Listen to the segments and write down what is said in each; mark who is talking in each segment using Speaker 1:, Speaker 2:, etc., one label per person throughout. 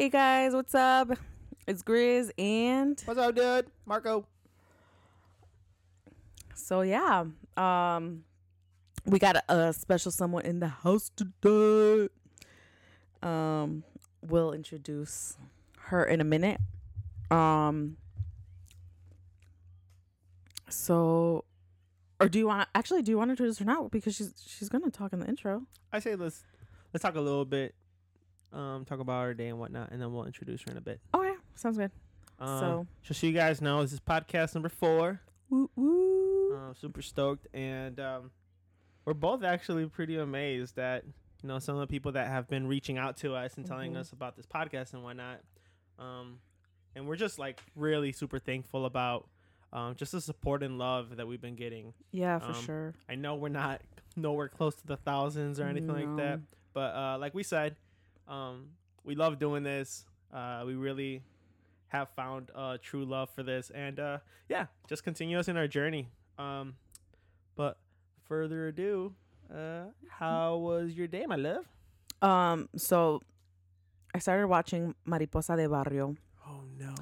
Speaker 1: Hey guys, what's up? It's Grizz and
Speaker 2: What's up, dude? Marco.
Speaker 1: so yeah, um we got a, a special someone in the house today. Um we'll introduce her in a minute. Um so or do you want actually do you want to introduce her now because she's she's going to talk in the intro.
Speaker 2: I say let's let's talk a little bit, um, talk about our day and whatnot, and then we'll introduce her in a bit.
Speaker 1: Oh yeah, sounds good.
Speaker 2: Um,
Speaker 1: so
Speaker 2: just so you guys know, this is podcast number four.
Speaker 1: woo woo.
Speaker 2: Um, super stoked, and um, we're both actually pretty amazed that you know some of the people that have been reaching out to us and telling
Speaker 1: Mhm.
Speaker 2: us about this podcast and whatnot. Um, and we're just like really super thankful about um, just the support and love that we've been getting.
Speaker 1: yeah, for
Speaker 2: um,
Speaker 1: sure.
Speaker 2: I know we're not nowhere close to the thousands or anything like that, but uh, like we said, um, we love doing this. Uh, we really have found uh, true love for this, and uh, yeah, just continue us in our journey. Um, but further ado, uh, how was your day, my love?
Speaker 1: Um, so I started watching Mariposa de Barrio
Speaker 2: Oh no,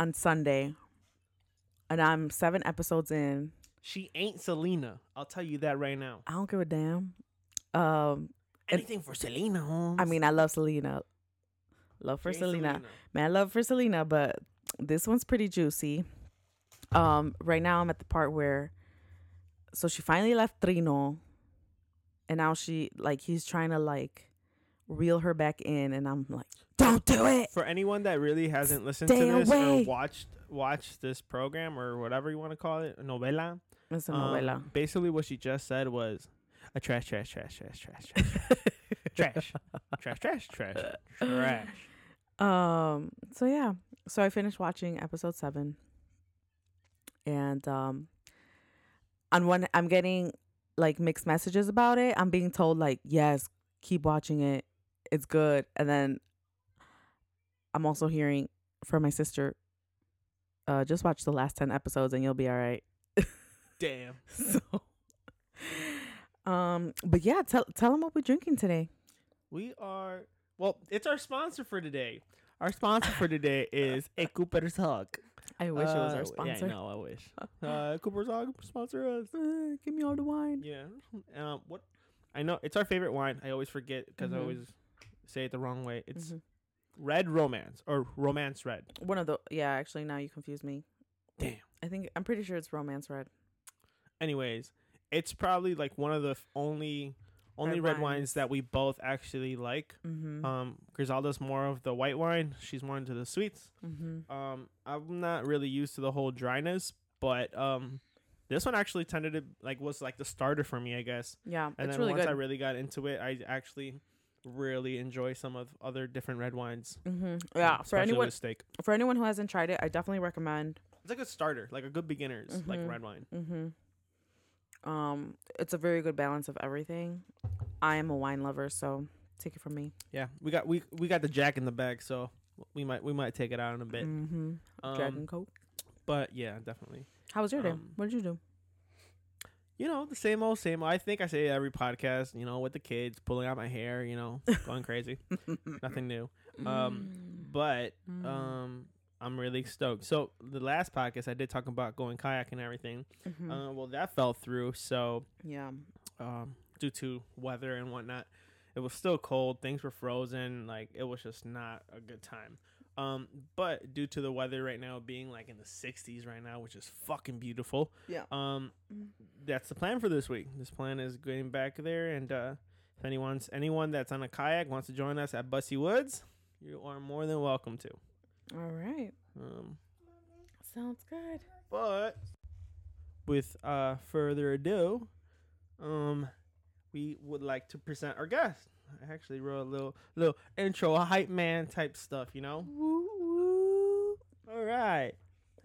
Speaker 1: on Sunday, and I'm seven episodes in.
Speaker 2: she ain't Selena. I'll tell you that right now.
Speaker 1: I don't give a damn. Um, And-
Speaker 2: Anything for Selena, Holmes.
Speaker 1: I mean, I love Selena. Love for
Speaker 2: ain't
Speaker 1: Selena. Man, love for Selena, but this one's pretty juicy. Um, right now I'm at the part where, so she finally left Trino, and now she like he's trying to like reel her back in, and I'm like, don't do it.
Speaker 2: For anyone that really hasn't listened
Speaker 1: Stay
Speaker 2: to this
Speaker 1: away.
Speaker 2: or watched watched this program or whatever you want to call it, novela.
Speaker 1: It's a
Speaker 2: um,
Speaker 1: novela.
Speaker 2: basically, what she just said was a trash, trash, trash, trash, trash, trash, trash, trash, trash, trash, trash.
Speaker 1: Um. So yeah. So I finished watching episode seven, and um, on one I'm getting like mixed messages about it. I'm being told like, yes, keep watching it, it's good, and then I'm also hearing from my sister, uh, just watch the last ten episodes and you'll be all right.
Speaker 2: Damn.
Speaker 1: so, um, but yeah, tell tell them what we're drinking today.
Speaker 2: We are well. It's our sponsor for today. Our sponsor for today is a Cooper's Hawk.
Speaker 1: I wish it was
Speaker 2: Uh,
Speaker 1: our sponsor.
Speaker 2: Yeah, no, I wish. Uh, Cooper's Hawk sponsor us.
Speaker 1: Uh, give me all the wine.
Speaker 2: Yeah. Um. What? I know it's our favorite wine. I always forget because I
Speaker 1: Mhm.
Speaker 2: always say it the wrong way. It's
Speaker 1: Mhm.
Speaker 2: Red Romance or Romance Red.
Speaker 1: One of the yeah, actually now you confuse me.
Speaker 2: Damn.
Speaker 1: I think I'm pretty sure it's romance red.
Speaker 2: anyways, it's probably like one of the only only
Speaker 1: Red
Speaker 2: red, wines.
Speaker 1: wines.
Speaker 2: that we both actually like.
Speaker 1: Mm-hmm.
Speaker 2: Um, Griselda's more of the white wine. She's more into the sweets.
Speaker 1: mm-hmm.
Speaker 2: Um, I'm not really used to the whole dryness, but um, this one actually tended to like was like the starter for me, I guess.
Speaker 1: Yeah,
Speaker 2: And then
Speaker 1: really
Speaker 2: once
Speaker 1: good.
Speaker 2: I really got into it, I actually really enjoy some of other different red wines.
Speaker 1: mm-hmm. Yeah, for anyone for anyone who hasn't tried it, I definitely recommend.
Speaker 2: It's like a starter, like a good beginner's like
Speaker 1: Mhm.
Speaker 2: red wine.
Speaker 1: Um, it's a very good balance of everything. I am a wine lover, so take it from me.
Speaker 2: Yeah, we got we we got the Jack in the bag, so we might we might take it out in a bit.
Speaker 1: Mm-hmm.
Speaker 2: Um,
Speaker 1: Dragon coat.
Speaker 2: But yeah, definitely.
Speaker 1: How was your day?
Speaker 2: um,
Speaker 1: What did you do?
Speaker 2: You know, the same old, same. Old. I think I say every podcast. You know, with the kids pulling out my hair. You know, going crazy. Nothing new. Um, but
Speaker 1: Mm.
Speaker 2: um, I'm really stoked. So the last podcast I did talk about going kayak and everything.
Speaker 1: Mhm.
Speaker 2: Uh, well, that fell through. So
Speaker 1: yeah.
Speaker 2: um, due to weather and whatnot, it was still cold. Things were frozen. Like it was just not a good time. Um, but due to the weather right now being like in the 60s right now, which is fucking beautiful.
Speaker 1: Yeah.
Speaker 2: Um,
Speaker 1: Mm.
Speaker 2: that's the plan for this week. This plan is going back there, and uh, if anyone's anyone that's on a kayak wants to join us at Busse Woods, you are more than welcome to.
Speaker 1: All right.
Speaker 2: Um,
Speaker 1: Sounds good.
Speaker 2: but with uh further ado, um, we would like to present our guest. I actually wrote a little little intro, a hype man type stuff, you know.
Speaker 1: Woo woo.
Speaker 2: All right.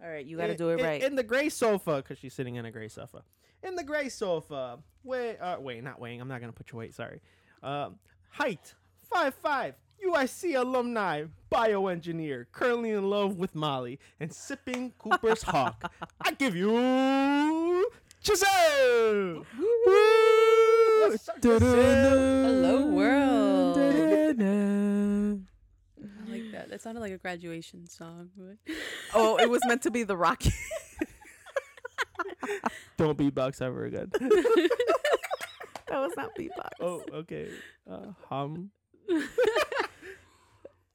Speaker 1: All right, you got to do it
Speaker 2: in-
Speaker 1: right.
Speaker 2: In the gray sofa, because she's sitting in a gray sofa. In the gray sofa. Wait, uh, wait, not weighing. I'm not gonna put your weight. Sorry. Um, height five five. UIC alumni, bioengineer, currently in love with Molly, and sipping Cooper's Hawk. I give you Giselle. What's up, Giselle?
Speaker 1: Hello, world.
Speaker 3: That sounded like a graduation song.
Speaker 1: Oh, it was meant to be the Rocky.
Speaker 2: Don't beatbox ever again.
Speaker 1: that was not beatbox.
Speaker 2: oh, okay. Uh, hum.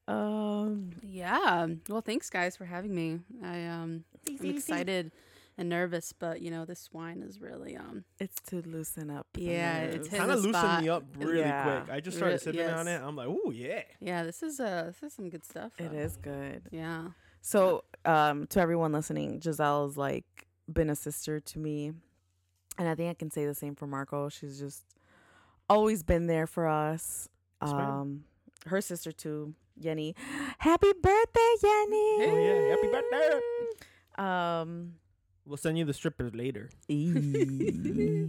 Speaker 1: Um,
Speaker 3: yeah. Well, thanks guys for having me. I um I'm excited and nervous, but you know this wine is really um
Speaker 1: it's to loosen up.
Speaker 3: Yeah, it's
Speaker 1: nerves.
Speaker 3: hit-
Speaker 2: Kind of
Speaker 3: the
Speaker 2: loosened me up really
Speaker 1: Yeah.
Speaker 2: quick. I just started
Speaker 3: Re-
Speaker 2: sipping on it. I'm like, ooh, yeah.
Speaker 3: yeah. This is uh this is some good stuff.
Speaker 1: It is good.
Speaker 3: Yeah.
Speaker 1: So, um, to everyone listening, Giselle's like been a sister to me, and I think I can say the same for Marco. She's just always been there for us.
Speaker 2: That's right.
Speaker 1: Um, her sister too, Yenny. Happy birthday, Yenny!
Speaker 2: Oh, yeah. Happy birthday.
Speaker 1: Um,
Speaker 2: We'll send you the strippers later.
Speaker 1: me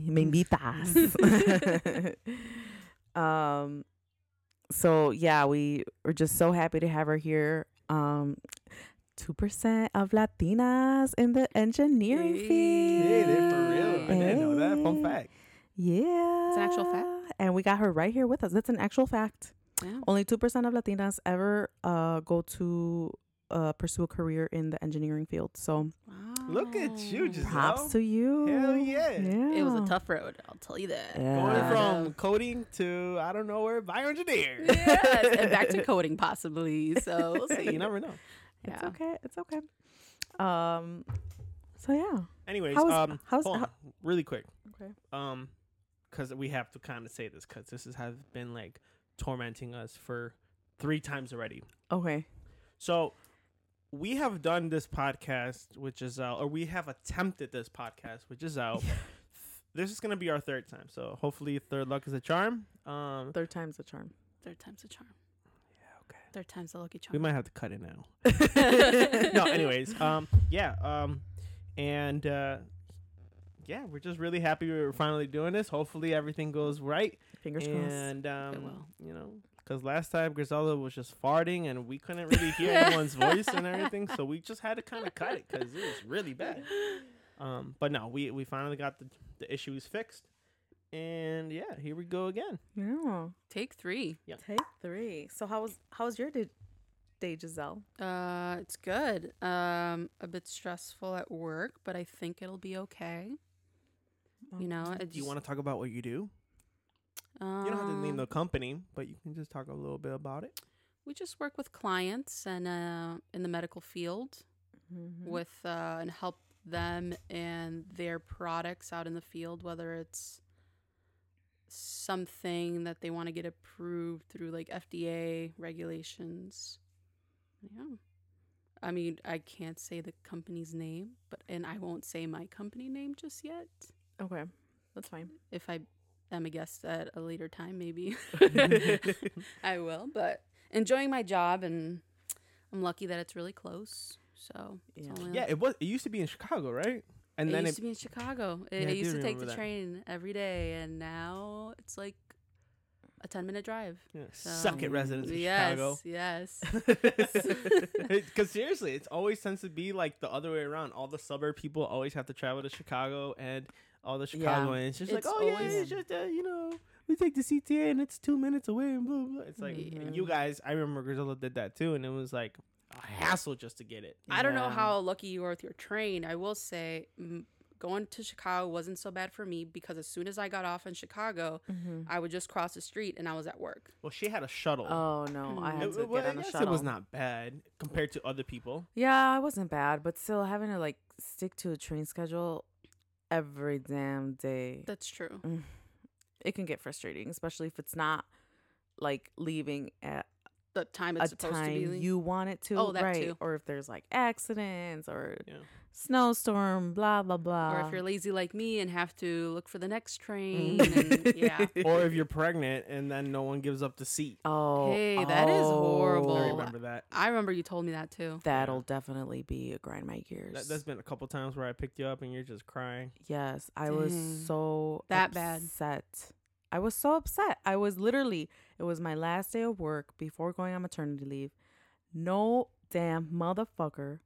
Speaker 1: invitas. um, so yeah, we were just so happy to have her here. Um, two percent of Latinas in the engineering
Speaker 3: Hey.
Speaker 1: field.
Speaker 2: Yeah, they're for real. I didn't know that. Fun fact.
Speaker 1: Yeah,
Speaker 3: It's an actual fact?
Speaker 1: and we got her right here with us. That's an actual fact.
Speaker 3: Yeah.
Speaker 1: Only two percent of Latinas ever uh go to uh pursue a career in the engineering field. So
Speaker 2: Look at you,
Speaker 3: Wow.
Speaker 2: Giselle.
Speaker 1: props to you.
Speaker 2: Hell yeah.
Speaker 1: Yeah.
Speaker 3: It was a tough road, I'll tell you that.
Speaker 1: Yeah.
Speaker 2: Going from coding to I don't know where bioengineer.
Speaker 3: yes, and back to coding possibly. So we'll see.
Speaker 2: You never know.
Speaker 1: It's okay. It's okay. Um. So yeah.
Speaker 2: Anyways,
Speaker 1: How's-
Speaker 2: um,
Speaker 1: how's-
Speaker 2: hold on,
Speaker 1: how-
Speaker 2: really quick.
Speaker 1: Okay.
Speaker 2: Um, because we have to kind of say this because this is, has been like tormenting us for three times already.
Speaker 1: Okay.
Speaker 2: So we have done this podcast with Giselle, or we have attempted this podcast with Giselle. this is gonna be our third time, so hopefully third luck is a charm. Um,
Speaker 1: Third time's a charm.
Speaker 3: Third time's a charm.
Speaker 2: yeah, okay.
Speaker 3: Third time's the lucky charm.
Speaker 2: We might have to cut it now. no, anyways, um, yeah, um, and uh, yeah, we're just really happy we're finally doing this. Hopefully everything goes right,
Speaker 1: Fingers crossed.
Speaker 2: and um,
Speaker 3: will.
Speaker 2: you know, because last time Griselda was just farting and we couldn't really hear anyone's voice and everything, so we just had to kind of cut it because it was really bad. Um, but no, we we finally got the the issues fixed, and yeah, here we go again.
Speaker 1: Yeah.
Speaker 3: Take three.
Speaker 1: Yeah, Take three. So how was how was your day, day Giselle?
Speaker 3: Uh, it's good. Um, a bit stressful at work, but I think it'll be okay. You know, it
Speaker 2: Do you want to talk about what you do? You don't have to name
Speaker 3: um,
Speaker 2: the company, but you can just talk a little bit about it.
Speaker 3: We just work with clients and uh, in the medical field
Speaker 1: Mhm.
Speaker 3: with uh, and help them and their products out in the field, whether it's something that they want to get approved through like FDA regulations. Yeah. I mean, I can't say the company's name, but and I won't say my company name just yet.
Speaker 1: Okay. That's fine.
Speaker 3: If I am a guest at a later time, maybe I will. But enjoying my job, and I'm lucky that it's really close. So
Speaker 1: Yeah.
Speaker 2: Yeah,
Speaker 3: like-
Speaker 2: it was. It used to be in Chicago, right? And then
Speaker 3: it
Speaker 2: then
Speaker 3: used
Speaker 2: it,
Speaker 3: to be in Chicago. It,
Speaker 2: Yeah, I
Speaker 3: I used
Speaker 2: do
Speaker 3: to take the
Speaker 2: that.
Speaker 3: train every day, and now it's like a ten minute drive.
Speaker 2: yeah,
Speaker 3: So-
Speaker 2: suck it, residents of
Speaker 3: yes,
Speaker 2: Chicago.
Speaker 3: yes.
Speaker 2: Because seriously, it always tends to be like the other way around. All the suburb people always have to travel to Chicago, and all the
Speaker 1: Yeah.
Speaker 2: Chicagoans just like,
Speaker 3: It's
Speaker 2: oh yeah,
Speaker 3: always-
Speaker 2: it's just uh, you know, we take the CTA and it's two minutes away, and blah blah. It's like
Speaker 1: Mhm.
Speaker 2: you guys. I remember Griselda did that too, and it was like a hassle just to get it.
Speaker 3: I don't know how lucky you are with your train. I will say, m- going to Chicago wasn't so bad for me because as soon as I got off in Chicago,
Speaker 1: Mm-hmm.
Speaker 3: I would just cross the street and I was at work.
Speaker 2: Well, she had a shuttle.
Speaker 1: Oh no, I had
Speaker 2: It-
Speaker 1: to
Speaker 2: well,
Speaker 1: get on a shuttle.
Speaker 2: it was not bad compared to other people.
Speaker 1: Yeah, it wasn't bad, but still having to like stick to a train schedule every damn day.
Speaker 3: That's true. Mm.
Speaker 1: It can get frustrating, especially if it's not like leaving at
Speaker 3: The time
Speaker 1: a
Speaker 3: it's supposed to be.
Speaker 1: time you want it to,
Speaker 3: Oh, that
Speaker 1: right?
Speaker 3: too.
Speaker 1: Or if there's like accidents or
Speaker 2: Yeah.
Speaker 1: Snowstorm, blah blah blah.
Speaker 3: or if you're lazy like me and have to look for the next train.
Speaker 1: Mm.
Speaker 3: and, yeah.
Speaker 2: or if you're pregnant and then no one gives up the seat.
Speaker 1: oh,
Speaker 3: Hey, that is horrible.
Speaker 2: I
Speaker 3: Oh,
Speaker 2: remember that.
Speaker 3: I remember you told me that too.
Speaker 1: That'll definitely be a grind my gears.
Speaker 2: that. There's been a couple times where I picked you up and you're just crying.
Speaker 1: Yes, I was so
Speaker 3: That bad.
Speaker 1: upset. I was so upset. I was literally it was my last day of work before going on maternity leave. No damn motherfucker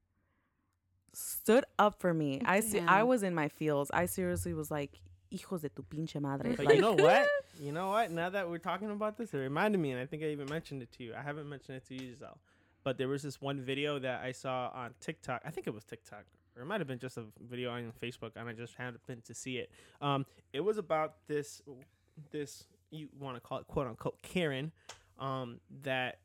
Speaker 1: stood up for me. I see I was in my feels. I seriously was like, hijos de tu pinche madre.
Speaker 2: But
Speaker 1: Like,
Speaker 2: you know what? You know what? Now that we're talking about this, it reminded me, and I think I even mentioned it to you. I haven't mentioned it to you, Giselle. but there was this one video that I saw on TikTok. I think it was TikTok, or it might have been just a video on Facebook, and I just happened to see it. Um, it was about this this you want to call it quote unquote Karen, um, that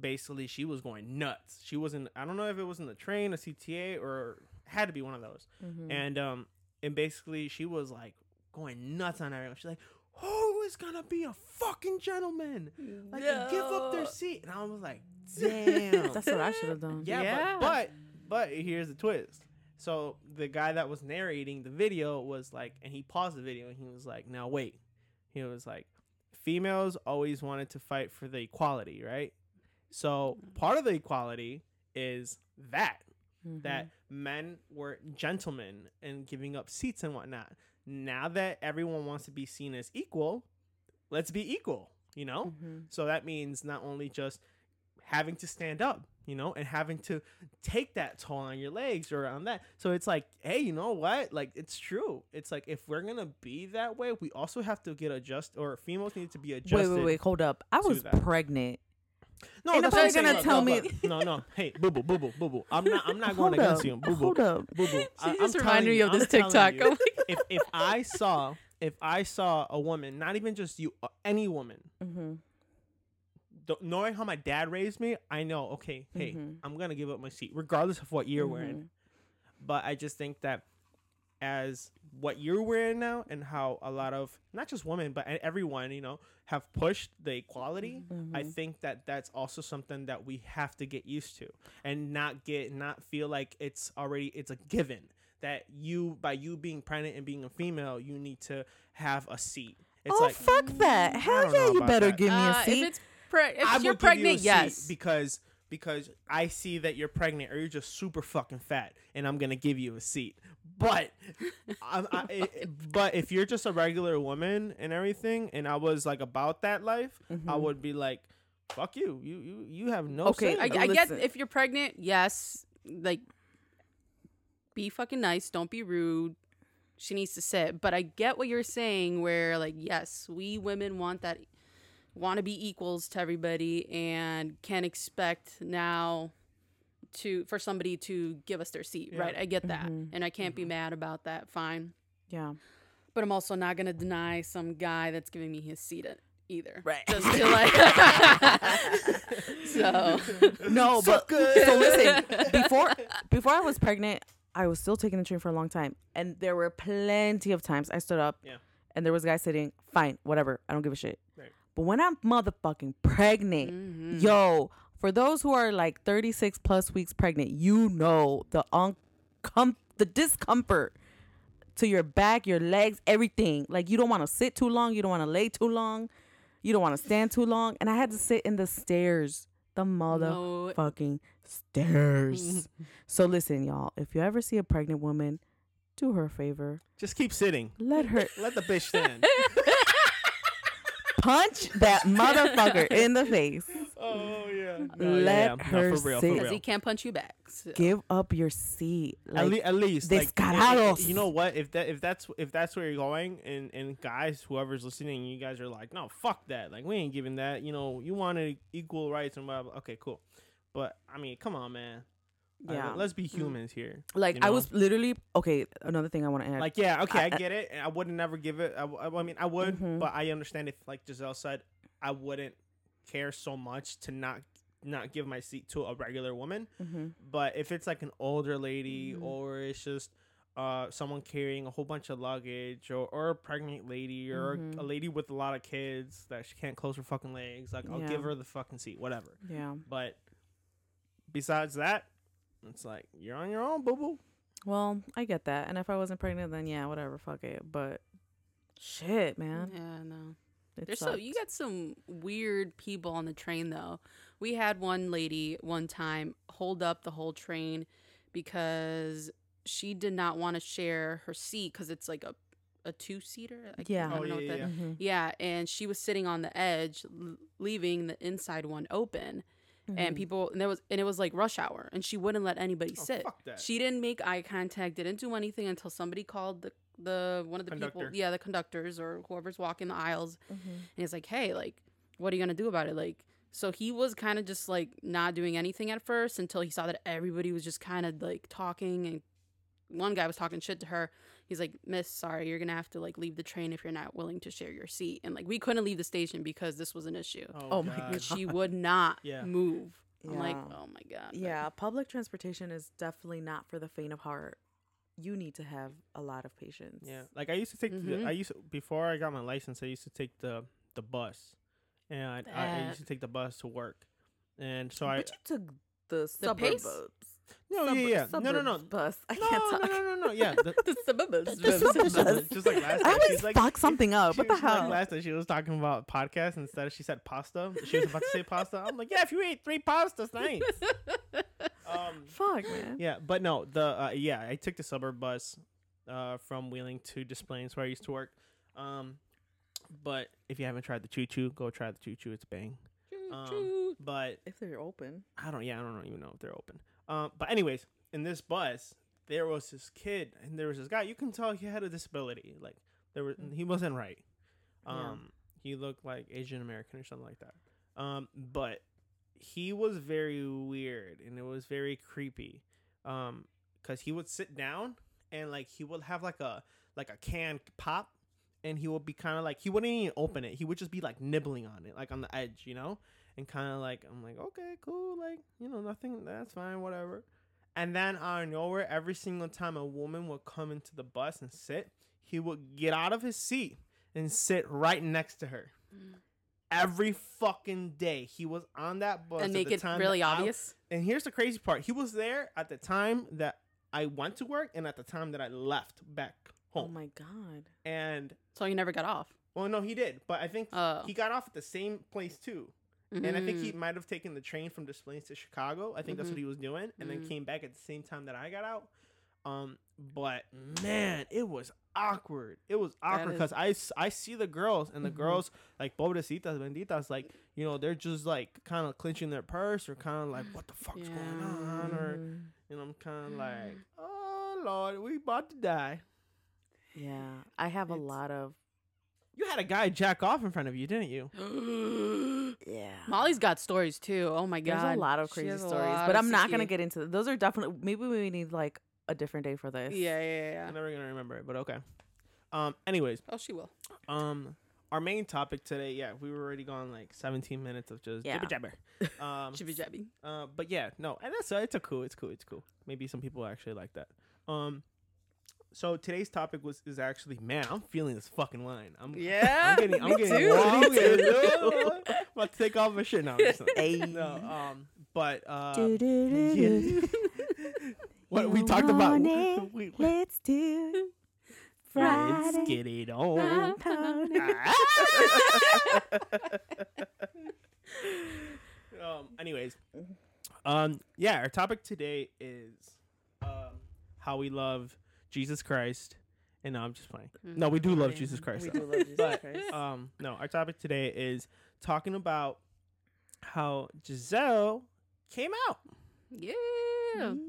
Speaker 2: basically she was going nuts. She wasn't. I don't know if it was in the train, a CTA, or had to be one of those.
Speaker 1: Mhm.
Speaker 2: And um, and basically she was like going nuts on everyone. She's like, "Who is gonna be a fucking gentleman? Like and give up their seat." And I was like, "Damn."
Speaker 1: That's what I should have done.
Speaker 2: yeah,
Speaker 3: Yeah.
Speaker 2: But, but but here's the twist. So the guy that was narrating the video was like, and he paused the video and he was like, "Now wait." He was like, "Females always wanted to fight for the equality, right? So part of the equality is that
Speaker 1: Mhm.
Speaker 2: that men were gentlemen and giving up seats and whatnot. Now that everyone wants to be seen as equal, let's be equal, you know?
Speaker 1: Mhm.
Speaker 2: So that means not only just having to stand up, you know, and having to take that toll on your legs or on that. So it's like, hey, you know what? Like it's true. It's like if we're gonna be that way, we also have to get adjust or females need to be adjusted.
Speaker 1: wait, wait. wait, Hold up. I was
Speaker 2: that.
Speaker 1: pregnant.
Speaker 2: No,
Speaker 1: Ain't
Speaker 2: that's
Speaker 1: nobody gonna
Speaker 2: Look,
Speaker 1: tell
Speaker 2: look,
Speaker 1: me-
Speaker 2: No, no. Hey, boo boo, boo boo, boo boo. I'm not. I'm not going
Speaker 1: Hold
Speaker 2: against
Speaker 1: up.
Speaker 2: you. Boo boo. Boo boo.
Speaker 3: She
Speaker 2: I'm
Speaker 3: just reminded me
Speaker 2: you,
Speaker 3: of this TikTok.
Speaker 2: you. If if I saw if I saw a woman, not even just you, uh, any woman,
Speaker 1: Mm-hmm.
Speaker 2: th- knowing how my dad raised me, I know. Okay, hey,
Speaker 1: Mhm.
Speaker 2: I'm gonna give up my seat, regardless of what you're
Speaker 1: Mm-hmm.
Speaker 2: wearing. But I just think that as what you're wearing now, and how a lot of not just women, but everyone, you know, have pushed the equality.
Speaker 1: Mm-hmm.
Speaker 2: I think that that's also something that we have to get used to, and not get not feel like it's already it's a given that you by you being pregnant and being a female, you need to have a seat. It's
Speaker 1: oh
Speaker 2: like
Speaker 1: fuck that! Hell yeah, you better
Speaker 2: that.
Speaker 1: give me a
Speaker 3: uh,
Speaker 1: seat.
Speaker 3: if it's pre- if you're
Speaker 2: would give you a
Speaker 3: pregnant,
Speaker 2: seat
Speaker 3: yes.
Speaker 2: because because I see that you're pregnant or you're just super fucking fat, and I'm gonna give you a seat. But, I, I, it- but if you're just a regular woman and everything, and I was like about that life, I
Speaker 1: Mhm.
Speaker 2: would be like, "Fuck you! You you you have no
Speaker 1: Okay,
Speaker 2: say."
Speaker 3: I, I get
Speaker 1: listen.
Speaker 3: if you're pregnant, yes, like be fucking nice, don't be rude. She needs to sit. But I get what you're saying where like yes, we women want that want to be equals to everybody and can expect now to for somebody to give us their seat,
Speaker 2: Yeah.
Speaker 3: right? I get that.
Speaker 1: Mhm.
Speaker 3: And I can't be mad about that. Fine.
Speaker 1: yeah.
Speaker 3: But I'm also not going to deny some guy that's giving me his seat e- either.
Speaker 1: Right.
Speaker 3: Just to like So
Speaker 1: No, but
Speaker 2: Sucker.
Speaker 1: so listen. Before before I was pregnant, I was still taking the train for a long time, and there were plenty of times I stood up,
Speaker 2: Yeah.
Speaker 1: and there was a guy sitting. Fine, whatever. I don't give a shit.
Speaker 2: Right.
Speaker 1: But when I'm motherfucking pregnant,
Speaker 3: Mhm.
Speaker 1: yo, for those who are like 36 plus weeks pregnant, you know the uncom- the discomfort to your back, your legs, everything. Like you don't want to sit too long, you don't want to lay too long, you don't want to stand too long, and I had to sit in the stairs, the
Speaker 3: No.
Speaker 1: motherfucking stairs. so listen, y'all, if you ever see a pregnant woman, do her a favor,
Speaker 2: Just keep sitting.
Speaker 1: let her
Speaker 2: Let the bitch stand.
Speaker 1: Punch that motherfucker in the face.
Speaker 2: oh yeah.
Speaker 1: Let her
Speaker 2: for real,
Speaker 1: sit.
Speaker 3: Because he can't punch you back. so.
Speaker 1: Give up your seat.
Speaker 2: at,
Speaker 1: Like,
Speaker 2: le- at least like, you know what if that if that's if that's where you're going and and guys whoever's listening you guys are like no fuck that like we ain't giving that you know you wanted equal rights and blah, blah okay cool but i mean come on man
Speaker 1: Yeah.
Speaker 2: let's be humans here
Speaker 1: Like
Speaker 2: you
Speaker 1: I was literally okay. Another thing I want to add.
Speaker 2: like yeah okay i,
Speaker 1: I-
Speaker 2: get it i would not never give it I mean i would
Speaker 1: Mhm.
Speaker 2: but i understand if like giselle said i wouldn't care so much to not not give my seat to a regular woman
Speaker 1: Mhm.
Speaker 2: but if it's like an older lady
Speaker 1: Mhm.
Speaker 2: or it's just uh, someone carrying a whole bunch of luggage or, or a pregnant lady or
Speaker 1: Mhm.
Speaker 2: a lady with a lot of kids that she can't close her fucking legs like i'll
Speaker 1: Yeah.
Speaker 2: give her the fucking seat whatever
Speaker 1: yeah.
Speaker 2: but besides that it's like you're on your own boo boo
Speaker 1: Well, I get that. And if I wasn't pregnant, then yeah, whatever, fuck it. But shit, man,
Speaker 3: Yeah, no.
Speaker 1: it
Speaker 3: There's so you got some weird people on the train though. We had one lady one time hold up the whole train because she did not want to share her seat because it's like a a two seater.
Speaker 1: Yeah.
Speaker 2: Oh,
Speaker 3: know what
Speaker 2: yeah,
Speaker 3: that.
Speaker 2: yeah.
Speaker 1: Mhm.
Speaker 3: Yeah, and she was sitting on the edge, l- leaving the inside one open, and
Speaker 1: Mhm.
Speaker 3: people and there was and it was like rush hour, and she wouldn't let anybody
Speaker 2: Oh,
Speaker 3: sit. She didn't make eye contact, didn't do anything until somebody called the the one of the people, yeah, the conductors or whoever's walking the aisles,
Speaker 1: Mhm.
Speaker 3: and he's like, "Hey, like, what are you gonna do about it? Like, So he was kind of just like not doing anything at first until he saw that everybody was just kind of like talking and one guy was talking shit to her. He's like, "Miss, sorry, you're going to have to like leave the train if you're not willing to share your seat." And like we couldn't leave the station because this was an issue.
Speaker 1: Oh my
Speaker 3: god. she would not
Speaker 2: Yeah.
Speaker 3: move. I'm like, "Oh my god." But-
Speaker 1: Yeah, public transportation is definitely not for the faint of heart. You need to have a lot of patience.
Speaker 2: Yeah, like I used to take.
Speaker 3: Mhm.
Speaker 2: The, I used to, before I got my license. I used to take the the bus, and I, I used to take the bus to work, and so
Speaker 1: but
Speaker 2: I.
Speaker 1: you took the
Speaker 3: The
Speaker 1: suburb
Speaker 3: pace?
Speaker 1: bus.
Speaker 2: No,
Speaker 1: Suburb-
Speaker 2: yeah, yeah. No, no, no.
Speaker 1: Bus. I
Speaker 2: No,
Speaker 1: can't
Speaker 2: no,
Speaker 1: talk.
Speaker 2: no, no, no, yeah. The,
Speaker 3: the suburbs.
Speaker 1: The suburbs.
Speaker 2: just like last
Speaker 1: I
Speaker 2: time,
Speaker 1: always
Speaker 2: she's like,
Speaker 1: fuck something up. What the
Speaker 2: was like
Speaker 1: hell?
Speaker 2: last time she was talking about podcasts instead of she said pasta. She was about to say pasta. I'm like, yeah, if you ate three pastas, thanks. Um,
Speaker 1: Fuck, man.
Speaker 2: yeah, but no, the uh, yeah, I took the suburb bus uh, from Wheeling to Des Plaines where I used to work. Um, but if you haven't tried the choo choo, go try the choo choo. It's bang. Um, but
Speaker 1: If they're open.
Speaker 2: I don't. Yeah, I don't even know if they're open. Um, but anyways, in this bus, there was this kid and there was this guy. You can tell he had a disability. Like there was, he wasn't right.
Speaker 1: Yeah.
Speaker 2: Um, he looked like Asian American or something like that. Um, but he was very weird and it was very creepy. Um, cause he would sit down and like he would have like a like a can pop, and he would be kind of like he wouldn't even open it. He would just be like nibbling on it, like on the edge, you know and kind of like I'm like, okay, cool, like you know, nothing, that's fine, whatever. And then out of nowhere, every single time a woman would come into the bus and sit, he would get out of his seat and sit right next to her. Mm. Every fucking day, he was on that bus
Speaker 3: and
Speaker 2: at
Speaker 3: make it really
Speaker 2: that I-
Speaker 3: obvious.
Speaker 2: and here's the crazy part: he was there at the time that I went to work and at the time that I left back
Speaker 1: oh
Speaker 2: home.
Speaker 1: Oh my god.
Speaker 2: and
Speaker 3: So he never got off.
Speaker 2: well, no, he did, but I think
Speaker 3: Oh.
Speaker 2: he got off at the same place too. And I think he
Speaker 3: Mm.
Speaker 2: might have taken the train from Des Plaines to Chicago. I think that's
Speaker 3: Mhm.
Speaker 2: what he was doing, and then
Speaker 3: Mhm.
Speaker 2: came back at the same time that I got out. Um, but man, it was awkward. It was awkward
Speaker 3: is-
Speaker 2: because I see the girls and the
Speaker 1: Mhm.
Speaker 2: girls like pobrecitas, benditas, like you know they're just like kind of clenching their purse or kind of like what the fuck's going on, or
Speaker 1: Mm,
Speaker 2: you know I'm kind of like oh lord, we about to die.
Speaker 1: yeah, I have a lot of
Speaker 2: You had a guy jack off in front of you, didn't you?
Speaker 1: yeah.
Speaker 3: Molly's got stories too. Oh my god.
Speaker 1: There's a lot of crazy stories, but I'm not gonna get into those. Are definitely maybe we need like a different day for this.
Speaker 3: Yeah, yeah, yeah.
Speaker 2: I'm never gonna remember it, but okay. Um, anyways,
Speaker 3: Oh, she will.
Speaker 2: Um, our main topic today, yeah, we were already gone like 17 minutes of just
Speaker 1: Yeah.
Speaker 2: jibber jabber. Um,
Speaker 3: Jibby jabby.
Speaker 2: uh, but yeah, no, and that's uh, it's a cool, it's cool, it's cool. Maybe some people actually like that. Um, so today's topic was is actually, man, I'm feeling this fucking wine. I'm
Speaker 3: Yeah.
Speaker 2: I'm getting, I'm
Speaker 3: me
Speaker 2: getting,
Speaker 3: too,
Speaker 2: I'm
Speaker 3: too.
Speaker 2: I'm about to take off my shit now. I'm
Speaker 1: Hey.
Speaker 2: no, um, but uh,
Speaker 1: Do-do-do-do.
Speaker 2: what we talked about.
Speaker 1: it?
Speaker 2: we, we,
Speaker 1: Let's do Friday.
Speaker 2: let's get it on. Um. Anyways, um. Yeah, our topic today is um how we love Jesus Christ. And no, I'm just playing. No, we do love
Speaker 1: Man,
Speaker 2: Jesus Christ.
Speaker 1: We
Speaker 2: though.
Speaker 1: do love Jesus
Speaker 2: But,
Speaker 1: Christ.
Speaker 2: Um. No, our topic today is talking about how Giselle came out.
Speaker 3: Yeah.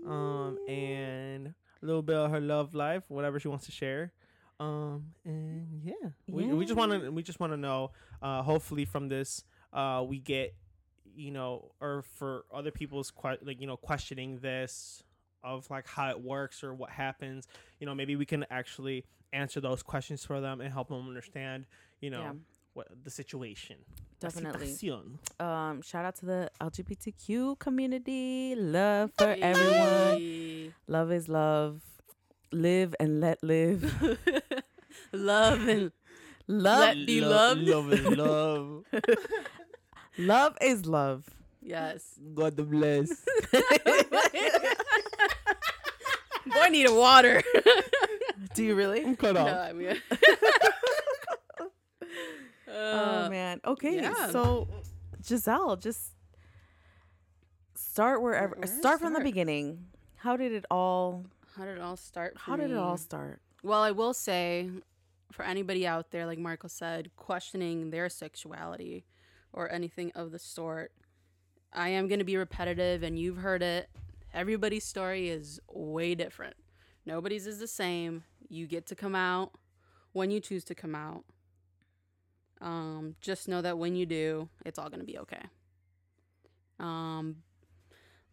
Speaker 2: Um. And a little bit of her love life, whatever she wants to share. Um. And yeah, we we just want to we just want to know. Uh. Hopefully from this, uh, we get you know, or for other people's que- like you know questioning this of like how it works or what happens. You know, maybe we can actually answer those questions for them and help them understand. You know.
Speaker 1: Yeah.
Speaker 2: What the situation? La
Speaker 1: Definitely.
Speaker 2: situación.
Speaker 1: Um, shout out to the LGBTQ community. Love for everyone. Love is love. Live and let live.
Speaker 3: Love and
Speaker 1: Love.
Speaker 3: Let be
Speaker 2: Lo-
Speaker 3: loved.
Speaker 2: Love is love.
Speaker 1: love is love.
Speaker 3: yes.
Speaker 2: God bless.
Speaker 3: Boy, I need a water.
Speaker 1: Do you really?
Speaker 2: I'm cut
Speaker 3: no,
Speaker 2: off.
Speaker 3: I mean.
Speaker 1: oh
Speaker 3: Uh,
Speaker 1: man. Okay.
Speaker 3: yeah.
Speaker 1: So Giselle, just start wherever.
Speaker 3: Where- where
Speaker 1: start from the beginning. How did it all?
Speaker 3: How did it all start? for
Speaker 1: How did it all start?
Speaker 3: Well, I will say, for anybody out there, like Marco said, questioning their sexuality or anything of the sort, I am going to be repetitive, and you've heard it. Everybody's story is way different. Nobody's is the same. You get to come out when you choose to come out. Um, just know that when you do, it's all going to be okay. Um,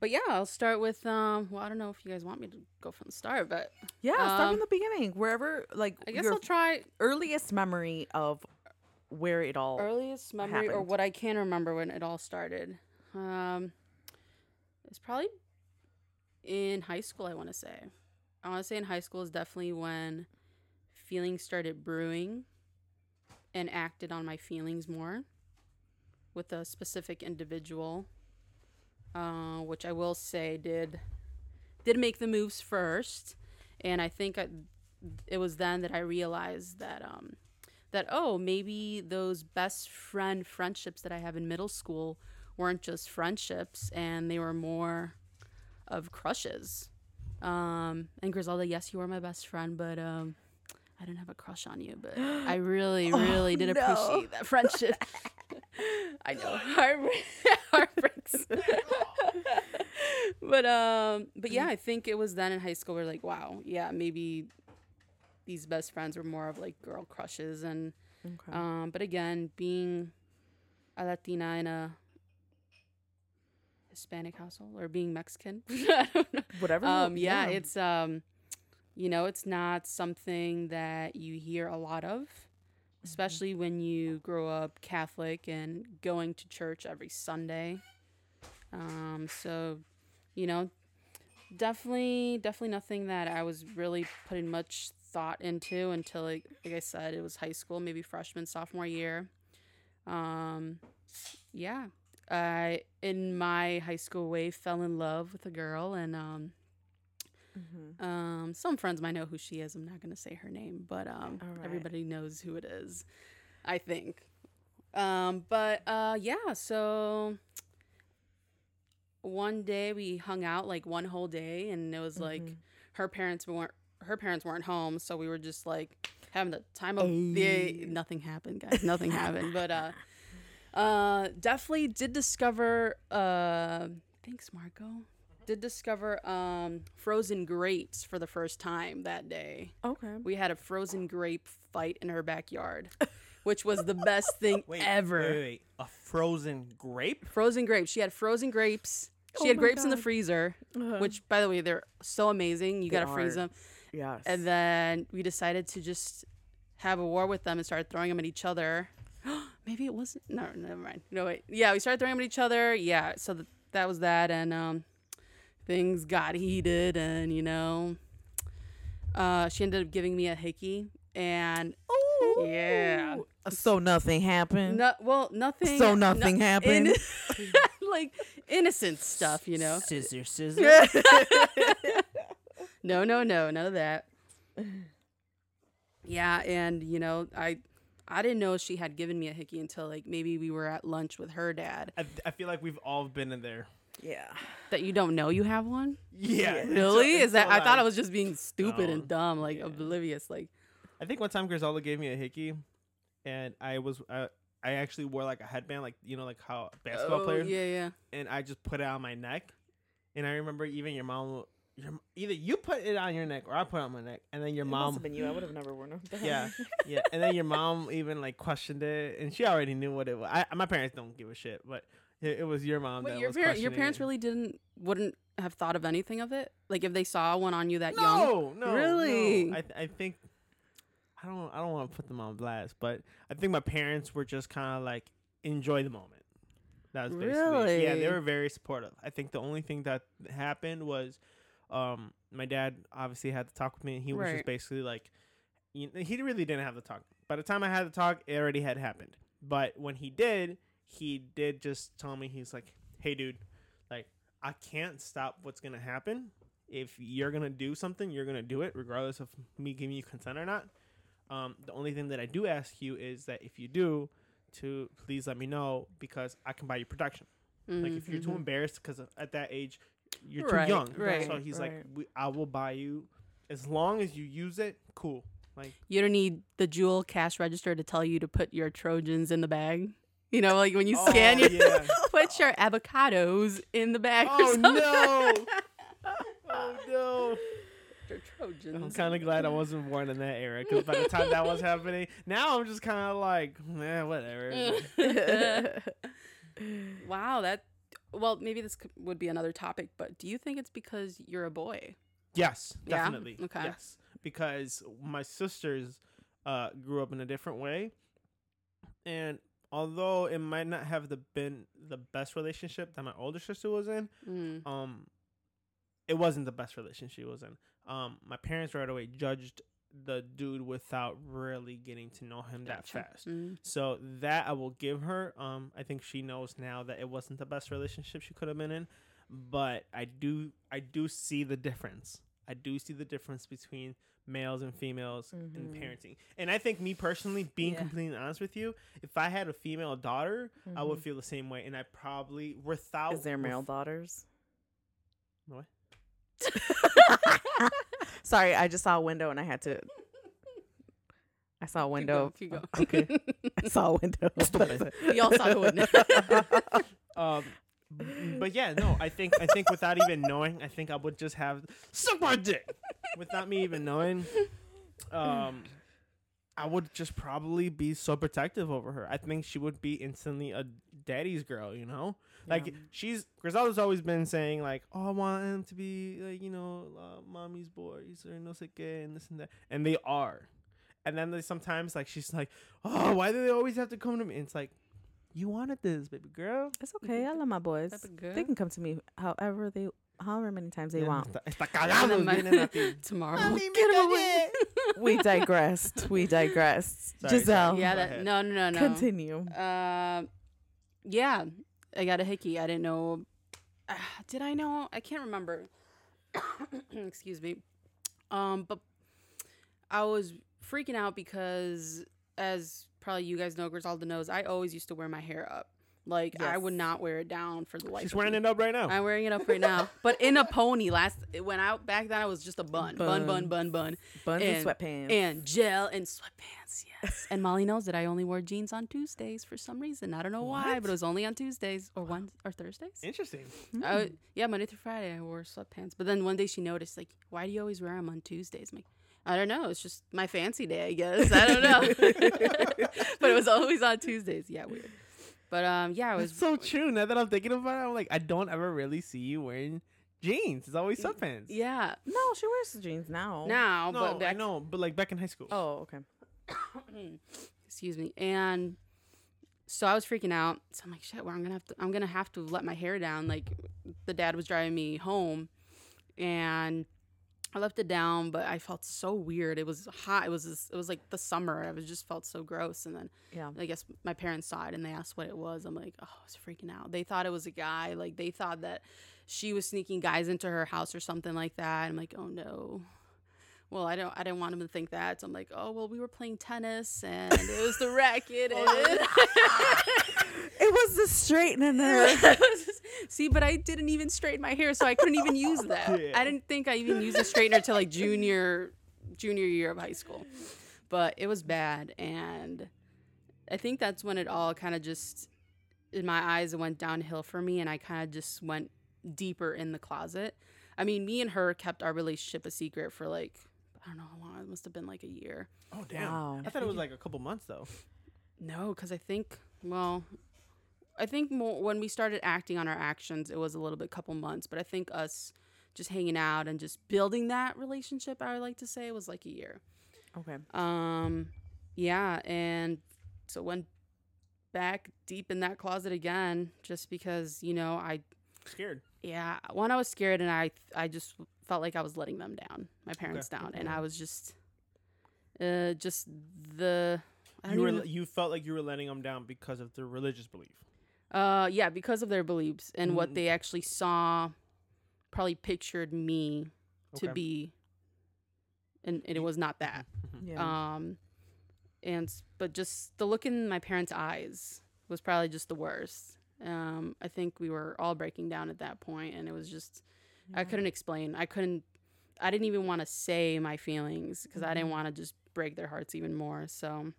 Speaker 3: but yeah, I'll start with um. Well, I don't know if you guys want me to go from the start, but
Speaker 1: Yeah, start
Speaker 3: Um,
Speaker 1: from the beginning. Wherever, like,
Speaker 3: I guess I'll try
Speaker 1: earliest memory of where it all.
Speaker 3: earliest memory or what I can remember when it all started. Um, it's probably in high school. I want to say. I want to say in high school is definitely when feelings started brewing, and acted on my feelings more, with a specific individual. Uh, which I will say did did make the moves first, and I think I, it was then that I realized that um, that oh maybe those best friend friendships that I have in middle school weren't just friendships and they were more of crushes. Um, and Griselda, yes, you are my best friend, but um, I didn't have a crush on you, but I really,
Speaker 1: Oh,
Speaker 3: really did
Speaker 1: no.
Speaker 3: appreciate that friendship. I know heart heartbreaks. but um, but yeah, I think it was then in high school we're like, wow, yeah, maybe these best friends were more of like girl crushes and
Speaker 1: Okay.
Speaker 3: um, but again, being a Latina in a Hispanic household or being Mexican, I don't know.
Speaker 1: Whatever.
Speaker 3: Um, yeah, it's um, you know, it's not something that you hear a lot of, especially when you grow up Catholic and going to church every Sunday. Um, so, you know, definitely, definitely nothing that I was really putting much thought into until, like, like I said, it was high school, maybe freshman, sophomore year. Um, yeah, I in my high school way fell in love with a girl, and um,
Speaker 1: Mhm.
Speaker 3: um, some friends might know who she is. I'm not gonna say her name, but um,
Speaker 1: right.
Speaker 3: everybody knows who it is, I think. Um, but uh, yeah, so one day we hung out like one whole day, and it was like
Speaker 1: Mhm.
Speaker 3: her parents weren't her parents weren't home, so we were just like having the time of the nothing happened, guys. Nothing happened, but uh, uh, definitely did discover. Uh, thanks, Marco. Did discover um frozen grapes for the first time that day.
Speaker 1: Okay.
Speaker 3: We had a frozen grape fight in her backyard, which was the best thing
Speaker 2: Wait,
Speaker 3: ever.
Speaker 2: Wait, wait, wait. A frozen grape?
Speaker 3: Frozen grapes. She had frozen grapes. She
Speaker 1: Oh
Speaker 3: had
Speaker 1: my
Speaker 3: grapes in the freezer,
Speaker 1: Uh-huh.
Speaker 3: which, by the way, they're so amazing. You gotta freeze them.
Speaker 1: Yes.
Speaker 3: And then we decided to just have a war with them and started throwing them at each other. Maybe it wasn't. No, never mind. No wait. Yeah, we started throwing at each other. Yeah, so th- that was that, and um, things got heated, and you know, uh, she ended up giving me a hickey, and Oh
Speaker 1: Yeah. So nothing happened.
Speaker 3: no, well, nothing.
Speaker 1: So nothing happened?
Speaker 3: in- like innocent stuff, you know.
Speaker 2: Scissor, scissor.
Speaker 3: no, no, no, none of that. Yeah, and you know, I I didn't know she had given me a hickey until like maybe we were at lunch with her dad.
Speaker 2: I, I feel like we've all been in there.
Speaker 1: yeah.
Speaker 3: That you don't know you have one?
Speaker 2: Yeah. it's
Speaker 3: Really?
Speaker 2: so-
Speaker 3: Is that I thought I was just being stupid
Speaker 2: No.
Speaker 3: and dumb, like
Speaker 2: Yeah.
Speaker 3: oblivious, like
Speaker 2: I think one time Griselda gave me a hickey, and I was uh, I actually wore like a headband, like you know, like how basketball
Speaker 3: oh,
Speaker 2: players,
Speaker 3: Yeah, yeah.
Speaker 2: and I just put it on my neck. And I remember even your mom, your, either you put it on your neck or I put it on my neck, and then your
Speaker 1: It must
Speaker 2: mom,
Speaker 1: have been you. I would have never worn them.
Speaker 2: yeah, yeah, and then your mom even like questioned it, and she already knew what it was. I, my parents don't give a shit, but it, it was your mom
Speaker 3: Wait,
Speaker 2: that
Speaker 3: your
Speaker 2: was
Speaker 3: parents your parents
Speaker 2: it.
Speaker 3: really didn't wouldn't have thought of anything of it? Like if they saw one on you that young?
Speaker 2: No, no,
Speaker 3: Really?
Speaker 2: No. I th- I think I don't I don't want to put them on blast, but I think my parents were just kind of like enjoy the moment. That was basically yeah. They were very supportive. I think the only thing that happened was, um, my dad obviously had to talk with me, and he was
Speaker 3: Right.
Speaker 2: just basically like, you he really didn't have the talk. By the time I had the talk, it already had happened. But when he did, he did just tell me he's like, "Hey, dude, like I can't stop what's gonna happen. If you're gonna do something, you're gonna do it, regardless of me giving you consent or not. Um, the only thing that I do ask you is that if you do, to please let me know because I can buy you protection. Like if you're too
Speaker 3: Mhm.
Speaker 2: embarrassed because at that age you're too
Speaker 3: Right,
Speaker 2: young.
Speaker 3: right,
Speaker 2: So he's like,
Speaker 1: right.
Speaker 2: we, I will buy you as long as you use it. Cool. Like
Speaker 3: You don't need the jewel cash register to tell you to put your Trojans in the bag. You know, like when you scan,
Speaker 2: Oh,
Speaker 3: you
Speaker 2: yeah.
Speaker 3: put your avocados in the bag. or
Speaker 2: Oh
Speaker 3: something.
Speaker 2: no! oh no!
Speaker 3: Your Trojans.
Speaker 2: I'm kind of glad I wasn't born in that era because by the time that was happening, now I'm just kind of like, eh, whatever.
Speaker 3: wow, that well, maybe this could, would be another topic, but do you think it's because you're a boy?
Speaker 2: Yes,
Speaker 3: Yeah?
Speaker 2: definitely.
Speaker 3: Okay.
Speaker 2: Yes, because my sisters uh, grew up in a different way, and although it might not have the been the best relationship that my older sister was in,
Speaker 3: Mm.
Speaker 2: um, it wasn't the best relationship she was in. Um, my parents right away judged the dude without really getting to know him that fast.
Speaker 3: Mm.
Speaker 2: So that I will give her. Um, I think she knows now that it wasn't the best relationship she could have been in, but I do I do see the difference. I do see the difference between males and females in
Speaker 1: Mhm.
Speaker 2: parenting. And I think me personally, being
Speaker 3: Yeah.
Speaker 2: completely honest with you, if I had a female daughter, I would
Speaker 1: Mhm.
Speaker 2: feel the same way. And I probably without
Speaker 1: Is there male
Speaker 2: with-
Speaker 1: daughters?
Speaker 2: What?
Speaker 1: Sorry, I just saw a window and I had to. I saw a window.
Speaker 3: Keep going.
Speaker 1: Okay. I saw a window.
Speaker 2: Stupid.
Speaker 3: we all saw the window.
Speaker 2: Um, but yeah, no, I think I think without even knowing, I think I would just have suck my dick without me even knowing. Um, I would just probably be so protective over her. I think she would be instantly a daddy's girl. You know, like
Speaker 1: Yeah.
Speaker 2: she's Griselda's always been saying like, oh, I want him to be like you know, uh, mommy's boys or no sé qué and this and that, and they are. And then they sometimes like she's like, oh, why do they always have to come to me? And it's like, you wanted this, baby girl.
Speaker 1: It's okay. I love my boys.
Speaker 3: Type of
Speaker 1: They can come to me however they, however many times they
Speaker 2: Ya
Speaker 1: want.
Speaker 2: Está, está
Speaker 3: And
Speaker 2: cagado,
Speaker 3: then my-
Speaker 2: vienen a ti.
Speaker 3: Tomorrow.
Speaker 2: Mami,
Speaker 3: we'll
Speaker 2: me
Speaker 3: away.
Speaker 1: We digressed. We digressed.
Speaker 2: Sorry,
Speaker 1: Giselle,
Speaker 2: sorry.
Speaker 3: Yeah, that no, no, no, no.
Speaker 1: continue.
Speaker 3: Um, yeah, I got a hickey. I didn't know. Uh, did I know? I can't remember. Excuse me. Um, but I was freaking out because, as probably you guys know, Griselda knows, I always used to wear my hair up. Like I would not wear it down for the life.
Speaker 2: She's
Speaker 3: of
Speaker 2: wearing
Speaker 3: me.
Speaker 2: it up right now.
Speaker 3: I'm wearing it up right now, but in a pony. Last it went out back then. I was just a bun, bun, bun, bun, bun,
Speaker 1: Buns and,
Speaker 3: and-
Speaker 1: sweatpants.
Speaker 3: and gel and sweatpants. Yes. and Molly knows that I only wore jeans on Tuesdays for some reason. I don't know why, but it was only on Tuesdays or one or Thursdays.
Speaker 2: Interesting.
Speaker 3: I yeah, Monday through Friday I wore sweatpants. But then one day she noticed, like, why do you always wear them on Tuesdays? I'm like, I don't know. It's just my fancy day, I guess. I don't know. but it was always on Tuesdays. Yeah, weird. But um, yeah, I was
Speaker 2: It's so true. Now that I'm thinking about it, I'm like, I don't ever really see you wearing jeans. It's always sweatpants.
Speaker 3: yeah
Speaker 1: no, she wears jeans now.
Speaker 3: now,
Speaker 2: No,
Speaker 3: but
Speaker 2: I know, but like back in high school.
Speaker 1: Oh, okay.
Speaker 3: excuse me and so i was freaking out so i'm like shit well i'm gonna have to i'm gonna have to let my hair down like the dad was driving me home and i left it down but i felt so weird. It was hot. It was this, it was like the summer. I was just felt so gross. And then
Speaker 1: Yeah.
Speaker 3: i guess my parents saw it and they asked what it was. I'm like oh i was freaking out. They thought it was a guy. Like they thought that she was sneaking guys into her house or something like that. I'm like oh no well, I don't. I didn't want him to think that. So I'm like, oh well, we were playing tennis and it was the racket. Oh, and
Speaker 1: It was the straightener.
Speaker 3: See, but I didn't even straighten my hair, so I couldn't even use that.
Speaker 2: Yeah.
Speaker 3: I didn't think I even used a straightener till like junior, junior year of high school. But it was bad, and I think that's when it all kind of just, in my eyes, it went downhill for me, and I kind of just went deeper in the closet. I mean, me and her kept our relationship a secret for like I don't know how long. It must have been like a year.
Speaker 2: Oh damn!
Speaker 1: Wow.
Speaker 2: I thought it was like a couple months though.
Speaker 3: No, because I think, well, I think more when we started acting on our actions, it was a little bit couple months. But I think us just hanging out and just building that relationship, I would like to say, was like a year.
Speaker 1: okay.
Speaker 3: Um, yeah, and so went back deep in that closet again, just because you know I,
Speaker 2: Scared.
Speaker 3: yeah, one I was scared and I I just felt like I was letting them down, my parents down, and I was just, uh, just the. I
Speaker 2: You were
Speaker 3: even-
Speaker 2: you felt like you were letting them down because of their religious belief.
Speaker 3: Uh, yeah, because of their beliefs and
Speaker 2: Mm.
Speaker 3: what they actually saw, probably pictured me to
Speaker 2: Okay.
Speaker 3: be, and, and it was not that.
Speaker 1: Yeah.
Speaker 3: Um, and but just the look in my parents' eyes was probably just the worst. Um, I think we were all breaking down at that point, and it was just I couldn't explain. I couldn't. I didn't even want to say my feelings because I didn't
Speaker 1: Mhm.
Speaker 3: want to just break their hearts even more. So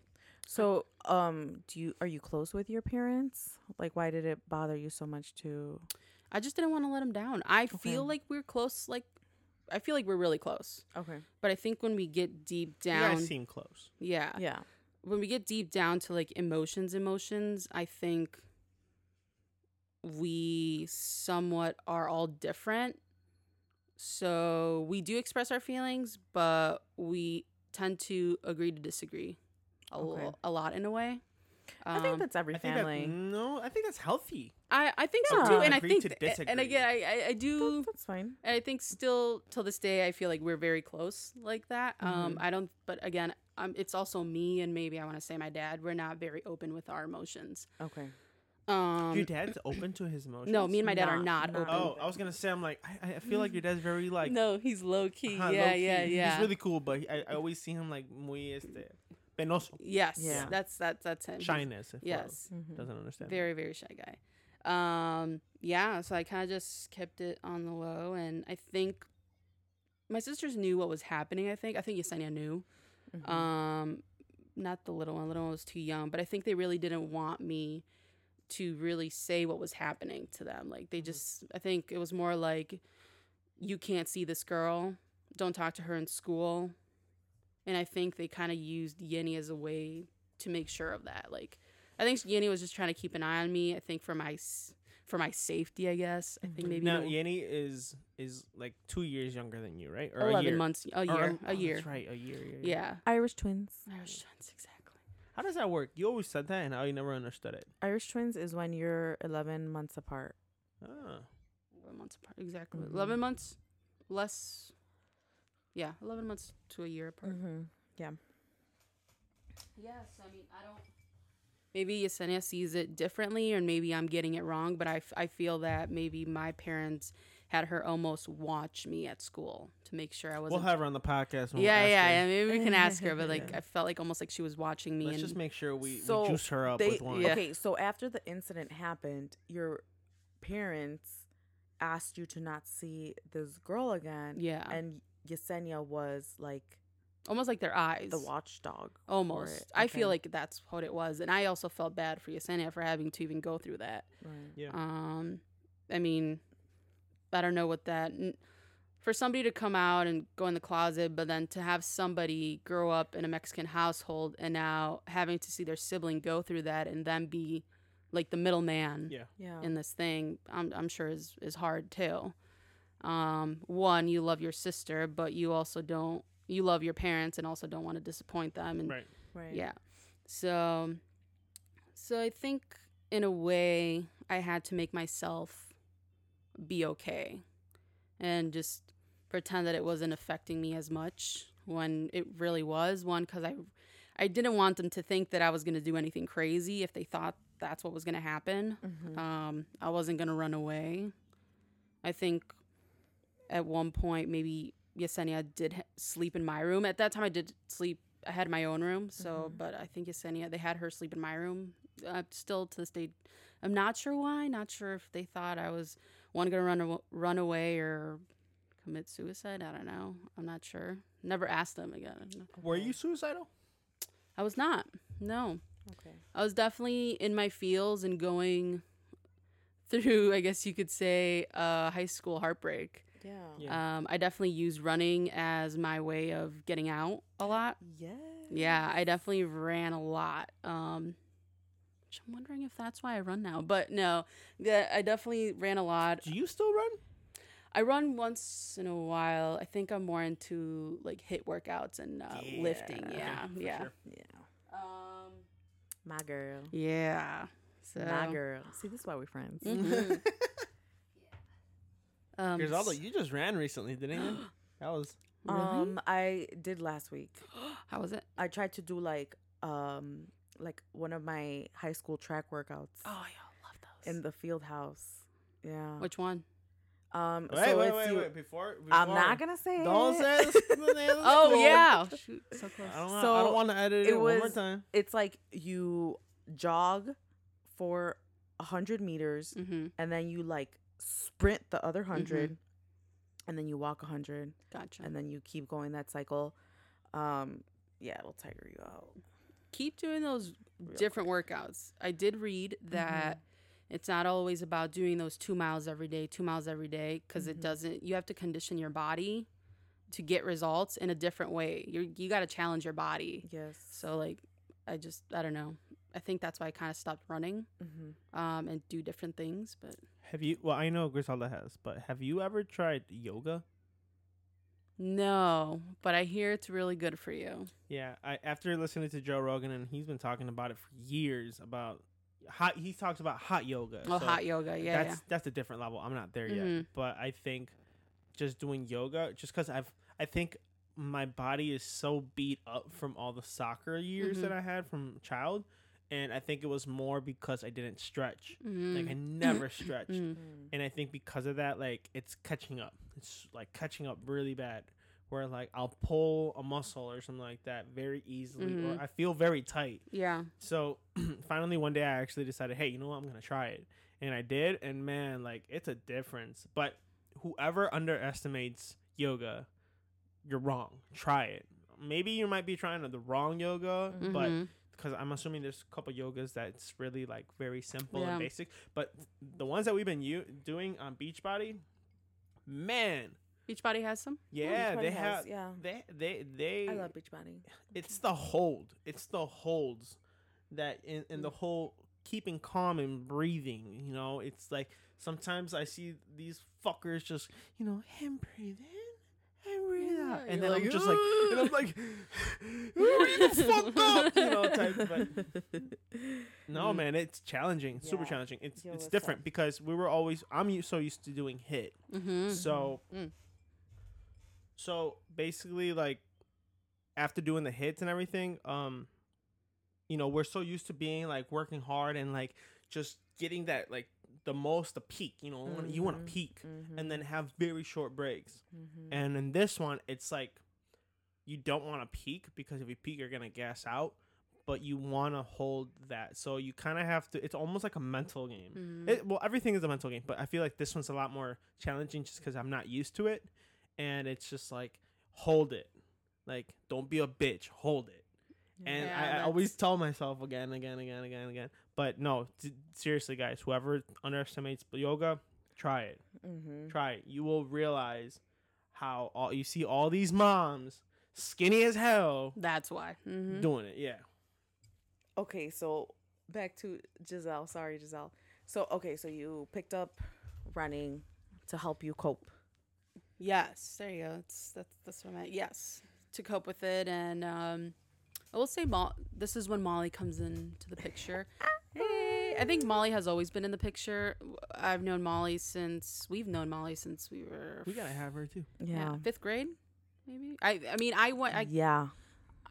Speaker 1: So, um, do you are you close with your parents? Like, why did it bother you so much to?
Speaker 3: I just didn't want to let them down. I feel like we're close. Like I feel like we're really close.
Speaker 1: Okay.
Speaker 3: But I think when we get deep
Speaker 2: You
Speaker 3: down,
Speaker 2: guys seem close.
Speaker 3: yeah,
Speaker 1: Yeah.
Speaker 3: when we get deep down to like emotions, emotions, I think we somewhat are all different. So we do express our feelings, but we tend to agree to disagree a,
Speaker 1: Okay.
Speaker 3: lo- a lot in a way.
Speaker 1: I think
Speaker 3: Um,
Speaker 1: that's every
Speaker 2: I think that,
Speaker 1: family.
Speaker 2: no, I think that's healthy.
Speaker 3: I, I think so too, and I think
Speaker 2: to
Speaker 3: th- and again I, I, I do
Speaker 1: That- that's fine.
Speaker 3: and I think still till this day I feel like we're very close like that. Um,
Speaker 1: Mhm.
Speaker 3: I don't, but again, um, it's also me and maybe I want to say my dad. We're not very open with our emotions.
Speaker 1: Okay.
Speaker 3: Um,
Speaker 2: Your dad's open to his emotions.
Speaker 3: no, me and my dad are
Speaker 1: Not-
Speaker 3: not,
Speaker 1: not
Speaker 3: open.
Speaker 2: Oh, I was gonna say, I'm like, I, I feel like your dad's very like.
Speaker 3: no, he's low key.
Speaker 2: uh-huh,
Speaker 3: yeah,
Speaker 2: low-key.
Speaker 3: yeah, yeah.
Speaker 2: He's really cool, but he- I, I always see him like muy este penoso,
Speaker 3: yes,
Speaker 1: Yeah.
Speaker 3: that's that's that's him.
Speaker 2: Shyness. If
Speaker 3: Yes,
Speaker 1: Mhm.
Speaker 2: doesn't understand.
Speaker 3: very very shy guy. Um, yeah, so I kind of just kept it on the low, and I think my sisters knew what was happening. I think I think Yesenia knew.
Speaker 1: Mhm.
Speaker 3: Um, not the little one. The Little one was too young, but I think they really didn't want me to really say what was happening to them. Like they just, I think it was more like, you can't see this girl. Don't talk to her in school. And I think they kind of used Yenny as a way to make sure of that. Like, I think Yenny was just trying to keep an eye on me. I think for my for my safety, I guess. I think
Speaker 1: Mhm.
Speaker 3: maybe
Speaker 2: now,
Speaker 3: no-
Speaker 2: Yenny is is like two years younger than you, right? Or a
Speaker 3: eleven
Speaker 2: year.
Speaker 3: months, a year,
Speaker 2: oh,
Speaker 3: a year.
Speaker 2: That's right, a year. year, year.
Speaker 3: Yeah,
Speaker 1: Irish twins.
Speaker 3: Irish twins, exactly.
Speaker 2: How does that work? You always said that, and I never understood it.
Speaker 1: Irish twins is when you're 11 months apart.
Speaker 2: Ah.
Speaker 3: Eleven months apart, exactly.
Speaker 1: Mhm.
Speaker 3: Eleven months, less. Yeah, eleven months to a year apart.
Speaker 1: Mm-hmm.
Speaker 3: Yes, I mean I don't. Maybe Yesenia sees it differently, or maybe I'm getting it wrong. But I, f- I feel that maybe my parents had her almost watch me at school to make sure I
Speaker 2: was.
Speaker 3: We'll
Speaker 2: have her on the podcast. When we
Speaker 3: yeah, yeah, yeah. Maybe we can ask her, but like
Speaker 2: Yeah.
Speaker 3: I felt like almost like she was watching me.
Speaker 2: Let's
Speaker 3: and
Speaker 2: just make sure we,
Speaker 1: So,
Speaker 2: we juice her up
Speaker 1: They,
Speaker 2: with one.
Speaker 3: Yeah.
Speaker 1: Okay, so after the incident happened, your parents asked you to not see this girl again.
Speaker 3: yeah,
Speaker 1: And Yesenia was like
Speaker 3: almost like their eyes.
Speaker 1: the watchdog.
Speaker 3: Almost.
Speaker 1: it.
Speaker 3: I feel like that's what it was, and I also felt bad for Yesenia for having to even go through that.
Speaker 1: Right.
Speaker 2: Yeah.
Speaker 3: Um, I mean, I don't know what that. For somebody to come out and go in the closet, but then to have somebody grow up in a Mexican household and now having to see their sibling go through that and then be like the middleman
Speaker 2: Yeah.
Speaker 1: Yeah.
Speaker 3: in this thing, I'm I'm sure is is hard too. Um, one, you love your sister, but you also don't. You love your parents and also don't want to disappoint them, and
Speaker 2: Right.
Speaker 1: right.
Speaker 3: yeah. So so I think in a way I had to make myself be okay and just pretend that it wasn't affecting me as much when it really was one cuz I I didn't want them to think that I was going to do anything crazy if they thought that's what was going to happen.
Speaker 1: Mhm.
Speaker 3: Um I wasn't going to run away. I think at one point maybe Yesenia did ha- sleep in my room. At that time I did sleep I had my own room, so
Speaker 1: Mhm.
Speaker 3: but I think Yesenia they had her sleep in my room. Uh, still to this day, I'm not sure why. Not sure if they thought I was one gonna run run away or commit suicide. I don't know. I'm not sure. Never asked them again.
Speaker 2: Were you suicidal?
Speaker 3: I was not. No,
Speaker 1: Okay.
Speaker 3: I was definitely in my feels and going through. I guess you could say uh, high school heartbreak.
Speaker 1: Yeah.
Speaker 2: Yeah.
Speaker 3: Um, I definitely used running as my way of getting out a lot.
Speaker 1: Yes.
Speaker 3: Yeah, I definitely ran a lot. Um, which I'm wondering if that's why I run now. But no, yeah, I definitely ran a lot.
Speaker 2: Do you still run?
Speaker 3: I run once in a while. I think I'm more into like HIIT workouts and uh, lifting.
Speaker 1: Yeah.
Speaker 3: Yeah,
Speaker 2: for
Speaker 3: yeah.
Speaker 2: sure.
Speaker 1: Yeah.
Speaker 3: Um,
Speaker 1: My girl.
Speaker 3: yeah. So,
Speaker 1: My girl. See, this is why we're friends.
Speaker 3: Mhm. um,
Speaker 2: Griselda, you just ran recently, didn't you? That was
Speaker 3: really?
Speaker 1: Um, I did last week.
Speaker 3: how was it?
Speaker 1: I tried to do like um like one of my high school track workouts
Speaker 3: Oh, yeah, love those.
Speaker 1: in the field house. Yeah.
Speaker 3: Which one?
Speaker 1: Um.
Speaker 2: wait,
Speaker 1: so
Speaker 2: wait,
Speaker 1: it's
Speaker 2: wait,
Speaker 1: you-
Speaker 2: wait. Before,
Speaker 1: I'm not gonna say it.
Speaker 2: Don't
Speaker 1: it.
Speaker 2: say the- the name of
Speaker 3: Oh
Speaker 2: school.
Speaker 3: yeah. Shoot, so close.
Speaker 2: I don't, want, I
Speaker 1: So,
Speaker 2: don't want to edit it,
Speaker 1: it
Speaker 2: one more
Speaker 1: was-
Speaker 2: time.
Speaker 1: it's like you jog for a hundred meters,
Speaker 3: Mm-hmm.
Speaker 1: and then you like sprint the other 100 and then you walk a hundred,
Speaker 3: Gotcha.
Speaker 1: and then you keep going that cycle. Um. Yeah, it'll tire you out.
Speaker 3: Keep doing those
Speaker 1: Real
Speaker 3: different workouts. I did read that it's not always about doing those two miles every day, two miles every day, because it
Speaker 1: Mhm.
Speaker 3: doesn't. You have to condition your body to get results in a different way. You you got to challenge your body.
Speaker 1: Yes.
Speaker 3: So like, I just I don't know. I think that's why I kind of stopped running
Speaker 1: Mm-hmm.
Speaker 3: um, and do different things. But
Speaker 2: Have you? Well, I know Griselda has, but have you ever tried yoga?
Speaker 3: No, but I hear it's really good for you.
Speaker 2: Yeah, I after listening to Joe Rogan and he's been talking about it for years about hot. He talks about hot yoga.
Speaker 3: Oh,
Speaker 2: so
Speaker 3: hot yoga, yeah,
Speaker 2: that's that's a different level. I'm not there yet,
Speaker 3: Mhm.
Speaker 2: but I think just doing yoga, just because I've I think my body is so beat up from all the soccer years
Speaker 3: Mhm.
Speaker 2: that I had from child, and I think it was more because I didn't stretch.
Speaker 3: Mm.
Speaker 2: Like I never stretched.
Speaker 3: Mm.
Speaker 2: and I think because of that, like it's catching up. It's like catching up really bad. Where like I'll pull a muscle or something like that very easily, or
Speaker 3: Mhm.
Speaker 2: I feel very tight.
Speaker 3: yeah,
Speaker 2: So finally one day I actually decided, hey, you know what, I'm gonna try it, and I did, and man, like it's a difference. But whoever underestimates yoga, you're wrong. Try it. Maybe you might be trying the wrong yoga, but
Speaker 3: Mhm.
Speaker 2: Because I'm assuming there's a couple yogas that's really like very simple
Speaker 3: Yeah.
Speaker 2: and basic. But the ones that we've been u- doing on Beachbody, man,
Speaker 3: Beachbody has some.
Speaker 2: yeah,
Speaker 1: Beachbody
Speaker 2: they
Speaker 1: has,
Speaker 2: have,
Speaker 1: yeah.
Speaker 2: they, they, they.
Speaker 1: I love Beachbody.
Speaker 2: It's the hold. It's the holds that in, in the mm. whole keeping calm and breathing. You know, it's like sometimes I see these fuckers just, you know, him breathe in and breathe out,
Speaker 3: Yeah,
Speaker 2: and then I'm
Speaker 3: like,
Speaker 2: just like, and I'm like, hurry the fuck up, you know, type. But no, man, it's challenging, super
Speaker 1: Yeah.
Speaker 2: challenging. It's
Speaker 1: Yo,
Speaker 2: it's different because we were always I'm so used to doing HIIT,
Speaker 3: Mm-hmm.
Speaker 2: so
Speaker 3: Mm.
Speaker 2: so basically like after doing the hits and everything, um, you know, we're so used to being like working hard and like just getting that like the most the peak. You know, you want to peak
Speaker 1: Mm-hmm.
Speaker 2: and then have very short breaks.
Speaker 1: mm-hmm.
Speaker 2: And in this one, it's like you don't want to peak because if you peak, you're gonna gas out. But you want to hold that, so you kind of have to. It's almost like a mental game.
Speaker 3: Mhm.
Speaker 2: It, well, everything is a mental game, but I feel like this one's a lot more challenging just because I'm not used to it, and it's just like hold it, like don't be a bitch, hold it. And
Speaker 3: Yeah,
Speaker 2: I, I always tell myself again, again, again, again, again. But no, t- seriously, guys, whoever underestimates yoga, try it
Speaker 1: Mm-hmm.
Speaker 2: try it. You will realize how all you see all these moms skinny as hell
Speaker 3: That's why. Mhm.
Speaker 2: doing it. Yeah.
Speaker 1: Okay, so back to Giselle. Sorry, Giselle. So okay, so you picked up running to help you cope.
Speaker 3: Yes, there you go. That's that's that's what I meant. Yes, to cope with it, and um, I will say, Mo- this is when Molly comes into the picture. Hey, I think Molly has always been in the picture. I've known Molly since we've known Molly since we were
Speaker 2: We gotta have her too.
Speaker 3: yeah,
Speaker 1: Yeah.
Speaker 3: fifth grade, maybe. I I mean, I went. I
Speaker 1: yeah.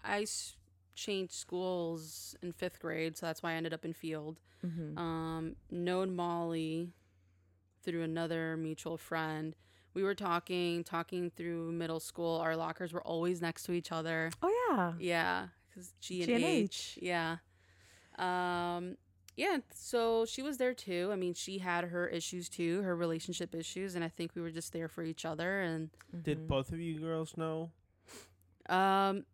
Speaker 3: I s- changed schools in fifth grade, so that's why I ended up in field.
Speaker 1: Mm-hmm.
Speaker 3: Um, known Molly through another mutual friend. We were talking, talking through middle school. Our lockers were always next to each other.
Speaker 1: oh yeah.
Speaker 3: Yeah, because G and
Speaker 1: G and
Speaker 3: H. Yeah. Um, yeah. So she was there too. I mean, she had her issues too, her relationship issues, and I think we were just there for each other. And
Speaker 2: Did
Speaker 1: Mhm.
Speaker 2: both of you girls know?
Speaker 3: um,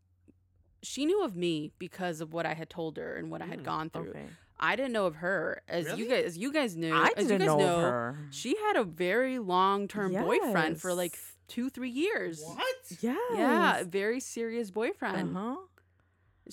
Speaker 3: she knew of me because of what I had told her and what I had
Speaker 2: Mm,
Speaker 3: gone through.
Speaker 1: Okay.
Speaker 3: I didn't know of her, as you guys, as you guys knew.
Speaker 1: I
Speaker 3: as you
Speaker 1: didn't
Speaker 3: guys
Speaker 1: know, of her.
Speaker 3: She had a very long term boyfriend for like two, three years.
Speaker 2: What?
Speaker 1: Yes.
Speaker 3: Yeah, very serious boyfriend.
Speaker 1: Uh huh.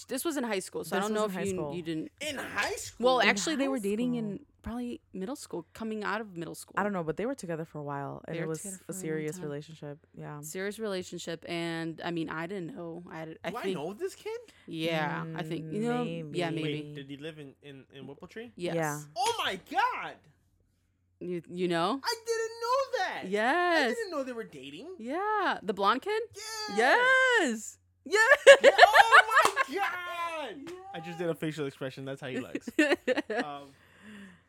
Speaker 3: This was in high school, so I
Speaker 1: This
Speaker 3: don't know
Speaker 1: was
Speaker 3: if
Speaker 1: in high
Speaker 3: you
Speaker 1: school.
Speaker 3: you didn't.
Speaker 2: In high school.
Speaker 3: Well,
Speaker 1: in
Speaker 3: actually, they
Speaker 1: high
Speaker 3: were dating
Speaker 1: school.
Speaker 3: in probably middle school, coming out of middle school.
Speaker 1: I don't know, but they were together for a while, and
Speaker 3: They
Speaker 1: it
Speaker 3: were
Speaker 1: was
Speaker 3: together
Speaker 1: a
Speaker 3: for a long
Speaker 1: serious
Speaker 3: time.
Speaker 1: relationship. Yeah.
Speaker 3: Serious relationship, and I mean, I didn't know. I, had- I
Speaker 2: Do I
Speaker 3: think,
Speaker 2: know this kid?
Speaker 3: yeah, I think you
Speaker 1: Mm,
Speaker 3: know, yeah,
Speaker 1: maybe.
Speaker 3: maybe,
Speaker 2: Wait, did he live in in in Whippletree?
Speaker 3: yes,
Speaker 1: Yeah.
Speaker 2: Oh my god!
Speaker 3: you you know,
Speaker 2: I didn't know that. Yes. I
Speaker 3: yes,
Speaker 2: didn't know they were dating.
Speaker 3: yeah, the blonde kid,
Speaker 2: Yeah.
Speaker 3: yes, yeah.
Speaker 2: Yeah, Oh my god! I just did a facial expression. That's how he looks. Um,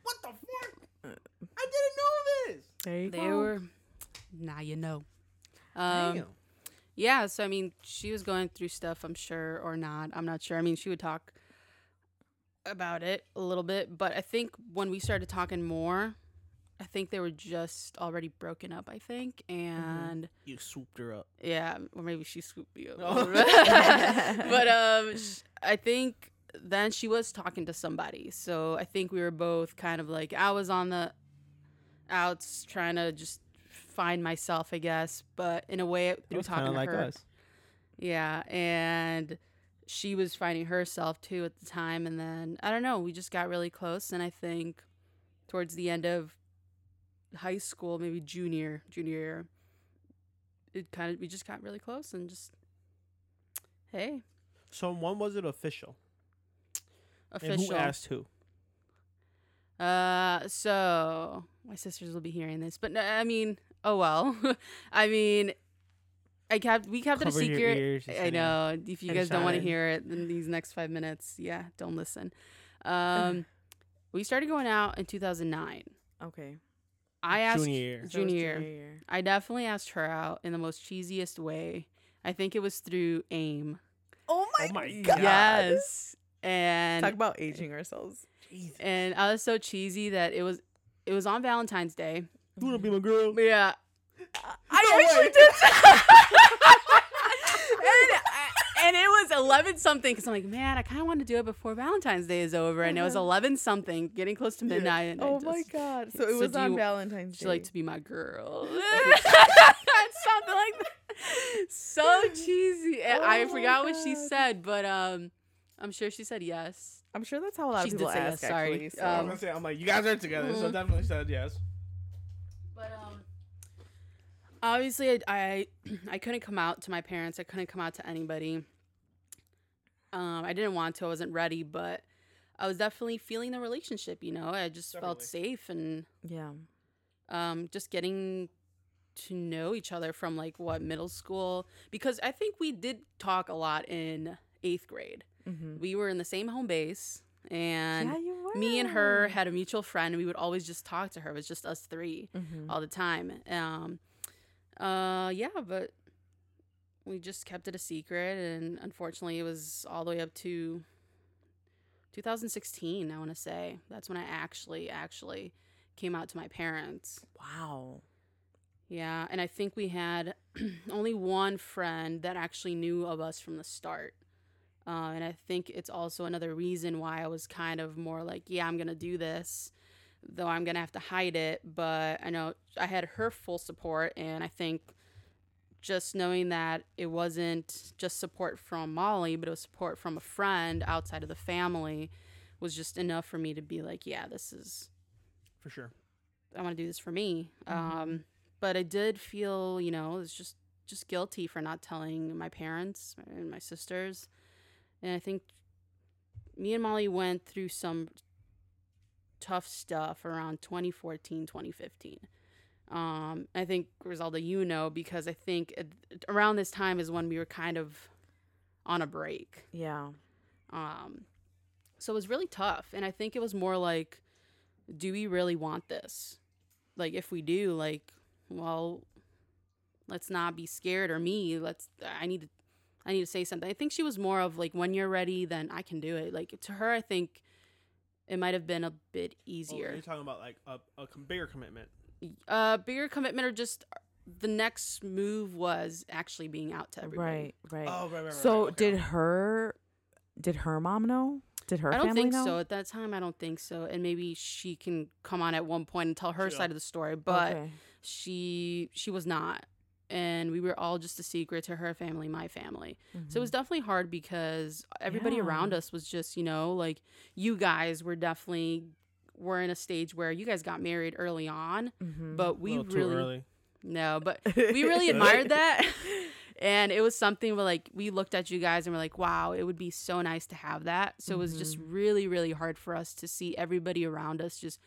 Speaker 2: what the fuck? I didn't know this.
Speaker 1: There you
Speaker 3: they
Speaker 1: go.
Speaker 3: were, now you know. Um,
Speaker 2: Damn.
Speaker 3: Yeah, so I mean, she was going through stuff, I'm sure, or not. I'm not sure. I mean, she would talk about it a little bit, but I think when we started talking more, I think they were just already broken up, I think. And
Speaker 2: You swooped her up.
Speaker 3: yeah, or maybe she swooped me up.
Speaker 2: Oh.
Speaker 3: but um sh- I think then she was talking to somebody. So I think we were both kind of like I was on the outs trying to just find myself, I guess, but in a way through talking
Speaker 2: kind
Speaker 3: to
Speaker 2: of like
Speaker 3: her.
Speaker 2: us.
Speaker 3: Yeah, and she was finding herself too at the time and then I don't know, we just got really close and I think towards the end of high school, maybe junior, junior year, it kind of we just got really close and just hey,
Speaker 2: So when was it official?
Speaker 3: official.
Speaker 2: And who asked who?
Speaker 3: Uh, so my sisters will be hearing this, but no, I mean, oh well. I mean, I kept we kept
Speaker 2: Cover
Speaker 3: it a secret.
Speaker 2: ears,
Speaker 3: I
Speaker 2: said,
Speaker 3: know. If you
Speaker 2: And
Speaker 3: guys don't want to hear it in these next five minutes, yeah, don't listen. Um, we started going out in 2009.
Speaker 1: Okay.
Speaker 3: I asked
Speaker 2: Junior year.
Speaker 1: So it was
Speaker 3: junior year. I definitely asked her out in the most cheesiest way. I think it was through AIM.
Speaker 1: Oh
Speaker 2: my Oh my God.
Speaker 3: Yes. And
Speaker 1: Talk about aging ourselves.
Speaker 3: and I was so cheesy that it was it was on Valentine's Day.
Speaker 2: You wanna be my girl?
Speaker 3: But yeah.
Speaker 1: I
Speaker 2: No
Speaker 1: actually
Speaker 2: way.
Speaker 3: did. and, I- and it was 11 something because I'm like, man, I kind of want to do it before Valentine's Day is over. And it was
Speaker 1: Uh-huh.
Speaker 3: 11 something, getting close to
Speaker 2: Yeah.
Speaker 3: midnight. And I
Speaker 1: Oh my god! So it
Speaker 3: So
Speaker 1: was on
Speaker 3: you-
Speaker 1: Valentine's Day.
Speaker 3: She like to be my girl. Something like that. So cheesy.
Speaker 1: Oh
Speaker 3: I
Speaker 1: my
Speaker 3: forgot what she said, but um, I'm sure she said yes.
Speaker 1: I'm sure that's how a lot
Speaker 3: She
Speaker 1: of
Speaker 3: did
Speaker 1: people
Speaker 3: say yes, sorry.
Speaker 1: Actually, so.
Speaker 2: I was
Speaker 3: Um,
Speaker 2: gonna say, I'm like, you guys are together, so
Speaker 3: Mhm.
Speaker 2: definitely said yes.
Speaker 3: But um, obviously, I, I I couldn't come out to my parents. I couldn't come out to anybody. Um, I didn't want to. I wasn't ready, but I was definitely feeling the relationship. You know, I just felt safe and
Speaker 1: yeah.
Speaker 3: um, just getting to know each other from like what middle school because I think we did talk a lot in eighth grade.
Speaker 1: Mm-hmm.
Speaker 3: We were in the same home base, and
Speaker 1: yeah, you were.
Speaker 3: me and her had a mutual friend, and we would always just talk to her. It was just us three
Speaker 1: Mm-hmm.
Speaker 3: all the time. Um, uh, yeah, but we just kept it a secret, and unfortunately, it was all the way up to 2016. I want to say that's when I actually actually came out to my parents.
Speaker 1: Wow.
Speaker 3: Yeah, and I think we had only one friend that actually knew of us from the start. Uh, and I think it's also another reason why I was kind of more like, yeah, I'm going to do this, though I'm going to have to hide it. But I know I had her full support. And I think just knowing that it wasn't just support from Molly, but it was support from a friend outside of the family was just enough for me to be like, yeah, this is
Speaker 2: For sure.
Speaker 3: I want to do this for me.
Speaker 1: Mhm.
Speaker 3: Um, but I did feel, you know, it's just just guilty for not telling my parents and my sisters. And I think me and Molly went through some tough stuff around 2014, 2015. Um, I think Griselda, you know, because I think it, around this time is when we were kind of on a break.
Speaker 1: Yeah.
Speaker 3: Um, so it was really tough. And I think it was more like, do we really want this? Like, if we do, like, well, let's not be scared or me. Let's, I need to, I need to say something. I think she was more of like, when you're ready, then I can do it. Like, to her, I think it might have been a bit
Speaker 2: Oh,
Speaker 3: easier.
Speaker 2: you're talking about like a, a com- bigger commitment.
Speaker 3: uh, bigger commitment or just the next move was actually being out to everybody.
Speaker 1: Right. Right.
Speaker 2: Oh, right, right, right.
Speaker 1: so
Speaker 2: right. Okay,
Speaker 1: did her? Did her mom know? Did her
Speaker 3: I don't
Speaker 1: family
Speaker 3: think
Speaker 1: know?
Speaker 3: so. At that time, I don't think so. And maybe she can come on at one point and tell her
Speaker 2: Yeah.
Speaker 3: side of the story, but
Speaker 1: Okay.
Speaker 3: she she was not. And we were all just a secret to her family, my family. So it was
Speaker 1: Mhm.
Speaker 3: definitely hard because everybody
Speaker 1: Yeah.
Speaker 3: around us was just, you know, like you guys were definitely were in a stage where you guys got married early on,
Speaker 1: Mhm.
Speaker 3: but we
Speaker 2: little too
Speaker 3: really
Speaker 2: early.
Speaker 3: no, but we really admired that. And it was something where like we looked at you guys and we're like, wow, it would be so nice to have that. So it was just
Speaker 1: Mm-hmm.
Speaker 3: really, really hard for us to see everybody around us just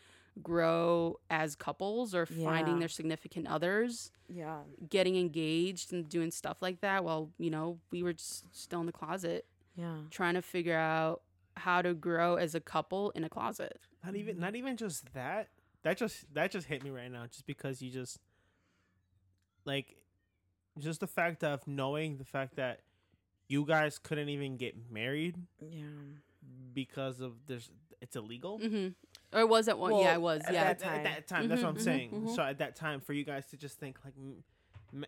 Speaker 3: grow as couples or finding their significant others,
Speaker 1: yeah.
Speaker 3: getting engaged and doing stuff like that. While, you know, we were just still in the closet
Speaker 1: Yeah.
Speaker 3: trying to figure out how to grow as a couple in a closet.
Speaker 2: Not even not even just that. That just that just hit me right now. Just because you just like just the fact of knowing the fact that you guys couldn't even get married
Speaker 1: Yeah.
Speaker 2: because of this it's illegal.
Speaker 3: hmm Or it was at one. yeah,
Speaker 1: Well,
Speaker 3: it was.
Speaker 1: at
Speaker 3: Yeah.
Speaker 2: At, that- at that time, that's what I'm
Speaker 3: Mhm, mhm,
Speaker 2: saying.
Speaker 3: mhm.
Speaker 2: So at that time, for you guys to just think like, m- m-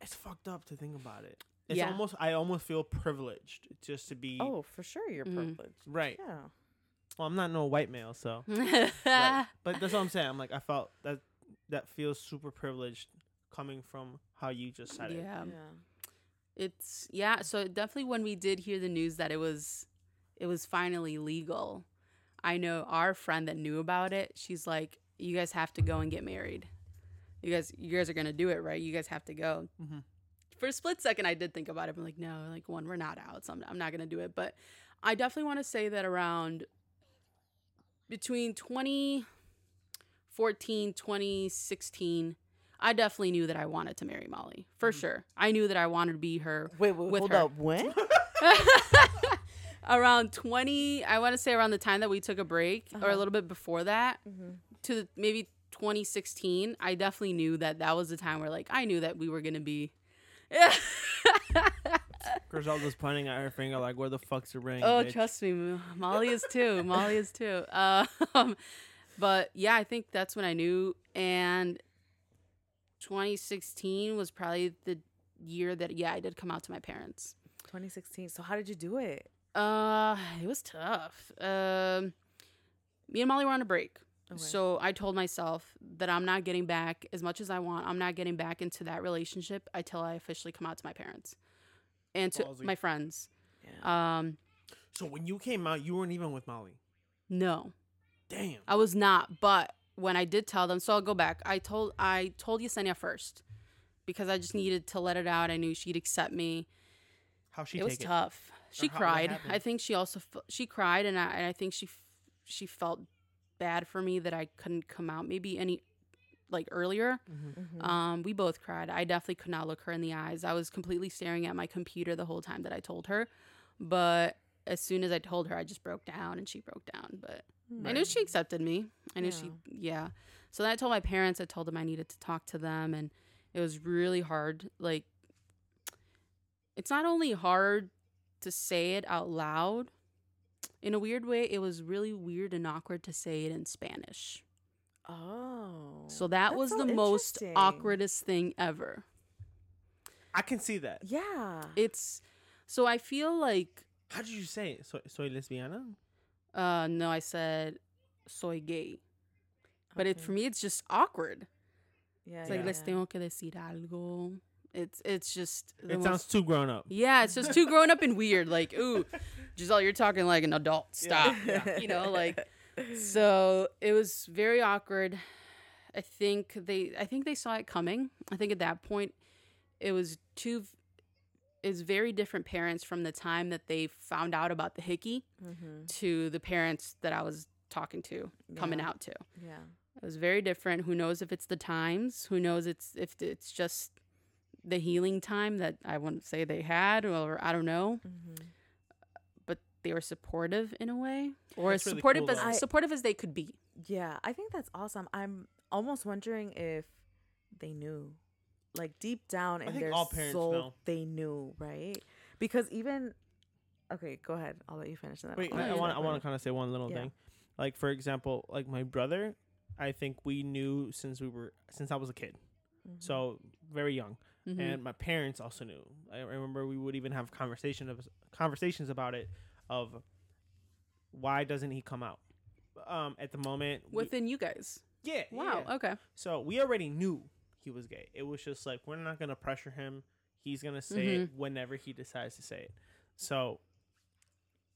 Speaker 2: it's fucked up to think about it. It's
Speaker 3: Yeah.
Speaker 2: almost I almost feel privileged just to be
Speaker 1: Oh, for sure, you're
Speaker 3: Mhm.
Speaker 1: privileged.
Speaker 2: right.
Speaker 1: Yeah.
Speaker 2: Well, I'm not no white male, so.
Speaker 3: Mm-hmm.
Speaker 2: Right. But that's what I'm saying. I'm like I felt that that feels super privileged coming from how you just said it.
Speaker 3: yeah.
Speaker 1: yeah.
Speaker 3: It's yeah. So definitely when we did hear the news that it was, it was finally legal. I know our friend that knew about it. She's like, "You guys have to go and get married. You guys, you guys are gonna do it, right? You guys have to go."
Speaker 2: Mhm.
Speaker 3: For a split second, I did think about it. I'm like, no, like one, we're not out, so I'm, I'm not gonna do it. But I definitely want to say that around between 2014, 2016, I definitely knew that I wanted to marry Molly for
Speaker 2: Mhm.
Speaker 3: sure. I knew that I wanted to be her
Speaker 1: Wait, wait hold
Speaker 3: her.
Speaker 1: up. When?
Speaker 3: around 20 i want to say around the time that we took a break or a
Speaker 1: Uh-huh.
Speaker 3: little bit before that
Speaker 1: Mhm.
Speaker 3: to the- maybe 2016 i definitely knew that that was the time where like i knew that we were gonna be yeah
Speaker 2: Griselda's pointing at her finger like, "Where the fuck's your ring?"
Speaker 3: oh
Speaker 2: bitch?"
Speaker 3: trust me molly is too molly is too um but yeah i think that's when i knew and 2016 was probably the year that yeah i did come out to my parents
Speaker 1: 2016. So how did you do it?
Speaker 3: Uh, it was tough. Um, me and Molly were on a break.
Speaker 1: Okay.
Speaker 3: So I told myself that I'm not getting back as much as I want. I'm not getting back into that relationship until I officially come out to my parents and to
Speaker 2: Ballsy.
Speaker 3: my friends.
Speaker 1: yeah.
Speaker 3: Um,
Speaker 2: So when you came out, you weren't even with Molly.
Speaker 3: no,
Speaker 2: Damn.
Speaker 3: I was not. But when I did tell them, so I'll go back. I told I told Yesenia first because I just needed to let it out. I knew she'd accept me.
Speaker 2: How she
Speaker 3: it was
Speaker 2: it?
Speaker 3: tough. She
Speaker 2: how-
Speaker 3: cried. I think she also f- she cried, and I, and I think she f- she felt bad for me that I couldn't come out maybe any like earlier.
Speaker 2: Mhm.
Speaker 1: Mhm.
Speaker 3: Um, we both cried. I definitely could not look her in the eyes. I was completely staring at my computer the whole time that I told her. But as soon as I told her, I just broke down, and she broke down. But I knew she accepted me. I knew she, yeah. So then I told my parents. I told them I needed to talk to them, and it was really hard. Like, it's not only hard to say it out loud. In a weird way, it was really weird and awkward to say it in Spanish.
Speaker 1: Oh.
Speaker 3: So that
Speaker 1: that's
Speaker 3: was
Speaker 1: so
Speaker 3: the most
Speaker 1: interesting.
Speaker 3: awkwardest thing ever.
Speaker 2: I can see that.
Speaker 1: Yeah.
Speaker 3: It's so I feel like
Speaker 2: How did you say it? So, soy lesbiana?
Speaker 3: uh no, I said soy gay. But it for me it's just awkward.
Speaker 1: Yeah.
Speaker 3: It's like
Speaker 2: Yeah.
Speaker 3: les tengo que decir algo. It's it's just
Speaker 2: It
Speaker 3: most-
Speaker 2: sounds too grown up.
Speaker 3: Yeah, it's just too grown up and weird. Like, ooh, Giselle, you're talking like an adult. Stop.
Speaker 2: Yeah.
Speaker 3: You know, like so it was very awkward. I think they I think they saw it coming. I think at that point it was two it's very different parents from the time that they found out about the hickey
Speaker 1: Mhm.
Speaker 3: to the parents that I was talking to, coming out to.
Speaker 1: Yeah.
Speaker 3: It was very different. Who knows if it's the times? Who knows it's if it's just the healing time that I wouldn't say they had, or I don't know.
Speaker 1: Mhm.
Speaker 3: But they were supportive in a way, or as
Speaker 2: That's really
Speaker 3: supportive
Speaker 2: cool,
Speaker 3: as.
Speaker 1: I-
Speaker 3: supportive as they could be.
Speaker 1: Yeah, I think that's awesome. I'm almost wondering if they knew, like deep down
Speaker 2: I
Speaker 1: in
Speaker 2: think
Speaker 1: their
Speaker 2: all
Speaker 1: soul,
Speaker 2: know.
Speaker 1: they knew, right? Because even, okay, go ahead. I'll let you finish. And then
Speaker 2: Wait,
Speaker 1: I'll
Speaker 2: I,
Speaker 1: let
Speaker 3: yeah,
Speaker 1: you
Speaker 2: want I want to kind of say one little
Speaker 1: Yeah.
Speaker 2: thing. Like for example, like my brother, I think we knew since we were since I was a kid.
Speaker 1: Mhm.
Speaker 2: So very young.
Speaker 3: Mhm.
Speaker 2: and my parents also knew. I remember we would even have conversation of conversations about it of why doesn't he come out? Um, at the moment, we-
Speaker 3: Within you guys.
Speaker 2: yeah,
Speaker 3: Wow.
Speaker 2: yeah.
Speaker 3: Okay.
Speaker 2: So we already knew he was gay. It was just like we're not gonna pressure him. He's gonna say it
Speaker 3: Mm-hmm.
Speaker 2: whenever he decides to say it. So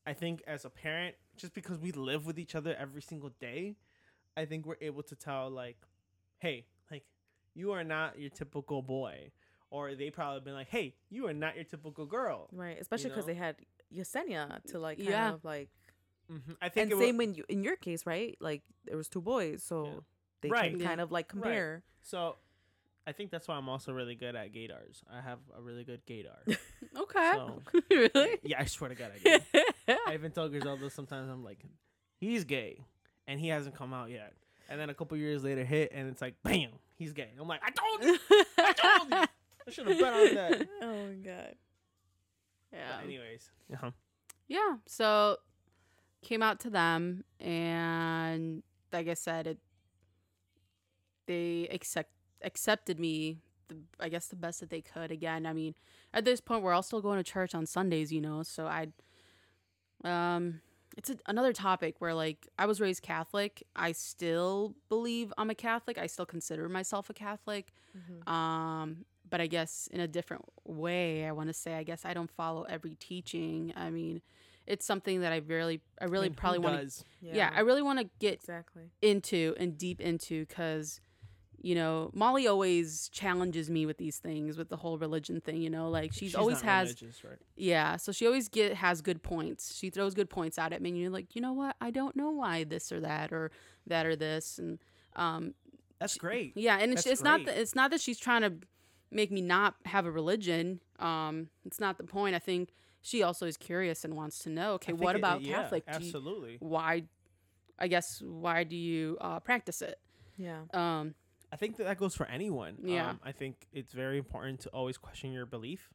Speaker 2: I think as a parent, just because we live with each other every single day, I think we're able to tell like, hey, like you are not your typical boy. Or they probably been like, "Hey, you are not your typical girl."
Speaker 1: right, especially because
Speaker 2: know?
Speaker 1: they had Yesenia to like kind
Speaker 3: Yeah.
Speaker 1: of like,
Speaker 2: hmm I think
Speaker 1: and
Speaker 2: it wa-
Speaker 1: same when you in your case, right? Like there was two boys, so
Speaker 2: Yeah.
Speaker 1: they
Speaker 2: Right.
Speaker 1: can
Speaker 3: Yeah.
Speaker 1: kind of like compare.
Speaker 2: so. I think that's why I'm also really good at gaydars. I have a really good gaydar.
Speaker 3: Okay.
Speaker 2: So-
Speaker 3: really?
Speaker 2: yeah, I swear to God, I do. I even tell Griselda sometimes I'm like, he's gay, and he hasn't come out yet. And then a couple years later, hit, and it's like, bam, he's gay. I'm like, I told you, I told you. I should have bet on that.
Speaker 1: oh my god.
Speaker 3: Yeah.
Speaker 2: But anyways, uh-huh.
Speaker 3: Yeah. So came out to them and like I said, it they accept accepted me the, I guess the best that they could. Again, I mean, at this point we're all still going to church on Sundays, you know, so I um it's a, another topic where like I was raised Catholic. I still believe I'm a Catholic. I still consider myself a Catholic.
Speaker 1: Mhm.
Speaker 3: Um but I guess in a different way. I want to say I guess I don't follow every teaching. I mean, it's something that I really I
Speaker 2: I
Speaker 3: really
Speaker 2: mean,
Speaker 3: probably want to
Speaker 2: does?
Speaker 3: yeah. I really want to get
Speaker 1: exactly.
Speaker 3: into and deep into because you know molly always challenges me with these things with the whole religion thing you know like she's, always has
Speaker 2: right?
Speaker 3: yeah so she always get has good points she throws good points out at me and you're like you know what i don't know why this or that or that or this and um
Speaker 2: That's great.
Speaker 3: yeah and it's,
Speaker 2: That's
Speaker 3: it's not that it's not that she's trying to make me not have a religion um it's not the point i think she also is curious and wants to know okay
Speaker 2: I think
Speaker 3: what
Speaker 2: it-
Speaker 3: about
Speaker 2: yeah,
Speaker 3: catholic Do you-
Speaker 2: Absolutely.
Speaker 3: why i guess why do you uh practice it
Speaker 1: Yeah.
Speaker 3: um
Speaker 2: I think that that goes for anyone.
Speaker 3: Yeah.
Speaker 2: Um, I think it's very important to always question your belief.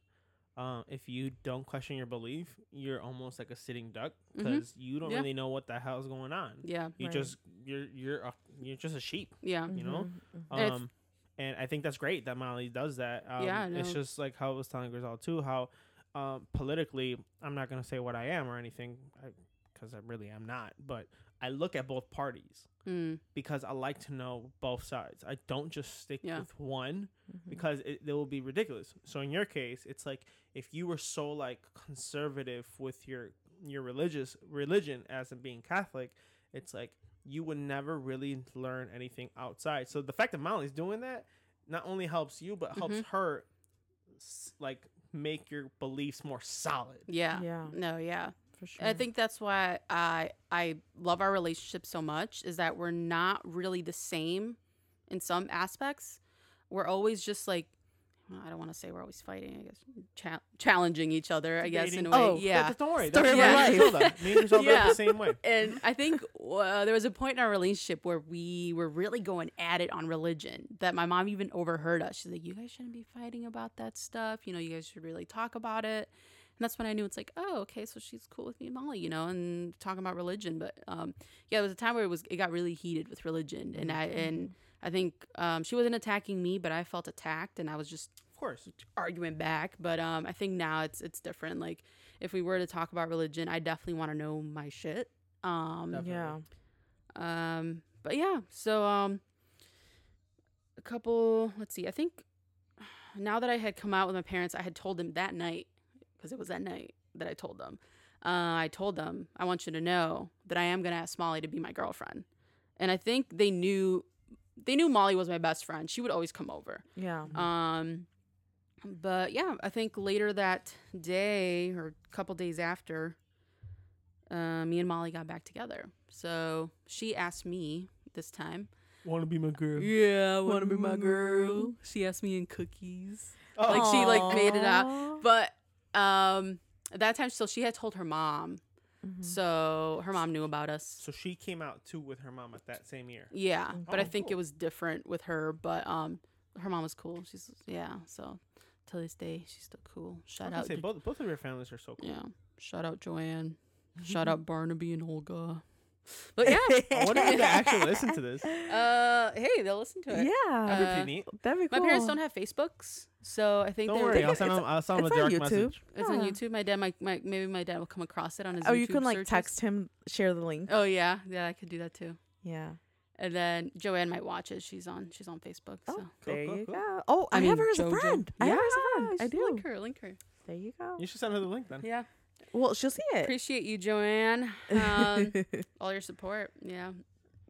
Speaker 2: Um, if you don't question your belief, you're almost like a sitting duck because you don't
Speaker 3: Yeah.
Speaker 2: really know what the hell's going on.
Speaker 3: yeah
Speaker 2: You
Speaker 1: Right.
Speaker 2: just you're you're a, you're just a sheep.
Speaker 3: yeah
Speaker 2: you know?
Speaker 1: Mhm, mhm.
Speaker 2: Um, and I think that's great that Molly does that. Um,
Speaker 3: Yeah,
Speaker 2: it's just like how I was telling Grizel too. How um, politically, I'm not gonna say what I am or anything because I, really am not. But I look at both parties
Speaker 3: Mm,
Speaker 2: because I like to know both sides. I don't just stick
Speaker 3: Yeah.
Speaker 2: with one
Speaker 1: Mhm.
Speaker 2: because it, it will be ridiculous. So in your case, it's like if you were so like conservative with your your religious religion as in being Catholic, it's like you would never really learn anything outside. So the fact that Molly's doing that not only helps you but helps
Speaker 3: Mhm.
Speaker 2: her like make your beliefs more solid.
Speaker 3: yeah.
Speaker 1: Yeah,
Speaker 3: No, yeah.
Speaker 1: for sure.
Speaker 3: I think that's why I I love our relationship so much is that we're not really the same in some aspects. We're always just like well, I don't want to say we're always fighting. I guess cha- challenging each other. I guess in a way.
Speaker 1: Oh,
Speaker 3: yeah.
Speaker 2: But don't worry.
Speaker 1: Story
Speaker 2: That's
Speaker 3: of my
Speaker 2: me and
Speaker 3: life.
Speaker 2: Griselda. Me and Griselda
Speaker 3: Yeah.
Speaker 2: the same way.
Speaker 3: and I think uh, there was a point in our relationship where we were really going at it on religion that my mom even overheard us. She's like, "You guys shouldn't be fighting about that stuff. You know, you guys should really talk about it." And that's when I knew it's like, oh, okay, so she's cool with me and Molly, you know, and talking about religion. But um, yeah, there was a time where it was it got really heated with religion, and I and I think um, she wasn't attacking me, but I felt attacked, and I was just
Speaker 2: Of course.
Speaker 3: arguing back. But um, I think now it's it's different. Like if we were to talk about religion, I definitely want to know my shit. Um,
Speaker 2: Definitely.
Speaker 1: yeah.
Speaker 3: um, but yeah, so um, a couple. Let's see. I think now that I had come out with my parents, I had told them that night because it was that night that I told them. Uh, I told them I want you to know that I am gonna ask Molly to be my girlfriend, and I think they knew. They knew Molly was my best friend. She would always come over.
Speaker 1: Yeah.
Speaker 3: Um, but yeah, I think later that day or a couple days after, uh, me and Molly got back together. So she asked me this time.
Speaker 2: Want to be my girl?
Speaker 3: Yeah,
Speaker 1: wanna be my girl.
Speaker 3: She asked me in cookies.
Speaker 2: Oh,
Speaker 3: Like, she, like, made it
Speaker 1: up,
Speaker 3: But um, at that time, so she had told her mom.
Speaker 1: Mhm.
Speaker 3: So her mom knew about us.
Speaker 2: So she came out too with her mom at that same year.
Speaker 3: Yeah, but I
Speaker 2: Oh,
Speaker 3: think it was different with her. But um, her mom was cool. She's yeah. So till this day, she's still cool. Shout
Speaker 2: was gonna
Speaker 3: out,
Speaker 2: say
Speaker 3: Jo-
Speaker 2: both both of your families are so cool.
Speaker 3: yeah. Shout out Joanne. Shout out Barnaby and Olga. But yeah,
Speaker 2: I wonder if they actually listen to this.
Speaker 3: uh, hey, they'll listen to it.
Speaker 1: yeah.
Speaker 2: That'd be
Speaker 3: Uh,
Speaker 2: pretty neat.
Speaker 1: That'd be
Speaker 3: My parents don't have Facebooks, so I think
Speaker 2: Don't
Speaker 3: they
Speaker 2: worry,
Speaker 3: They
Speaker 2: I'll
Speaker 3: could-
Speaker 2: send them. I'll send them a
Speaker 1: on
Speaker 2: direct
Speaker 1: YouTube.
Speaker 2: message.
Speaker 3: It's on YouTube. My dad might, might maybe my dad will come across it on his.
Speaker 1: Oh,
Speaker 3: YouTube
Speaker 1: you can like
Speaker 3: searches.
Speaker 1: text him, share the link.
Speaker 3: Oh yeah, yeah, I could do that too.
Speaker 1: Yeah.
Speaker 3: And then Joanne might watch it. She's on. She's on Facebook. So.
Speaker 1: Oh,
Speaker 2: Cool,
Speaker 1: there
Speaker 2: cool,
Speaker 1: you
Speaker 2: cool.
Speaker 1: go. Oh, I,
Speaker 3: I
Speaker 1: have her as a
Speaker 3: Jojo.
Speaker 1: friend. I have her as a friend. I do.
Speaker 3: Link her. Link her.
Speaker 1: There you go.
Speaker 2: You should send her the link then.
Speaker 3: Yeah.
Speaker 1: Well, she'll see it.
Speaker 3: Appreciate you, Joanne. Um, all your support. Yeah.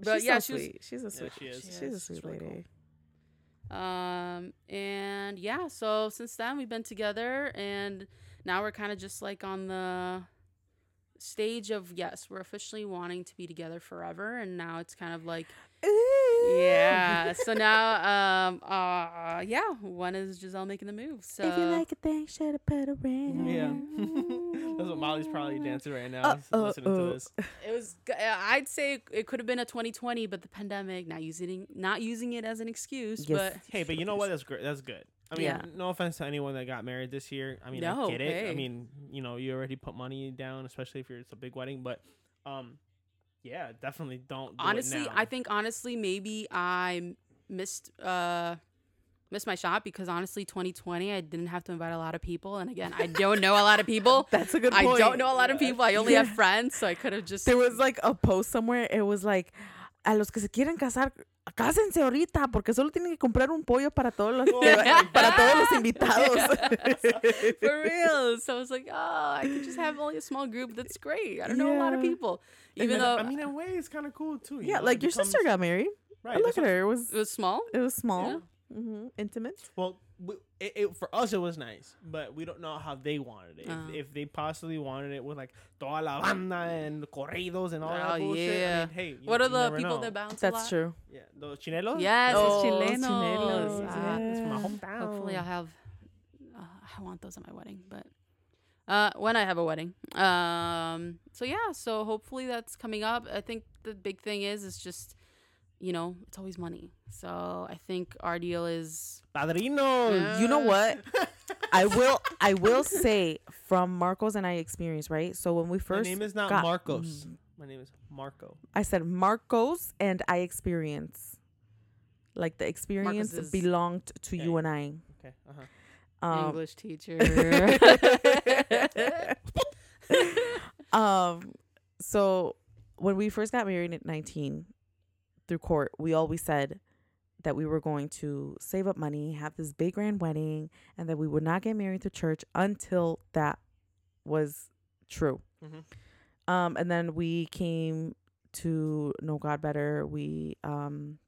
Speaker 3: But
Speaker 1: She's
Speaker 3: yeah,
Speaker 1: so
Speaker 3: she was-
Speaker 1: She's a
Speaker 2: Yeah,
Speaker 1: sweet.
Speaker 2: she is.
Speaker 3: She
Speaker 1: She's a sweet
Speaker 3: She's really cool.
Speaker 1: lady.
Speaker 3: Um, and yeah, so since then we've been together, and now we're kind of just like on the stage of yes, we're officially wanting to be together forever, and now it's kind of like yeah. so now, um, uh, yeah, when is Giselle making the move? So
Speaker 1: if you like a thing, should have put a ring.
Speaker 2: Yeah. That's what Molly's probably dancing right now,
Speaker 1: Uh, uh,
Speaker 2: listening
Speaker 1: uh.
Speaker 2: to this.
Speaker 3: it was. g- uh, I'd say it could have been a 2020, but the pandemic, not using not using it as an excuse,
Speaker 1: Yes.
Speaker 3: but
Speaker 2: Hey, but you know what? That's great. That's good. I mean,
Speaker 1: Yeah.
Speaker 2: no offense to anyone that got married this year. I mean,
Speaker 3: No,
Speaker 2: I get it. I mean, you know, you already put money down, especially if you're, it's a big wedding. But, um, yeah, definitely don't. Do
Speaker 3: honestly
Speaker 2: it now.
Speaker 3: i think honestly maybe I missed uh missed my shot because honestly 2020 i didn't have to invite a lot of people and again i don't know a lot of people
Speaker 1: That's a good point.
Speaker 3: i don't know a lot of people i only have friends so i could have just
Speaker 1: There was like a post somewhere. It was like, a los que se quieren casar, cásense ahorita porque solo tienen que comprar un pollo para todos los para todos los invitados.
Speaker 3: For real. So I was like, oh, I could just have only a small group. That's great. I don't know a lot of people. Even
Speaker 2: then,
Speaker 3: though
Speaker 2: I mean, in a way, it's kind of cool too.
Speaker 1: yeah,
Speaker 2: know,
Speaker 1: like
Speaker 2: it
Speaker 1: your sister got married.
Speaker 2: Right.
Speaker 1: Look at her. It was
Speaker 3: it was small.
Speaker 1: it was small,
Speaker 3: Yeah.
Speaker 1: Hmm intimate.
Speaker 2: Well, we, it, it, for us it was nice, but we don't know how they wanted it.
Speaker 3: Uh.
Speaker 2: If, if they possibly wanted it with like toda la banda and corridos and all
Speaker 3: Oh,
Speaker 2: that bullshit, I mean, hey, you,
Speaker 3: What are
Speaker 2: you
Speaker 3: the people
Speaker 2: know.
Speaker 3: that bounce a
Speaker 1: That's
Speaker 3: lot?
Speaker 1: true.
Speaker 2: Yeah, those chinelos.
Speaker 3: Yes, it's chilenos.
Speaker 1: chinelos,
Speaker 3: Ah,
Speaker 2: it's from my hometown.
Speaker 3: Hopefully, I'll have. Uh, I want those at my wedding, but uh, when I have a wedding. Um. So yeah. So hopefully that's coming up. I think the big thing is is just, you know, it's always money. So I think our deal is.
Speaker 2: Padrinos.
Speaker 1: You know what? I will I will say from Marcos and I experience, right? So when we
Speaker 2: My
Speaker 1: first
Speaker 2: name is not
Speaker 1: got-
Speaker 2: Marcos. My name is Marco.
Speaker 1: I said Marcos and I experience. Like the experience
Speaker 3: is-
Speaker 1: belonged to
Speaker 2: Yeah,
Speaker 1: you and I.
Speaker 2: Okay. Uh-huh.
Speaker 1: Um,
Speaker 3: English teacher.
Speaker 1: um so when we first got married at 19 through court we always said that we were going to save up money have this big grand wedding and that we would not get married through church until that was true
Speaker 2: Mhm.
Speaker 1: um and then we came to know god better we um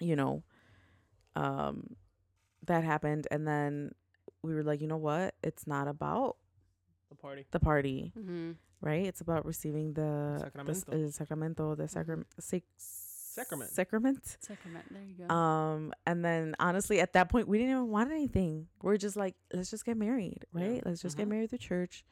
Speaker 1: you know um that happened and then we were like you know what it's not about
Speaker 2: The party.
Speaker 1: the party
Speaker 3: hmm
Speaker 1: right? It's about receiving the
Speaker 2: Sacramento.
Speaker 1: the, s- uh, sacramento, the sacrament, sac-
Speaker 2: Sacrament.
Speaker 1: sacrament.
Speaker 3: Sacrament. There you go.
Speaker 1: Um, and then honestly, at that point, we didn't even want anything. We're just like, let's just get married,
Speaker 2: Yeah.
Speaker 1: right? Let's just get
Speaker 2: Mhm.
Speaker 1: married through church.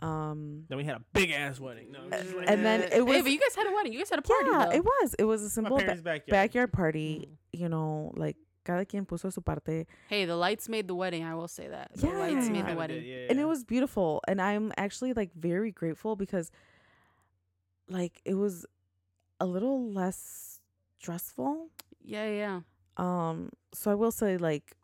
Speaker 1: Um,
Speaker 2: Then we had a big ass wedding. No, just like
Speaker 1: and then it was-
Speaker 3: Hey, but you guys had a wedding. You guys had a party.
Speaker 1: yeah,
Speaker 3: though.
Speaker 1: it was. It was a simple ba-
Speaker 2: parents' backyard.
Speaker 1: backyard party.
Speaker 2: Mhm.
Speaker 1: You know, like cada quien puso su parte,
Speaker 3: Hey, the lights made the wedding. I will say that. The lights made the
Speaker 2: Kinda
Speaker 3: wedding.
Speaker 2: did, yeah,
Speaker 1: and it was beautiful. And I'm actually like very grateful because, like, it was a little less stressful.
Speaker 3: Yeah, yeah.
Speaker 1: Um, so I will say like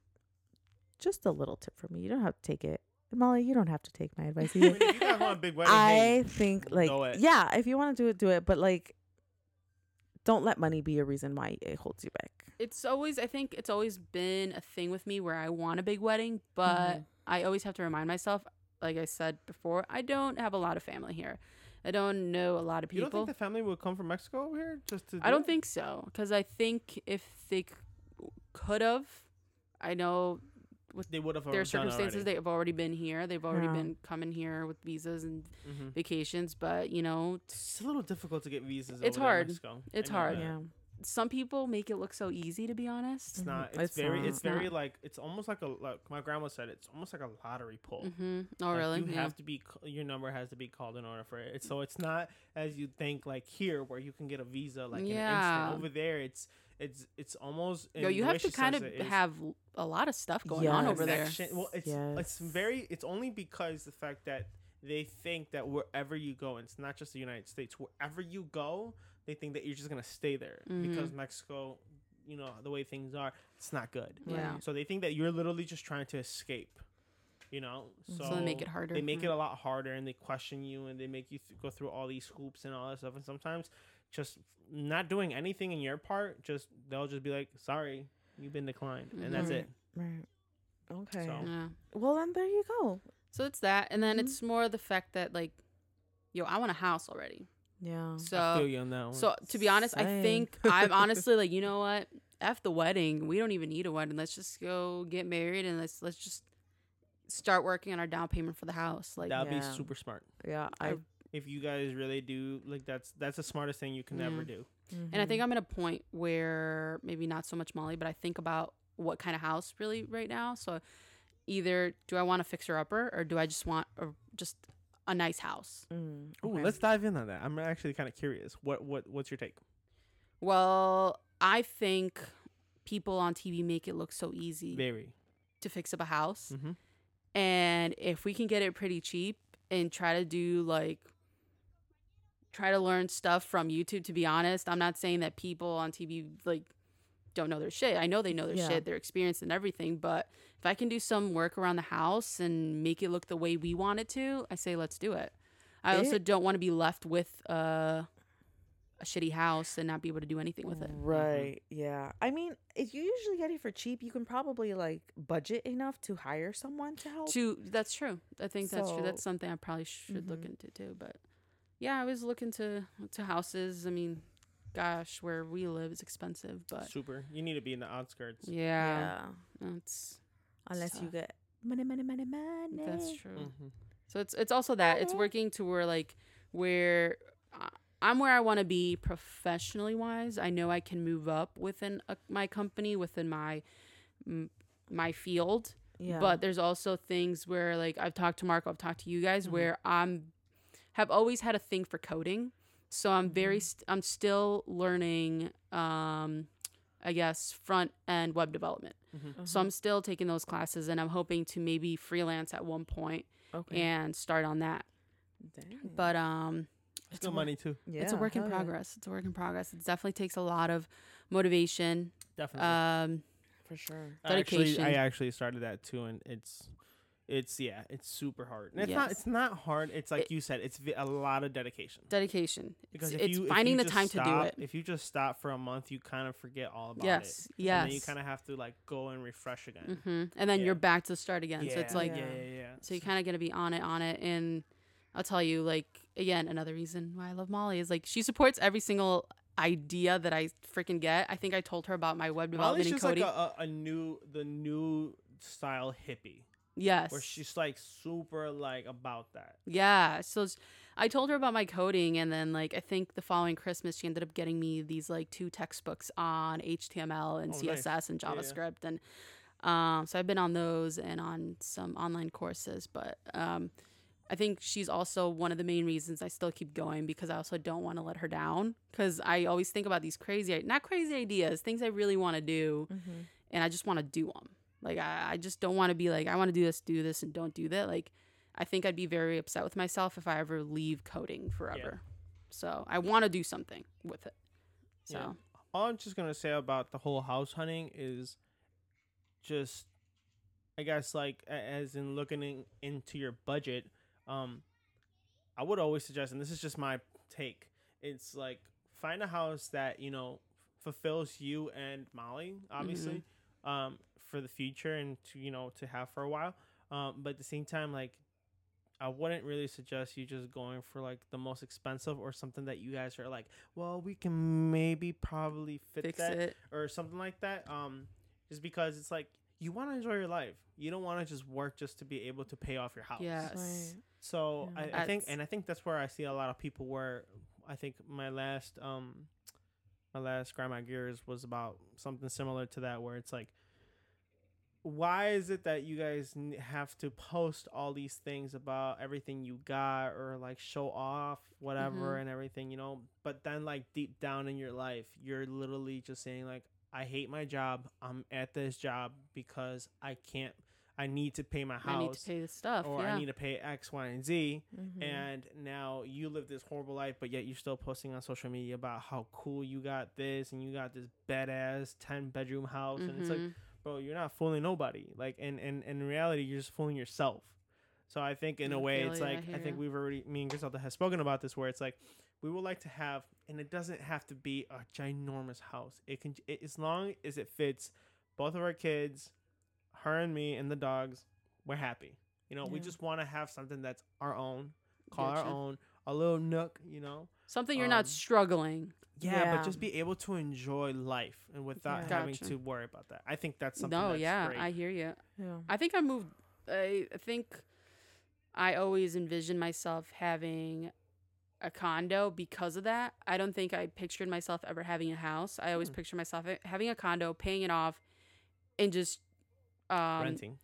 Speaker 1: just a little tip from me. You don't have to take it. Molly, you don't have to take my advice
Speaker 2: I
Speaker 1: either.
Speaker 2: mean, you guys want big wedding, hey,
Speaker 1: I think like yeah, if you want to do it, do it. But like don't let money be a reason why it holds you back.
Speaker 3: It's always. I think it's always been a thing with me where I want a big wedding, but
Speaker 1: Mhm.
Speaker 3: I always have to remind myself. Like I said before, I don't have a lot of family here. I don't know a lot of people.
Speaker 2: You don't think the family would come from Mexico over here just to?
Speaker 3: I
Speaker 2: do
Speaker 3: don't
Speaker 2: it?
Speaker 3: think so because I think if they could have, I know
Speaker 2: they would have.
Speaker 3: their circumstances they've already been here. They've already
Speaker 1: Yeah.
Speaker 3: been coming here with visas and
Speaker 2: hmm
Speaker 3: vacations, but you know,
Speaker 2: It's a little difficult to get visas.
Speaker 3: It's
Speaker 2: over there in
Speaker 3: hard.
Speaker 2: Mexico.
Speaker 3: It's
Speaker 2: I know
Speaker 3: hard.
Speaker 1: Yeah.
Speaker 3: Some people make it look so easy. To be honest.
Speaker 2: It's not. It's,
Speaker 1: It's
Speaker 2: very.
Speaker 1: not.
Speaker 2: It's
Speaker 3: It's
Speaker 2: very
Speaker 3: not.
Speaker 2: like. It's almost like a. Like my grandma said. It's almost like a lottery pull.
Speaker 3: Mm-hmm. Oh,
Speaker 2: Like,
Speaker 3: really?
Speaker 2: You
Speaker 3: yeah.
Speaker 2: have to be. Your number has to be called in order for it. So it's not as you think. Like here, where you can get a visa like in an
Speaker 3: Yeah.
Speaker 2: instant. Over there, it's. It's. It's almost.
Speaker 3: Yo, you have to kind of have a lot of stuff going on over there.
Speaker 2: Well, it's it's very. It's only because the fact that they think that wherever you go, and it's not just the United States. Wherever you go, they think that you're just gonna stay there because
Speaker 3: Mhm.
Speaker 2: Mexico, you know the way things are, it's not good.
Speaker 3: Yeah.
Speaker 2: So they think that you're literally just trying to escape. You know, so,
Speaker 3: So they make it harder.
Speaker 2: They make
Speaker 3: Mm.
Speaker 2: it a lot harder, and they question you, and they make you th- go through all these hoops and all that stuff. And sometimes, just not doing anything in your part, just they'll just be like, "Sorry, you've been declined," and that's
Speaker 3: Mhm.
Speaker 2: it.
Speaker 1: Right. Okay.
Speaker 2: So-
Speaker 3: Yeah.
Speaker 1: Well then there you go.
Speaker 3: So it's that, and then
Speaker 1: Mhm.
Speaker 3: it's more the fact that like, yo, I want a house already.
Speaker 1: Yeah.
Speaker 2: I feel
Speaker 3: So,
Speaker 2: you on that one.
Speaker 3: so to be honest, I think I'm honestly like, you know what? F the wedding. We don't even need a wedding. Let's just go get married and let's let's just start working on our down payment for the house. Like,
Speaker 2: That'd
Speaker 1: Yeah.
Speaker 2: be super smart.
Speaker 1: Yeah. I,
Speaker 3: I-
Speaker 2: If you guys really do like that's that's the smartest thing you can
Speaker 3: Yeah.
Speaker 2: ever do. Mm-hmm.
Speaker 3: and I think I'm at a point where maybe not so much Molly, but I think about what kind of house really right now. So either do I want a fixer upper or do I just want a, just a nice house?
Speaker 1: Mm,
Speaker 2: Ooh, let's dive in on that. I'm actually kind of curious. What what what's your take?
Speaker 3: Well, I think people on TV make it look so easy
Speaker 2: Very.
Speaker 3: to fix up a house.
Speaker 2: Mm-hmm.
Speaker 3: And if we can get it pretty cheap and try to do like try to learn stuff from YouTube to be honest, I'm not saying that people on TV like don't know their shit. I know they know their
Speaker 1: Yeah.
Speaker 3: shit, their experience and everything, but if I can do some work around the house and make it look the way we want it to, I say let's do it. I also don't want to be left with uh a shitty house and not be able to do anything with it.
Speaker 1: Right. Yeah. I mean, if you usually get it for cheap, you can probably like budget enough to hire someone to help.
Speaker 3: To that's true. I think that's true. That's something I probably should look
Speaker 1: Mhm.
Speaker 3: into too. But yeah, I was looking to to houses. I mean, gosh, where we live is expensive, but
Speaker 2: Super. You need to be in the outskirts.
Speaker 3: yeah, it's
Speaker 1: Unless you get money, money, money, money.
Speaker 3: that's true.
Speaker 2: Mm-hmm.
Speaker 3: So it's it's also that it's
Speaker 1: Mhm.
Speaker 3: working to where like where I- I'm where I want to be professionally wise. I know I can move up within a, my company within my my field.
Speaker 1: Yeah.
Speaker 3: But there's also things where like I've talked to Marco, I've talked to you guys
Speaker 2: Mhm.
Speaker 3: where I'm have always had a thing for coding. So I'm very
Speaker 1: Mhm.
Speaker 3: st- I'm still learning um I guess front end web development.
Speaker 2: Mm-hmm.
Speaker 3: So I'm still taking those classes and I'm hoping to maybe freelance at one point
Speaker 1: okay.
Speaker 3: and start on that.
Speaker 1: Dang.
Speaker 3: But um
Speaker 2: It's
Speaker 3: it's a work-
Speaker 2: money too.
Speaker 1: yeah,
Speaker 3: it's a work in
Speaker 1: hell yeah.
Speaker 3: progress. It's a work in progress. It definitely takes a lot of motivation.
Speaker 2: Definitely.
Speaker 3: Um
Speaker 1: for sure.
Speaker 2: I actually,
Speaker 3: dedication.
Speaker 2: I actually started that too, and it's, it's yeah, it's super hard. And it's not, it's not hard. It's like
Speaker 3: It-
Speaker 2: you said, it's a lot of dedication.
Speaker 3: dedication.
Speaker 2: Because
Speaker 3: it's
Speaker 2: if
Speaker 3: it's
Speaker 2: you,
Speaker 3: finding the time to do it.
Speaker 2: If you just stop for a month, you kind of forget all about
Speaker 3: Yes.
Speaker 2: it.
Speaker 3: Yes.
Speaker 2: And you kind of have to like go and refresh again.
Speaker 3: hmm And then
Speaker 2: Yeah.
Speaker 3: you're back to start again. So it's like,
Speaker 2: yeah,
Speaker 1: Yeah.
Speaker 2: yeah, yeah.
Speaker 3: so you kind of going to be on it, on it. And I'll tell you, like, again, another reason why I love Molly is like she supports every single idea that I freaking get. I think I told her about my web development
Speaker 2: Molly's
Speaker 3: and
Speaker 2: just like a, a, a new, the new style hippie,
Speaker 3: yes.
Speaker 2: where she's like super like about that.
Speaker 3: Yeah. So I told her about my coding, and then like I think the following Christmas, she ended up getting me these like two textbooks on HTML and
Speaker 2: Oh, nice.
Speaker 3: CSS and
Speaker 2: Yeah, yeah.
Speaker 3: JavaScript, and um, so I've been on those and on some online courses. But um, I think she's also one of the main reasons I still keep going because I also don't want to let her down because I always think about these crazy, not crazy ideas, things I really want to do,
Speaker 1: Mm-hmm.
Speaker 3: and I just want to do them. Like I, I just don't want to be like I want to do this, do this, and don't do that. Like I think I'd be very upset with myself if I ever leave coding forever. So I want to do something with it. So
Speaker 2: Yeah. all I'm just gonna say about the whole house hunting is just I guess like as in looking in, into your budget, um I would always suggest and this is just my take. It's like find a house that, you know, fulfills you and Molly, obviously, um, for the future and to, you know, to have for a while. Um, but at the same time, like I wouldn't really suggest you just going for like the most expensive or something that you guys are like, well, we can maybe probably fit
Speaker 3: fix
Speaker 2: that
Speaker 3: it.
Speaker 2: or something like that. Um, just because it's like you want to enjoy your life. You don't want to just work just to be able to pay off your house.
Speaker 3: Yes.
Speaker 1: Right.
Speaker 2: So
Speaker 1: Yeah.
Speaker 2: I, I think, and I think that's where I see a lot of people where I think my last, um, my last grandma gears was about something similar to that, where it's like, why is it that you guys have to post all these things about everything you got or like show off whatever
Speaker 3: Mhm.
Speaker 2: and everything, you know? But then, like, deep down in your life, you're literally just saying, like, I hate my job. I'm at this job because I can't, I need to pay my house
Speaker 3: I need to pay the stuff.
Speaker 2: or
Speaker 3: yeah.
Speaker 2: I need to pay X, Y, and Z.
Speaker 1: Mm-hmm.
Speaker 2: And now you live this horrible life, but yet you're still posting on social media about how cool you got this and you got this badass 10 bedroom house. And it's like,
Speaker 3: Mhm.
Speaker 2: Bro, you're not fooling nobody. Like, and, and, and in reality, you're just fooling yourself. So I think in a
Speaker 3: I
Speaker 2: way, it's
Speaker 3: I
Speaker 2: like, I,
Speaker 3: hear
Speaker 2: think
Speaker 3: ya.
Speaker 2: we've already, me and Griselda has spoken about this, where it's like, we would like to have, and it doesn't have to be a ginormous house. It can, it, as long as it fits both of our kids, her and me, and the dogs, we're happy. You know, we just want to have something that's our own, call our own, a little nook, you know.
Speaker 3: Something you're
Speaker 2: um,
Speaker 3: not struggling.
Speaker 2: Yeah,
Speaker 1: Yeah.
Speaker 2: but just be able to enjoy life and without
Speaker 1: Yeah.
Speaker 2: having
Speaker 3: Gotcha.
Speaker 2: to worry about that. I think that's something.
Speaker 3: No,
Speaker 2: that's
Speaker 3: yeah,
Speaker 2: great.
Speaker 3: I hear you.
Speaker 1: yeah.
Speaker 3: I think I moved. I, I think I always envisioned myself having a condo because of that. I don't think I pictured myself ever having a house. I always pictured myself having a condo, paying it off, and just um,
Speaker 2: renting.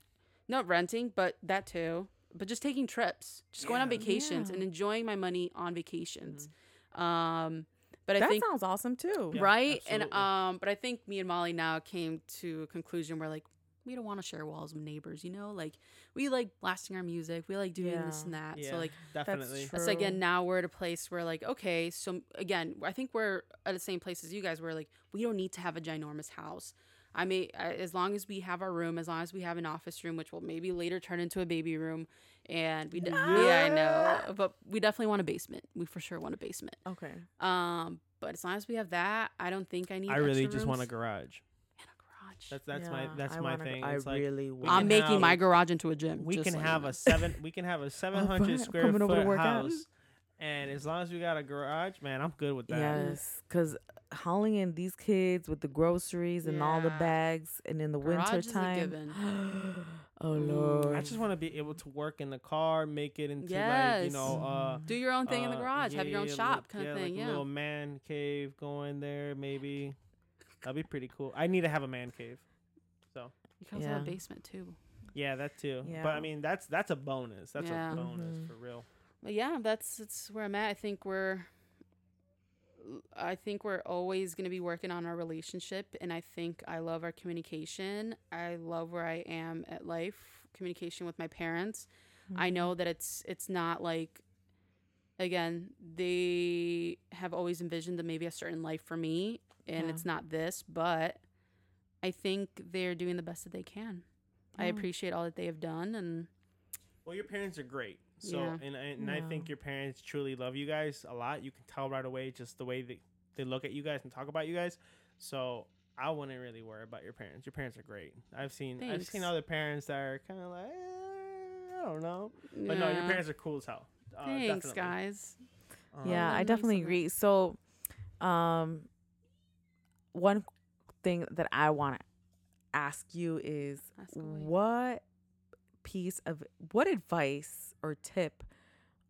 Speaker 3: not renting, but that too. But just taking trips, just going on vacations
Speaker 1: Yeah.
Speaker 3: and enjoying my money on vacations. Um, but I
Speaker 1: that
Speaker 3: think
Speaker 1: sounds awesome too.
Speaker 2: Yeah,
Speaker 3: right and
Speaker 2: absolutely.
Speaker 3: um but i think me and molly now came to a conclusion where like we don't want to share walls with neighbors you know like we like blasting our music we like doing this and that
Speaker 2: Yeah,
Speaker 3: so like
Speaker 2: definitely.
Speaker 1: true.
Speaker 3: so again now we're at a place where like okay so again i think we're at the same place as you guys where like we don't need to have a ginormous house i may I- as long as we have our room as long as we have an office room which will maybe later turn into a baby room and we de- yeah i know but we definitely want a basement we for sure want a basement
Speaker 1: Okay.
Speaker 3: um, But as long as we have that, I don't think I need.
Speaker 2: I really
Speaker 3: extra
Speaker 2: just want a
Speaker 3: rooms.
Speaker 2: garage.
Speaker 3: and a garage.
Speaker 2: That's that's my that's
Speaker 1: I
Speaker 2: my
Speaker 1: wanna-
Speaker 2: thing.
Speaker 1: I
Speaker 2: It's like
Speaker 1: really
Speaker 2: we
Speaker 1: want.
Speaker 3: I'm making
Speaker 2: have-
Speaker 3: my garage into a gym.
Speaker 2: we
Speaker 3: just
Speaker 2: can
Speaker 3: so you
Speaker 2: have
Speaker 3: know.
Speaker 2: a seven. We can have a seven hundred square
Speaker 1: Coming over to
Speaker 2: foot
Speaker 1: work out.
Speaker 2: house, and as long as we got a garage, man, I'm good with that.
Speaker 1: Yes, because hauling in these kids with the groceries and all the bags, and in the
Speaker 3: Garage
Speaker 1: winter
Speaker 3: is a
Speaker 1: time.
Speaker 3: given.
Speaker 1: oh
Speaker 3: Mm.
Speaker 1: lord!
Speaker 2: I just want to be able to work in the car, make it into like you know, uh,
Speaker 3: Do your own thing in the
Speaker 2: uh,
Speaker 3: garage. have your own
Speaker 2: yeah,
Speaker 3: shop,
Speaker 2: like-
Speaker 3: kind
Speaker 2: yeah,
Speaker 3: of thing.
Speaker 2: like
Speaker 3: yeah.
Speaker 2: A little man cave going there, maybe. That'd be pretty cool. I need to have a man cave. So
Speaker 3: You can also have a basement too.
Speaker 2: yeah, that too.
Speaker 1: Yeah.
Speaker 2: But I mean, that's that's a bonus. That's
Speaker 3: Yeah.
Speaker 2: a bonus
Speaker 1: Mhm.
Speaker 2: for real.
Speaker 3: But yeah, that's that's where I'm at. I think we're I think we're always going to be working on our relationship and I think I love our communication. I love where I am at life, communication with my parents. I know mm-hmm. that it's it's not like again, they have always envisioned that maybe a certain life for me and
Speaker 1: Yeah.
Speaker 3: it's not this, but I think they're doing the best that they can. I appreciate all that they have done and
Speaker 2: Well, your parents are great. So
Speaker 3: Yeah.
Speaker 2: and and I think your parents truly love you guys a lot. You can tell right away just the way they they look at you guys and talk about you guys. So I wouldn't really worry about your parents. Your parents are great. I've seen I've seen
Speaker 3: Thanks.
Speaker 2: other parents that are kind of like eh, I don't know, but no, your parents are cool as hell. Uh,
Speaker 3: Thanks,
Speaker 2: definitely.
Speaker 3: guys.
Speaker 2: Um,
Speaker 1: yeah, I definitely agree. So, um, one thing that I want to ask you is
Speaker 3: Ask
Speaker 1: what piece of what advice or tip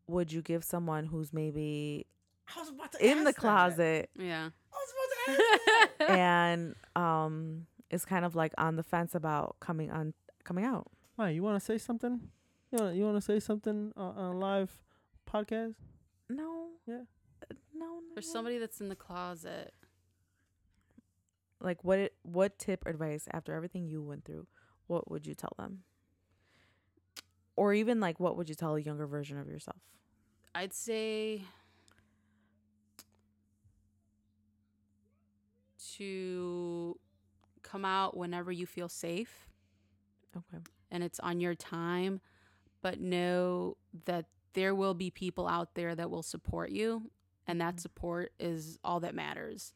Speaker 1: would you give someone who's maybe
Speaker 2: I was about to
Speaker 1: in the
Speaker 2: ask that.
Speaker 1: closet
Speaker 3: Yeah.
Speaker 2: I was about to ask that.
Speaker 1: and um is kind of like on the fence about coming on coming out?
Speaker 2: Why you want to say something? You want you want to say something uh, on a live podcast?
Speaker 1: No.
Speaker 2: Yeah.
Speaker 1: Uh, No. no,
Speaker 3: For
Speaker 1: no.
Speaker 3: somebody that's in the closet,
Speaker 1: like what it- what tip or advice after everything you went through what would you tell them or even like what would you tell a younger version of yourself
Speaker 3: I'd say to come out whenever you feel safe
Speaker 1: okay
Speaker 3: and it's on your time, but know that there will be people out there that will support you, and that
Speaker 1: Mhm.
Speaker 3: support is all that matters.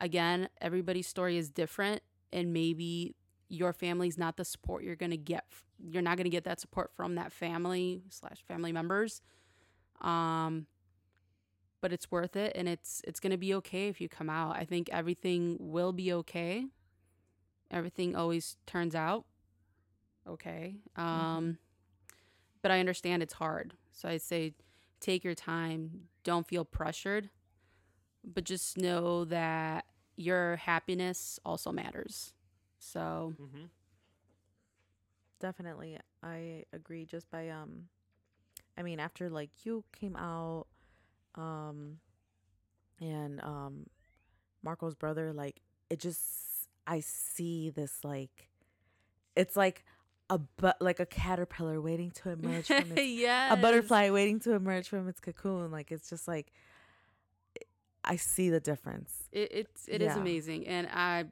Speaker 3: Again, everybody's story is different, and maybe your family's not the support you're gonna get. f- You're not gonna get that support from that family slash family members. Um, but it's worth it, and it's it's gonna be okay if you come out. I think everything will be okay. Everything always turns out okay. Um, but I understand it's hard. So I say take your time. Don't feel pressured, but just know that your happiness also matters. So
Speaker 2: Mm-hmm.
Speaker 1: definitely i agree just by um i mean after like you came out um and um marco's brother like it just i see this like it's like a but like a caterpillar waiting to emerge from its
Speaker 3: yes.
Speaker 1: a butterfly waiting to emerge from its cocoon like it's just like i see the difference
Speaker 3: It, it's it is
Speaker 1: Yeah.
Speaker 3: amazing, and I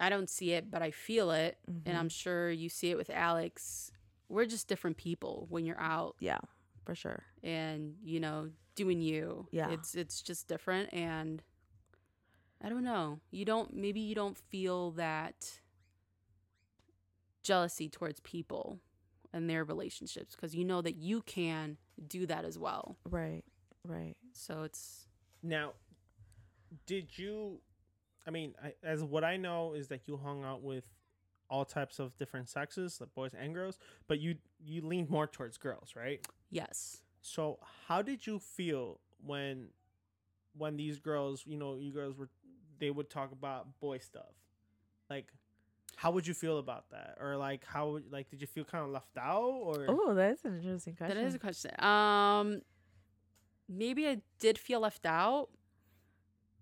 Speaker 3: I don't see it, but I feel it, and
Speaker 1: Mhm.
Speaker 3: I'm sure you see it with Alex. We're just different people when you're out
Speaker 1: yeah for sure
Speaker 3: and you know doing you.
Speaker 1: Yeah.
Speaker 3: it's it's just different, and I don't know. You don't maybe you don't feel that jealousy towards people and their relationships because you know that you can do that as well.
Speaker 1: right right
Speaker 3: So it's
Speaker 2: Now, did you? I mean, I, as what I know is that you hung out with all types of different sexes, like boys and girls, but you you leaned more towards girls, right?
Speaker 3: yes.
Speaker 2: So, how did you feel when when these girls, you know, you girls were they would talk about boy stuff? Like how would you feel about that? Or like how would like did you feel kind of left out or
Speaker 1: oh that's an interesting question
Speaker 3: That is a question. Um, maybe I did feel left out,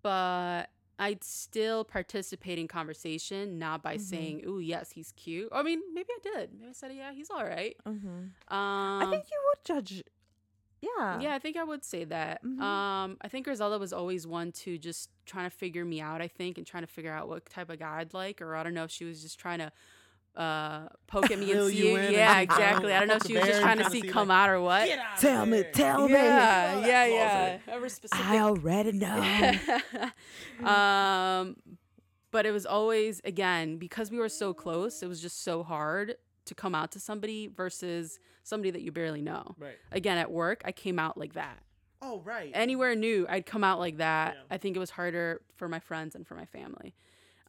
Speaker 3: but I'd still participate in conversation, not by
Speaker 1: Mhm.
Speaker 3: saying, "Ooh, yes, he's cute." I mean, maybe I did. Maybe I said, "Yeah, he's all right."
Speaker 1: mm-hmm.
Speaker 3: Um,
Speaker 1: I think you would judge. Yeah.
Speaker 3: yeah, I think I would say that.
Speaker 1: Mhm.
Speaker 3: Um, I think Griselda was always one to just trying to figure me out. I think and trying to figure out what type of guy I'd like, or I don't know if she was just trying to uh poke at me and see
Speaker 2: you
Speaker 3: it.
Speaker 2: in
Speaker 3: Yeah,
Speaker 2: and
Speaker 3: exactly. I don't know if she was just trying to see
Speaker 2: see,
Speaker 3: come
Speaker 2: like,
Speaker 3: out or what.
Speaker 2: Out
Speaker 1: Tell me,
Speaker 2: there.
Speaker 1: tell me.
Speaker 3: Yeah,
Speaker 2: Oh,
Speaker 3: yeah, yeah. Ever specific.
Speaker 1: I already know.
Speaker 3: um, but it was always again because we were so close. It was just so hard to come out to somebody versus somebody that you barely know.
Speaker 2: Right.
Speaker 3: Again, at work, I came out like that.
Speaker 2: Oh, right.
Speaker 3: Anywhere new, I'd come out like that.
Speaker 2: Yeah.
Speaker 3: I think it was harder for my friends and for my family.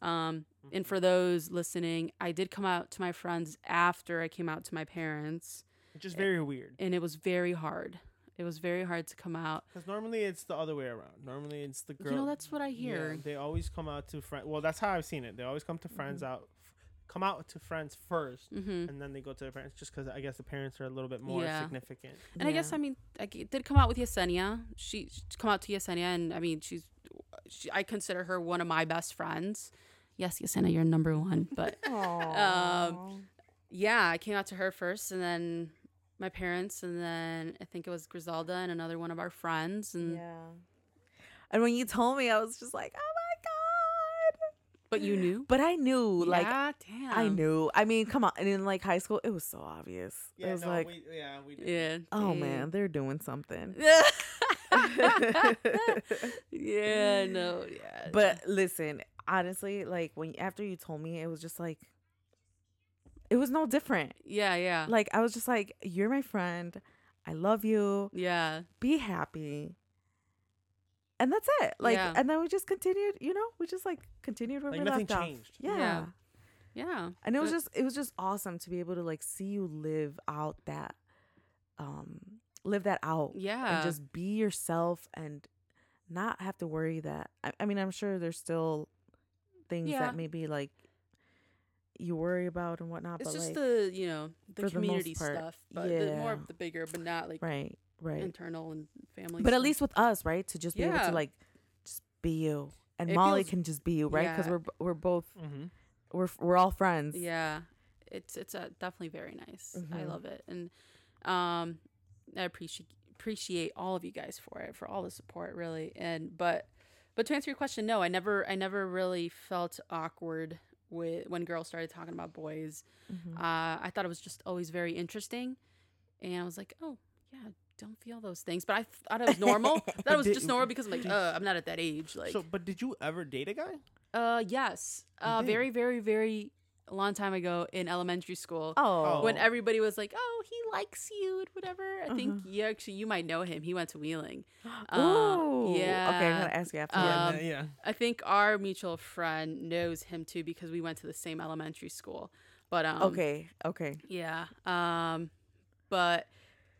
Speaker 3: Um, and for those listening, I did come out to my friends after I came out to my parents,
Speaker 2: Which is very weird.
Speaker 3: and it was very hard. It was very hard to come out.
Speaker 2: Because normally it's the other way around. Normally it's the girl.
Speaker 3: You know, that's what I
Speaker 2: Yeah,
Speaker 3: hear.
Speaker 2: they always come out to friends. Well, that's how I've seen it. They always come to friends out, come out to friends first,
Speaker 3: hmm
Speaker 2: and then they go to their parents. Just because I guess the parents are a little bit more
Speaker 3: Yeah.
Speaker 2: significant.
Speaker 3: And I guess I mean i did come out with Yesenia. She she come out to Yesenia, and I mean she's she, I consider her one of my best friends. Yes, Yesenia, you're number one. But um,
Speaker 1: Aw.
Speaker 3: yeah, I came out to her first, and then my parents, and then I think it was Griselda and another one of our friends. And
Speaker 1: yeah. And when you told me, I was just like, oh my god.
Speaker 3: but you knew,
Speaker 1: But I knew, like,
Speaker 3: yeah, damn,
Speaker 1: I knew. I mean, come on. And in like high school, it was so obvious. it was like,
Speaker 2: we, yeah, we did.
Speaker 3: Yeah.
Speaker 1: oh
Speaker 3: dang.
Speaker 1: man, they're doing something.
Speaker 3: yeah, no, yeah.
Speaker 1: But listen, honestly, like when after you told me, it was just like it was no different.
Speaker 3: yeah, yeah,
Speaker 1: Like I was just like, you're my friend. I love you.
Speaker 3: yeah,
Speaker 1: Be happy. And that's it. Like
Speaker 3: Yeah.
Speaker 1: and then we just continued, you know, we just like continued where
Speaker 2: Like
Speaker 1: we
Speaker 2: nothing
Speaker 1: left off.
Speaker 2: changed.
Speaker 1: Yeah.
Speaker 3: Yeah. yeah.
Speaker 1: And it was just it was just awesome to be able to like see you live out that um live that out.
Speaker 3: Yeah.
Speaker 1: And just be yourself and not have to worry that I, I mean I'm sure there's still things
Speaker 3: Yeah.
Speaker 1: that maybe like you worry about and whatnot,
Speaker 3: It's
Speaker 1: but
Speaker 3: just
Speaker 1: like
Speaker 3: the you know the
Speaker 1: for the most
Speaker 3: community
Speaker 1: part,
Speaker 3: stuff, but the more of the bigger, but not like
Speaker 1: right, right.
Speaker 3: internal and family.
Speaker 1: But at least with us, right, to just be able to like just be you, and
Speaker 3: It
Speaker 1: Molly
Speaker 3: feels-
Speaker 1: can just be you, right? Because
Speaker 3: yeah.
Speaker 1: we're we're both
Speaker 2: Mm-hmm.
Speaker 1: we're we're all friends.
Speaker 3: yeah, it's it's uh, definitely very nice. I
Speaker 1: Mhm.
Speaker 3: love it, and um, I appreciate appreciate all of you guys for it, for all the support, really. And but but to answer your question, no, I never I never really felt awkward with when girls started talking about boys.
Speaker 1: Mhm.
Speaker 3: Uh, I thought it was just always very interesting, and I was like, oh yeah, don't feel those things. But I thought it was normal. that was just normal because I'm like, uh, I'm not at that age. Like,
Speaker 2: so, but did you ever date a guy?
Speaker 3: uh, yes, uh,
Speaker 2: did?
Speaker 3: very, very, very long time ago in elementary school.
Speaker 1: Oh,
Speaker 3: When everybody was like, "Oh, he likes you," and whatever. I think
Speaker 1: Uh-huh.
Speaker 3: you actually you might know him. He went to Wheeling.
Speaker 1: Oh,
Speaker 3: Uh,
Speaker 1: Okay, I'm gonna ask you after.
Speaker 3: Um,
Speaker 1: that.
Speaker 2: yeah.
Speaker 3: I think our mutual friend knows him too because we went to the same elementary school. But um,
Speaker 1: okay, okay.
Speaker 3: Yeah. Um, but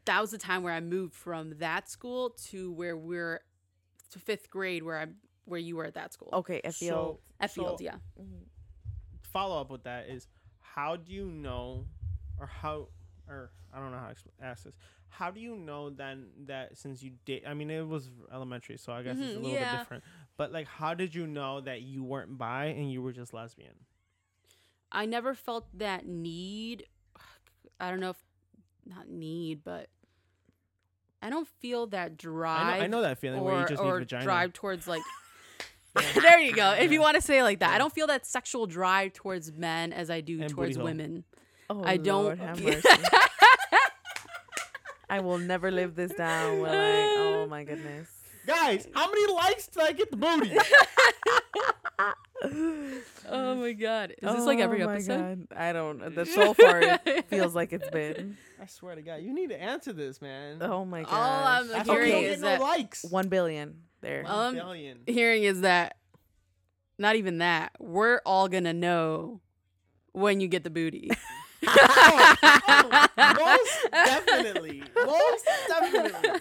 Speaker 3: that was the time where I moved from that school to where we're to fifth grade, where I'm where you were at that school.
Speaker 1: Okay, I feel.
Speaker 2: So,
Speaker 3: At
Speaker 2: so
Speaker 3: Field, yeah.
Speaker 2: Follow up with that is how do you know, or how, or I don't know how to ask this. How do you know then that since you did, I mean, it was elementary, so I guess it's a
Speaker 3: Mhm,
Speaker 2: little
Speaker 3: yeah.
Speaker 2: bit different. But like, how did you know that you weren't bi and you were just lesbian?
Speaker 3: I never felt that need. I don't know if not need, but I don't feel that
Speaker 2: I
Speaker 3: drive.
Speaker 2: know, I know that feeling
Speaker 3: or,
Speaker 2: where you just
Speaker 3: or
Speaker 2: need vagina.
Speaker 3: drive towards like. there you go. If you want to say it like that, I don't feel that sexual drive towards men as I do
Speaker 2: And
Speaker 3: towards
Speaker 2: hole.
Speaker 3: women.
Speaker 1: Oh,
Speaker 3: I don't.
Speaker 1: Have mercy. I will never live this down. Will I? Oh my goodness.
Speaker 2: Guys, how many likes did I get the booty?
Speaker 3: oh my god! Is this like every
Speaker 1: Oh my
Speaker 3: episode?
Speaker 1: God. I don't. The so far it feels like it's been.
Speaker 2: I swear to God, you need to answer this, man.
Speaker 1: Oh my god.
Speaker 3: All I'm
Speaker 2: That's why we
Speaker 3: hearing
Speaker 2: don't
Speaker 3: is
Speaker 2: get no
Speaker 3: that
Speaker 2: likes.
Speaker 1: One billion there.
Speaker 3: Well,
Speaker 2: One billion.
Speaker 3: hearing is that not even that we're all gonna know when you get the booty.
Speaker 2: Oh, oh, most definitely. Most definitely.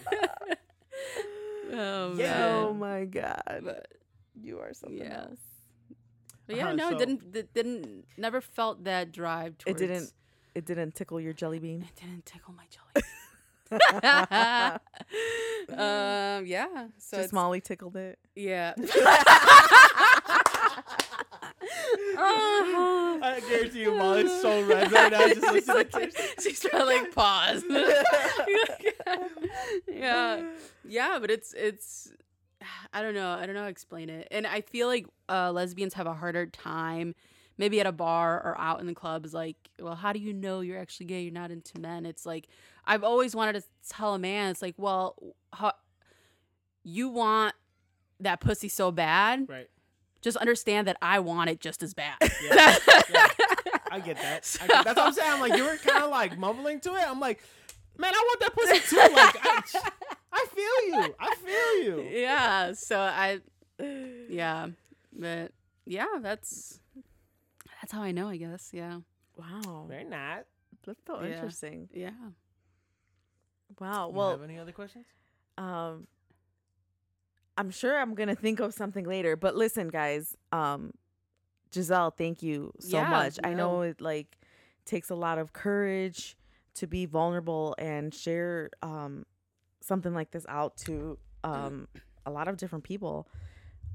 Speaker 3: oh
Speaker 2: Yeah.
Speaker 1: oh my god.
Speaker 3: But,
Speaker 1: You are something
Speaker 3: Yeah.
Speaker 1: else.
Speaker 3: but yeah,
Speaker 2: Uh-huh,
Speaker 3: no,
Speaker 2: so-
Speaker 3: it didn't. It didn't. Never felt that drive
Speaker 1: It didn't. It didn't tickle your jelly bean.
Speaker 3: It didn't tickle my jelly. um. Yeah. So
Speaker 1: Just Molly tickled it.
Speaker 3: Yeah. Uh-huh.
Speaker 2: I guarantee you, Molly's so red right now. Just
Speaker 3: she's,
Speaker 2: listening
Speaker 3: like,
Speaker 2: to
Speaker 3: she's trying to like pause. yeah, yeah, but it's it's I don't know. I don't know how to explain it. And I feel like uh, lesbians have a harder time maybe at a bar or out in the club is like, well, how do you know you're actually gay? You're not into men. It's like I've always wanted to tell a man, it's like, well, how, you want that pussy so bad,
Speaker 2: Right.
Speaker 3: just understand that I want it just as bad.
Speaker 2: Yeah. yeah. I get that. I get, that's what I'm saying. I'm like, you were kind of like mumbling to it. I'm like, man, I want that pussy too. Like, I, I feel you. I feel you.
Speaker 3: yeah. So I, yeah, but yeah, that's that's how I know. I guess. Yeah.
Speaker 1: Wow.
Speaker 2: Very not.
Speaker 1: That's so
Speaker 3: Yeah.
Speaker 1: interesting.
Speaker 3: Yeah.
Speaker 1: Wow.
Speaker 2: You
Speaker 1: Well,
Speaker 2: have any other questions?
Speaker 1: um I'm sure I'm going to think of something later, but listen guys, um Giselle, thank you so
Speaker 3: Yeah,
Speaker 1: much. I know it like takes a lot of courage to be vulnerable and share um something like this out to um a lot of different people.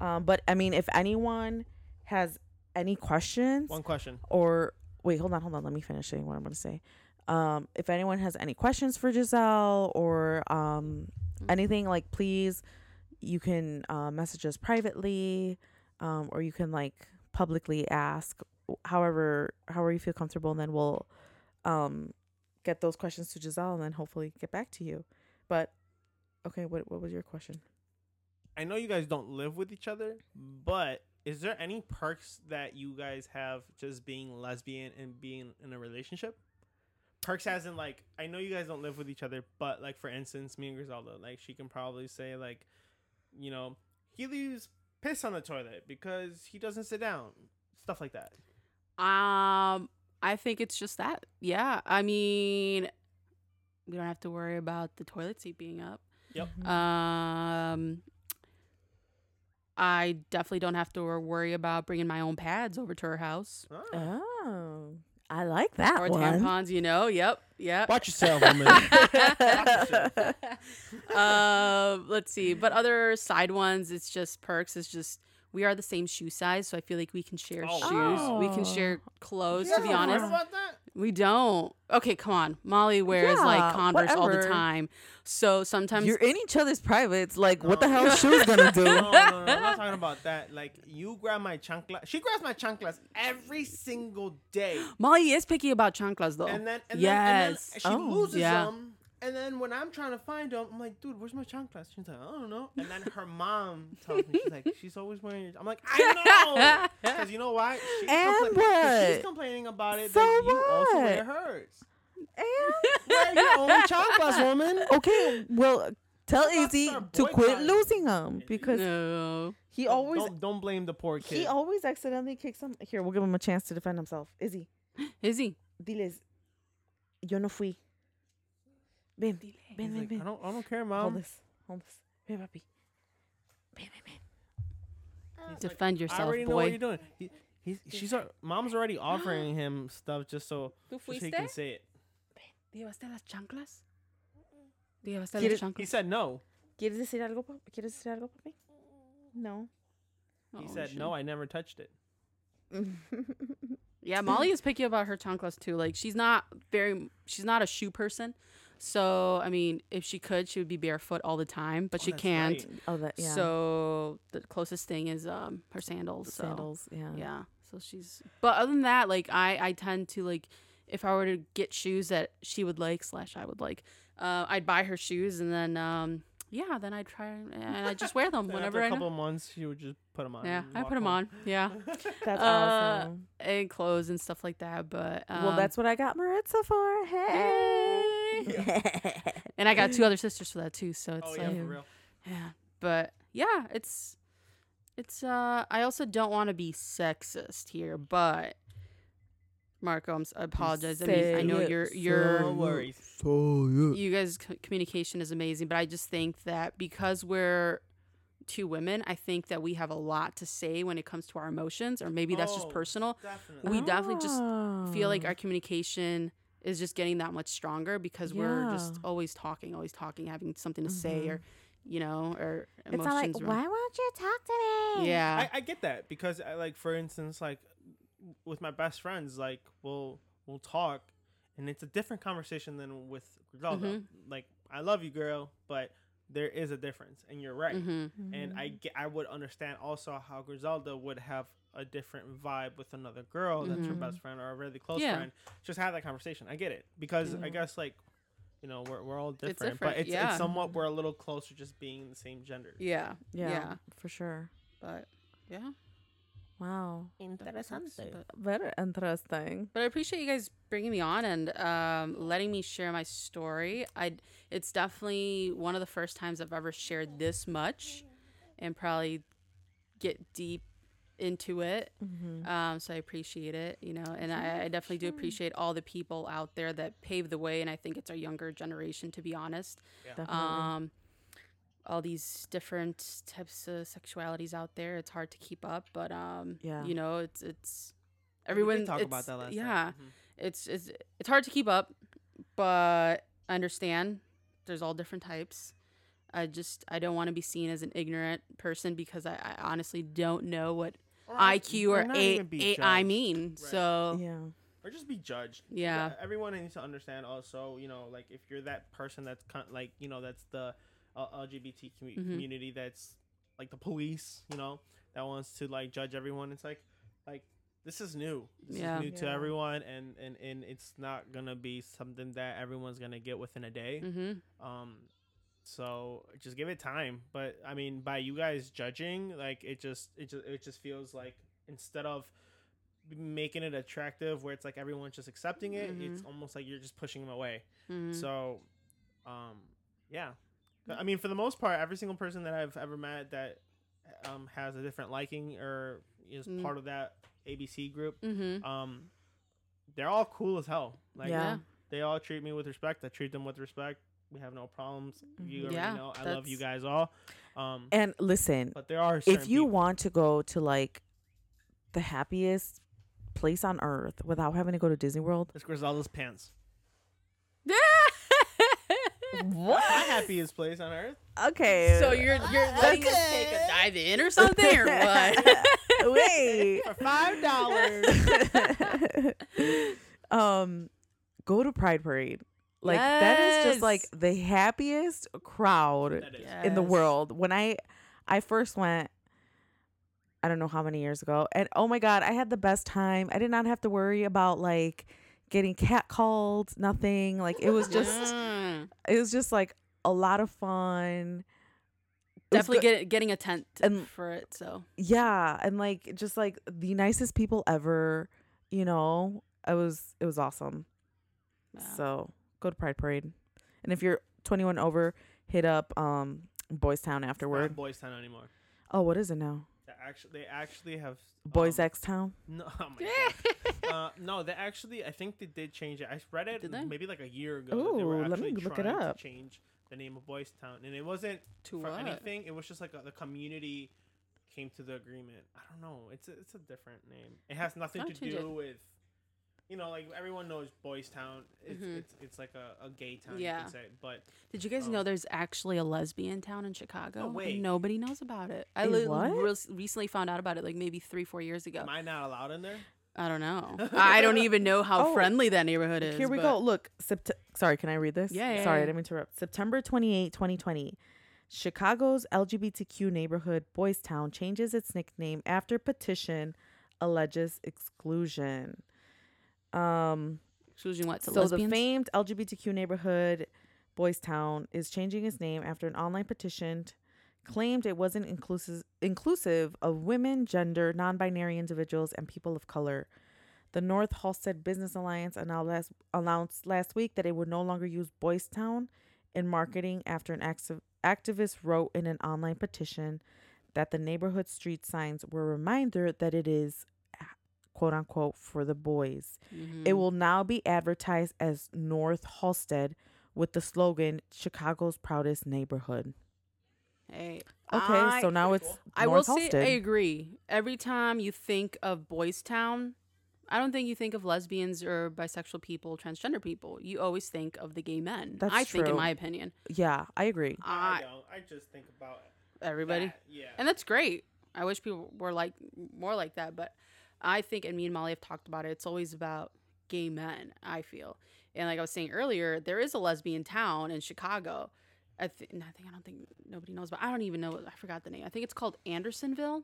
Speaker 1: Um but I mean if anyone has any questions
Speaker 2: One question.
Speaker 1: or wait, hold on, hold on. Let me finish saying what I'm going to say. Um, if anyone has any questions for Giselle or um, anything, like please, you can uh, message us privately, um, or you can like publicly ask. However, however you feel comfortable, and then we'll um, get those questions to Giselle, and then hopefully get back to you. But okay, what what was your question?
Speaker 2: I know you guys don't live with each other, but is there any perks that you guys have just being lesbian and being in a relationship? Perks as in like I know you guys don't live with each other, but like for instance, me and Griselda, like she can probably say like, you know, he leaves piss on the toilet because he doesn't sit down, stuff like that.
Speaker 3: Um, I think it's just that. Yeah. I mean, we don't have to worry about the toilet seat being up.
Speaker 2: Yep.
Speaker 3: Um, I definitely don't have to worry about bringing my own pads over to her house
Speaker 2: Ah.
Speaker 1: Oh, I like that
Speaker 3: or
Speaker 1: one.
Speaker 3: tampons. You know. Yep. Yep.
Speaker 2: Watch yourself, woman.
Speaker 3: um, let's see. But other side ones, it's just perks. It's just we are the same shoe size, so I feel like we can share
Speaker 2: Oh,
Speaker 3: shoes. We can share clothes.
Speaker 2: You
Speaker 3: to be
Speaker 2: guys ever heard
Speaker 3: honest,
Speaker 2: about that?
Speaker 3: We don't. Okay, come on. Molly wears like
Speaker 1: Yeah,
Speaker 3: Converse all the time, so sometimes
Speaker 1: You're in each other's privates. Like, what the hell is shoes gonna do?
Speaker 2: no, no, no, I'm not talking about that. Like you grab my chancla. She grabs my chanclas every single day,
Speaker 3: Molly is picky about chanclas though.
Speaker 2: and then and
Speaker 3: yes.
Speaker 2: then, and then she
Speaker 1: Oh.
Speaker 2: loses
Speaker 3: Yeah.
Speaker 2: them. And then when I'm trying to find them, I'm like, dude, where's my chanclas? She's like, I don't know. And then her mom tells me she's like, she's always wearing. Your... I'm like, I know, because you know why? She's
Speaker 1: And
Speaker 2: 'cause
Speaker 1: what?
Speaker 2: She's complaining about it.
Speaker 1: So
Speaker 2: then you also
Speaker 1: what?
Speaker 2: wear hers.
Speaker 1: And
Speaker 2: Wear your own chanclas, woman.
Speaker 1: okay, well, tell
Speaker 2: Let's
Speaker 1: Izzy to quit
Speaker 2: boycotting.
Speaker 1: losing them because
Speaker 3: no.
Speaker 1: he always
Speaker 2: don't, don't blame the poor kid.
Speaker 1: he always accidentally kicks them. Here, we'll give him a chance to defend himself. Izzy,
Speaker 3: Is he?
Speaker 1: diles, yo no fui. Ven,
Speaker 2: He's
Speaker 1: ven, ven,
Speaker 2: like,
Speaker 1: ven.
Speaker 2: I don't, I don't care, mom.
Speaker 1: Hold this, hold this. Ven, papi. Ven, ven, ven.
Speaker 2: He's like,
Speaker 3: Defend
Speaker 2: I
Speaker 3: yourself,
Speaker 2: already know what
Speaker 3: boy.
Speaker 2: you're doing. He, he's, she's, al- mom's already offering him stuff just so,
Speaker 3: ¿Tú
Speaker 2: so he can say it.
Speaker 3: ¿Te llevaste las chanclas? ¿Te llevaste
Speaker 1: ¿Quieres-
Speaker 3: las
Speaker 2: He
Speaker 3: chanclas?
Speaker 2: said no.
Speaker 1: ¿Quieres decir algo? pa- ¿Quieres decir algo, papi? No.
Speaker 2: Oh, he
Speaker 3: Oh,
Speaker 2: said
Speaker 3: shit.
Speaker 2: no. I never touched it.
Speaker 3: Yeah, Molly is picky about her chanclas too. Like she's not very, she's not a shoe person. So I mean, if she could, she would be barefoot all the time, but
Speaker 2: Oh,
Speaker 3: she can't.
Speaker 2: right.
Speaker 1: oh, that yeah.
Speaker 3: So the closest thing is um her sandals. So.
Speaker 1: sandals. Yeah.
Speaker 3: Yeah. So she's. But other than that, like I, I tend to like, if I were to get shoes that she would like slash I would like, uh, I'd buy her shoes and then um yeah, then I'd try and I just wear them whenever
Speaker 2: after
Speaker 3: I
Speaker 2: a couple
Speaker 3: know.
Speaker 2: months, she would just put them on.
Speaker 3: Yeah, I put them
Speaker 2: home.
Speaker 3: on. Yeah,
Speaker 1: That's
Speaker 3: Uh,
Speaker 1: awesome.
Speaker 3: and clothes and stuff like that. But um,
Speaker 1: well, that's what I got Maritza for. Hey.
Speaker 3: and I got two other sisters for that too. So it's
Speaker 2: Oh yeah,
Speaker 3: like
Speaker 2: for real.
Speaker 3: Yeah, but yeah, it's it's uh I also don't want to be sexist here, but Marco, I'm, s- I apologize. I mean, I know
Speaker 1: Say
Speaker 3: you're
Speaker 1: it,
Speaker 3: you're
Speaker 2: No worries.
Speaker 3: you guys c- communication is amazing, but I just think that because we're two women, I think that we have a lot to say when it comes to our emotions, or maybe that's just
Speaker 2: Oh,
Speaker 3: personal.
Speaker 2: Definitely.
Speaker 3: We definitely just Feel like
Speaker 1: Oh.
Speaker 3: our communication is just getting that much stronger because we're just always talking, always talking, having something to say, or you know, or
Speaker 1: It's
Speaker 3: emotions.
Speaker 1: not like,
Speaker 3: run-
Speaker 1: why won't you talk to me?
Speaker 3: Yeah.
Speaker 2: I, I get that because I, like for instance like with my best friends like we'll we'll talk and it's a different conversation than with Griselda.
Speaker 3: Mhm.
Speaker 2: Like I love you girl, but there is a difference, and you're right.
Speaker 3: hmm
Speaker 2: And I get, I would understand also how Griselda would have a different vibe with another girl that's her
Speaker 1: Mhm.
Speaker 2: best friend or a really close
Speaker 3: Yeah.
Speaker 2: friend. Just have that conversation. I get it because I guess like, you know, we're we're all different,
Speaker 3: different,
Speaker 2: but it's
Speaker 3: yeah.
Speaker 2: it's somewhat we're a little closer just being the same gender.
Speaker 3: Yeah.
Speaker 1: yeah,
Speaker 3: Yeah.
Speaker 1: for sure.
Speaker 3: But yeah.
Speaker 1: Wow,
Speaker 2: Interesante.
Speaker 1: Very interesting.
Speaker 3: but I appreciate you guys bringing me on and um, letting me share my story. I it's definitely one of the first times I've ever shared this much, and probably get deep into it.
Speaker 1: Mm-hmm.
Speaker 3: Um, so I appreciate it, you know, and I, I definitely do appreciate all the people out there that paved the way, and I think it's our younger generation, to be honest.
Speaker 1: Definitely.
Speaker 3: Um, all these different types of sexualities out there, it's hard to keep up, but um,
Speaker 1: Yeah.
Speaker 3: you know, it's it's
Speaker 2: We
Speaker 3: everyone
Speaker 2: talk about that last
Speaker 3: yeah,
Speaker 2: time. Mhm.
Speaker 3: it's it's it's hard to keep up, but I understand there's all different types. I just I don't want to be seen as an ignorant person because I, I honestly don't know what
Speaker 2: Or
Speaker 3: IQ or
Speaker 2: not
Speaker 3: A,
Speaker 2: even be
Speaker 3: AI mean.
Speaker 2: Right.
Speaker 3: So
Speaker 1: yeah,
Speaker 2: or just be judged.
Speaker 3: Yeah.
Speaker 2: Everyone needs to understand also, you know, like if you're that person that's kind like, you know, that's the uh, LGBT commu-
Speaker 3: Mhm.
Speaker 2: community that's like the police, you know, that wants to like judge everyone. It's like, like this is new. This
Speaker 3: Yeah.
Speaker 2: is new to everyone, and and and it's not gonna be something that everyone's gonna get within a day.
Speaker 3: hmm
Speaker 2: Um, so just give it time. But I mean, by you guys judging, like it just it just it just feels like instead of making it attractive, where it's like everyone's just accepting it, it's almost like you're just pushing them away.
Speaker 3: hmm
Speaker 2: So, um, yeah. I mean, for the most part, every single person that I've ever met that um has a different liking or is
Speaker 3: Mm.
Speaker 2: part of that ABC group,
Speaker 3: hmm
Speaker 2: um, they're all cool as hell. Like
Speaker 1: Yeah.
Speaker 2: they all treat me with respect. I treat them with respect. We have no problems. You already
Speaker 3: Yeah,
Speaker 2: know. I love you guys all. Um,
Speaker 1: and listen,
Speaker 2: but there are
Speaker 1: if you
Speaker 2: people-
Speaker 1: want to go to like the happiest place on earth without having to go to Disney World,
Speaker 2: it's Griselda's pants. Yeah.
Speaker 1: what?
Speaker 2: My happiest place on earth.
Speaker 1: Okay.
Speaker 3: so you're you're letting us take a dive in or something or what?
Speaker 1: Wait.
Speaker 2: For five dollars.
Speaker 1: um, go to Pride Parade. Like that is just like the happiest crowd
Speaker 2: that is.
Speaker 1: in the world. When I I first went, I don't know how many years ago, and oh my god, I had the best time. I did not have to worry about like getting catcalled, nothing. Like it was just
Speaker 3: Mm.
Speaker 1: it was just like a lot of fun. It was
Speaker 3: definitely
Speaker 1: good-
Speaker 3: get, getting a tent
Speaker 1: And-
Speaker 3: for it. So
Speaker 1: yeah, and like just like the nicest people ever. You know, it was it was awesome.
Speaker 3: yeah.
Speaker 1: So go to Pride Parade, and if you're 21 over, hit up um Boys Town
Speaker 2: Not
Speaker 1: afterward.
Speaker 2: Boys Town anymore.
Speaker 1: Oh, what is it now?
Speaker 2: They actually, they actually have
Speaker 1: Boys
Speaker 2: um,
Speaker 1: X Town.
Speaker 2: No, oh my god. uh, no, they actually. I think they did change it. I read it
Speaker 3: Did
Speaker 2: maybe like a year ago. that they
Speaker 1: Ooh,
Speaker 2: were
Speaker 1: let me
Speaker 2: actually
Speaker 1: look it
Speaker 2: trying to
Speaker 1: up.
Speaker 2: Change the name of Boys Town, and it wasn't
Speaker 3: to
Speaker 2: for
Speaker 3: what?
Speaker 2: anything. It was just like a, the community came to the agreement. I don't know. It's a, it's a different name. It has nothing to do
Speaker 3: it.
Speaker 2: with. You know, like everyone knows Boys Town. It's
Speaker 3: Mhm.
Speaker 2: it's, it's like a, a gay town,
Speaker 3: Yeah.
Speaker 2: you could say. But
Speaker 3: Did you guys
Speaker 2: Oh.
Speaker 3: know there's actually a lesbian town in Chicago?
Speaker 2: No way.
Speaker 3: Nobody knows about it. I li-
Speaker 1: what?
Speaker 3: recently found out about it like maybe three, four years ago.
Speaker 2: am I not allowed in there?
Speaker 3: I don't know. I don't even know how
Speaker 1: Oh,
Speaker 3: friendly that neighborhood is.
Speaker 1: Here we
Speaker 3: but-
Speaker 1: go. Look, Sept- sorry, can I read this?
Speaker 3: Yeah, yeah,
Speaker 1: Sorry,
Speaker 3: yeah.
Speaker 1: I didn't interrupt. September 28, 2020. Chicago's LGBTQ neighborhood Boys Town changes its nickname after petition alleges exclusion. Um
Speaker 3: Exclusion what? To
Speaker 1: so
Speaker 3: lesbians?
Speaker 1: the famed LGBTQ neighborhood Boys Town is changing its name after an online petition claimed it wasn't inclusive inclusive of women, gender, non-binary individuals, and people of color. The North Halsted Business Alliance announced last, announced last week that it would no longer use Boys Town in marketing after an activ- activist wrote in an online petition that the neighborhood street signs were a reminder that it is quote unquote for the boys.
Speaker 3: Mhm.
Speaker 1: It will now be advertised as North Halsted with the slogan Chicago's proudest neighborhood.
Speaker 3: Hey,
Speaker 1: Okay,
Speaker 3: I-
Speaker 1: so now it's
Speaker 2: cool.
Speaker 3: I will
Speaker 1: North
Speaker 3: say
Speaker 1: Halsted.
Speaker 3: I agree. Every time you think of Boys Town, I don't think you think of lesbians or bisexual people, transgender people. You always think of the gay men.
Speaker 1: That's
Speaker 3: I think, in my opinion,
Speaker 1: yeah, I agree.
Speaker 2: I
Speaker 3: I,
Speaker 2: don't. I just think about
Speaker 3: everybody,
Speaker 2: that, Yeah.
Speaker 3: and that's great. I wish people were like more like that, but I think, and me and Molly have talked about it. It's always about gay men. I feel, and like I was saying earlier, there is a lesbian town in Chicago, I think I think I don't think nobody knows, but I don't even know. I forgot the name. I think it's called Andersonville,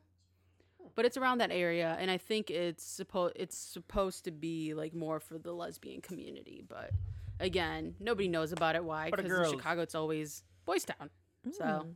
Speaker 3: but it's around that area, and I think it's supposed it's supposed to be like more for the lesbian community. But again, nobody knows about it. Why? Because in. Chicago, it's always boys' town. So
Speaker 1: Mm.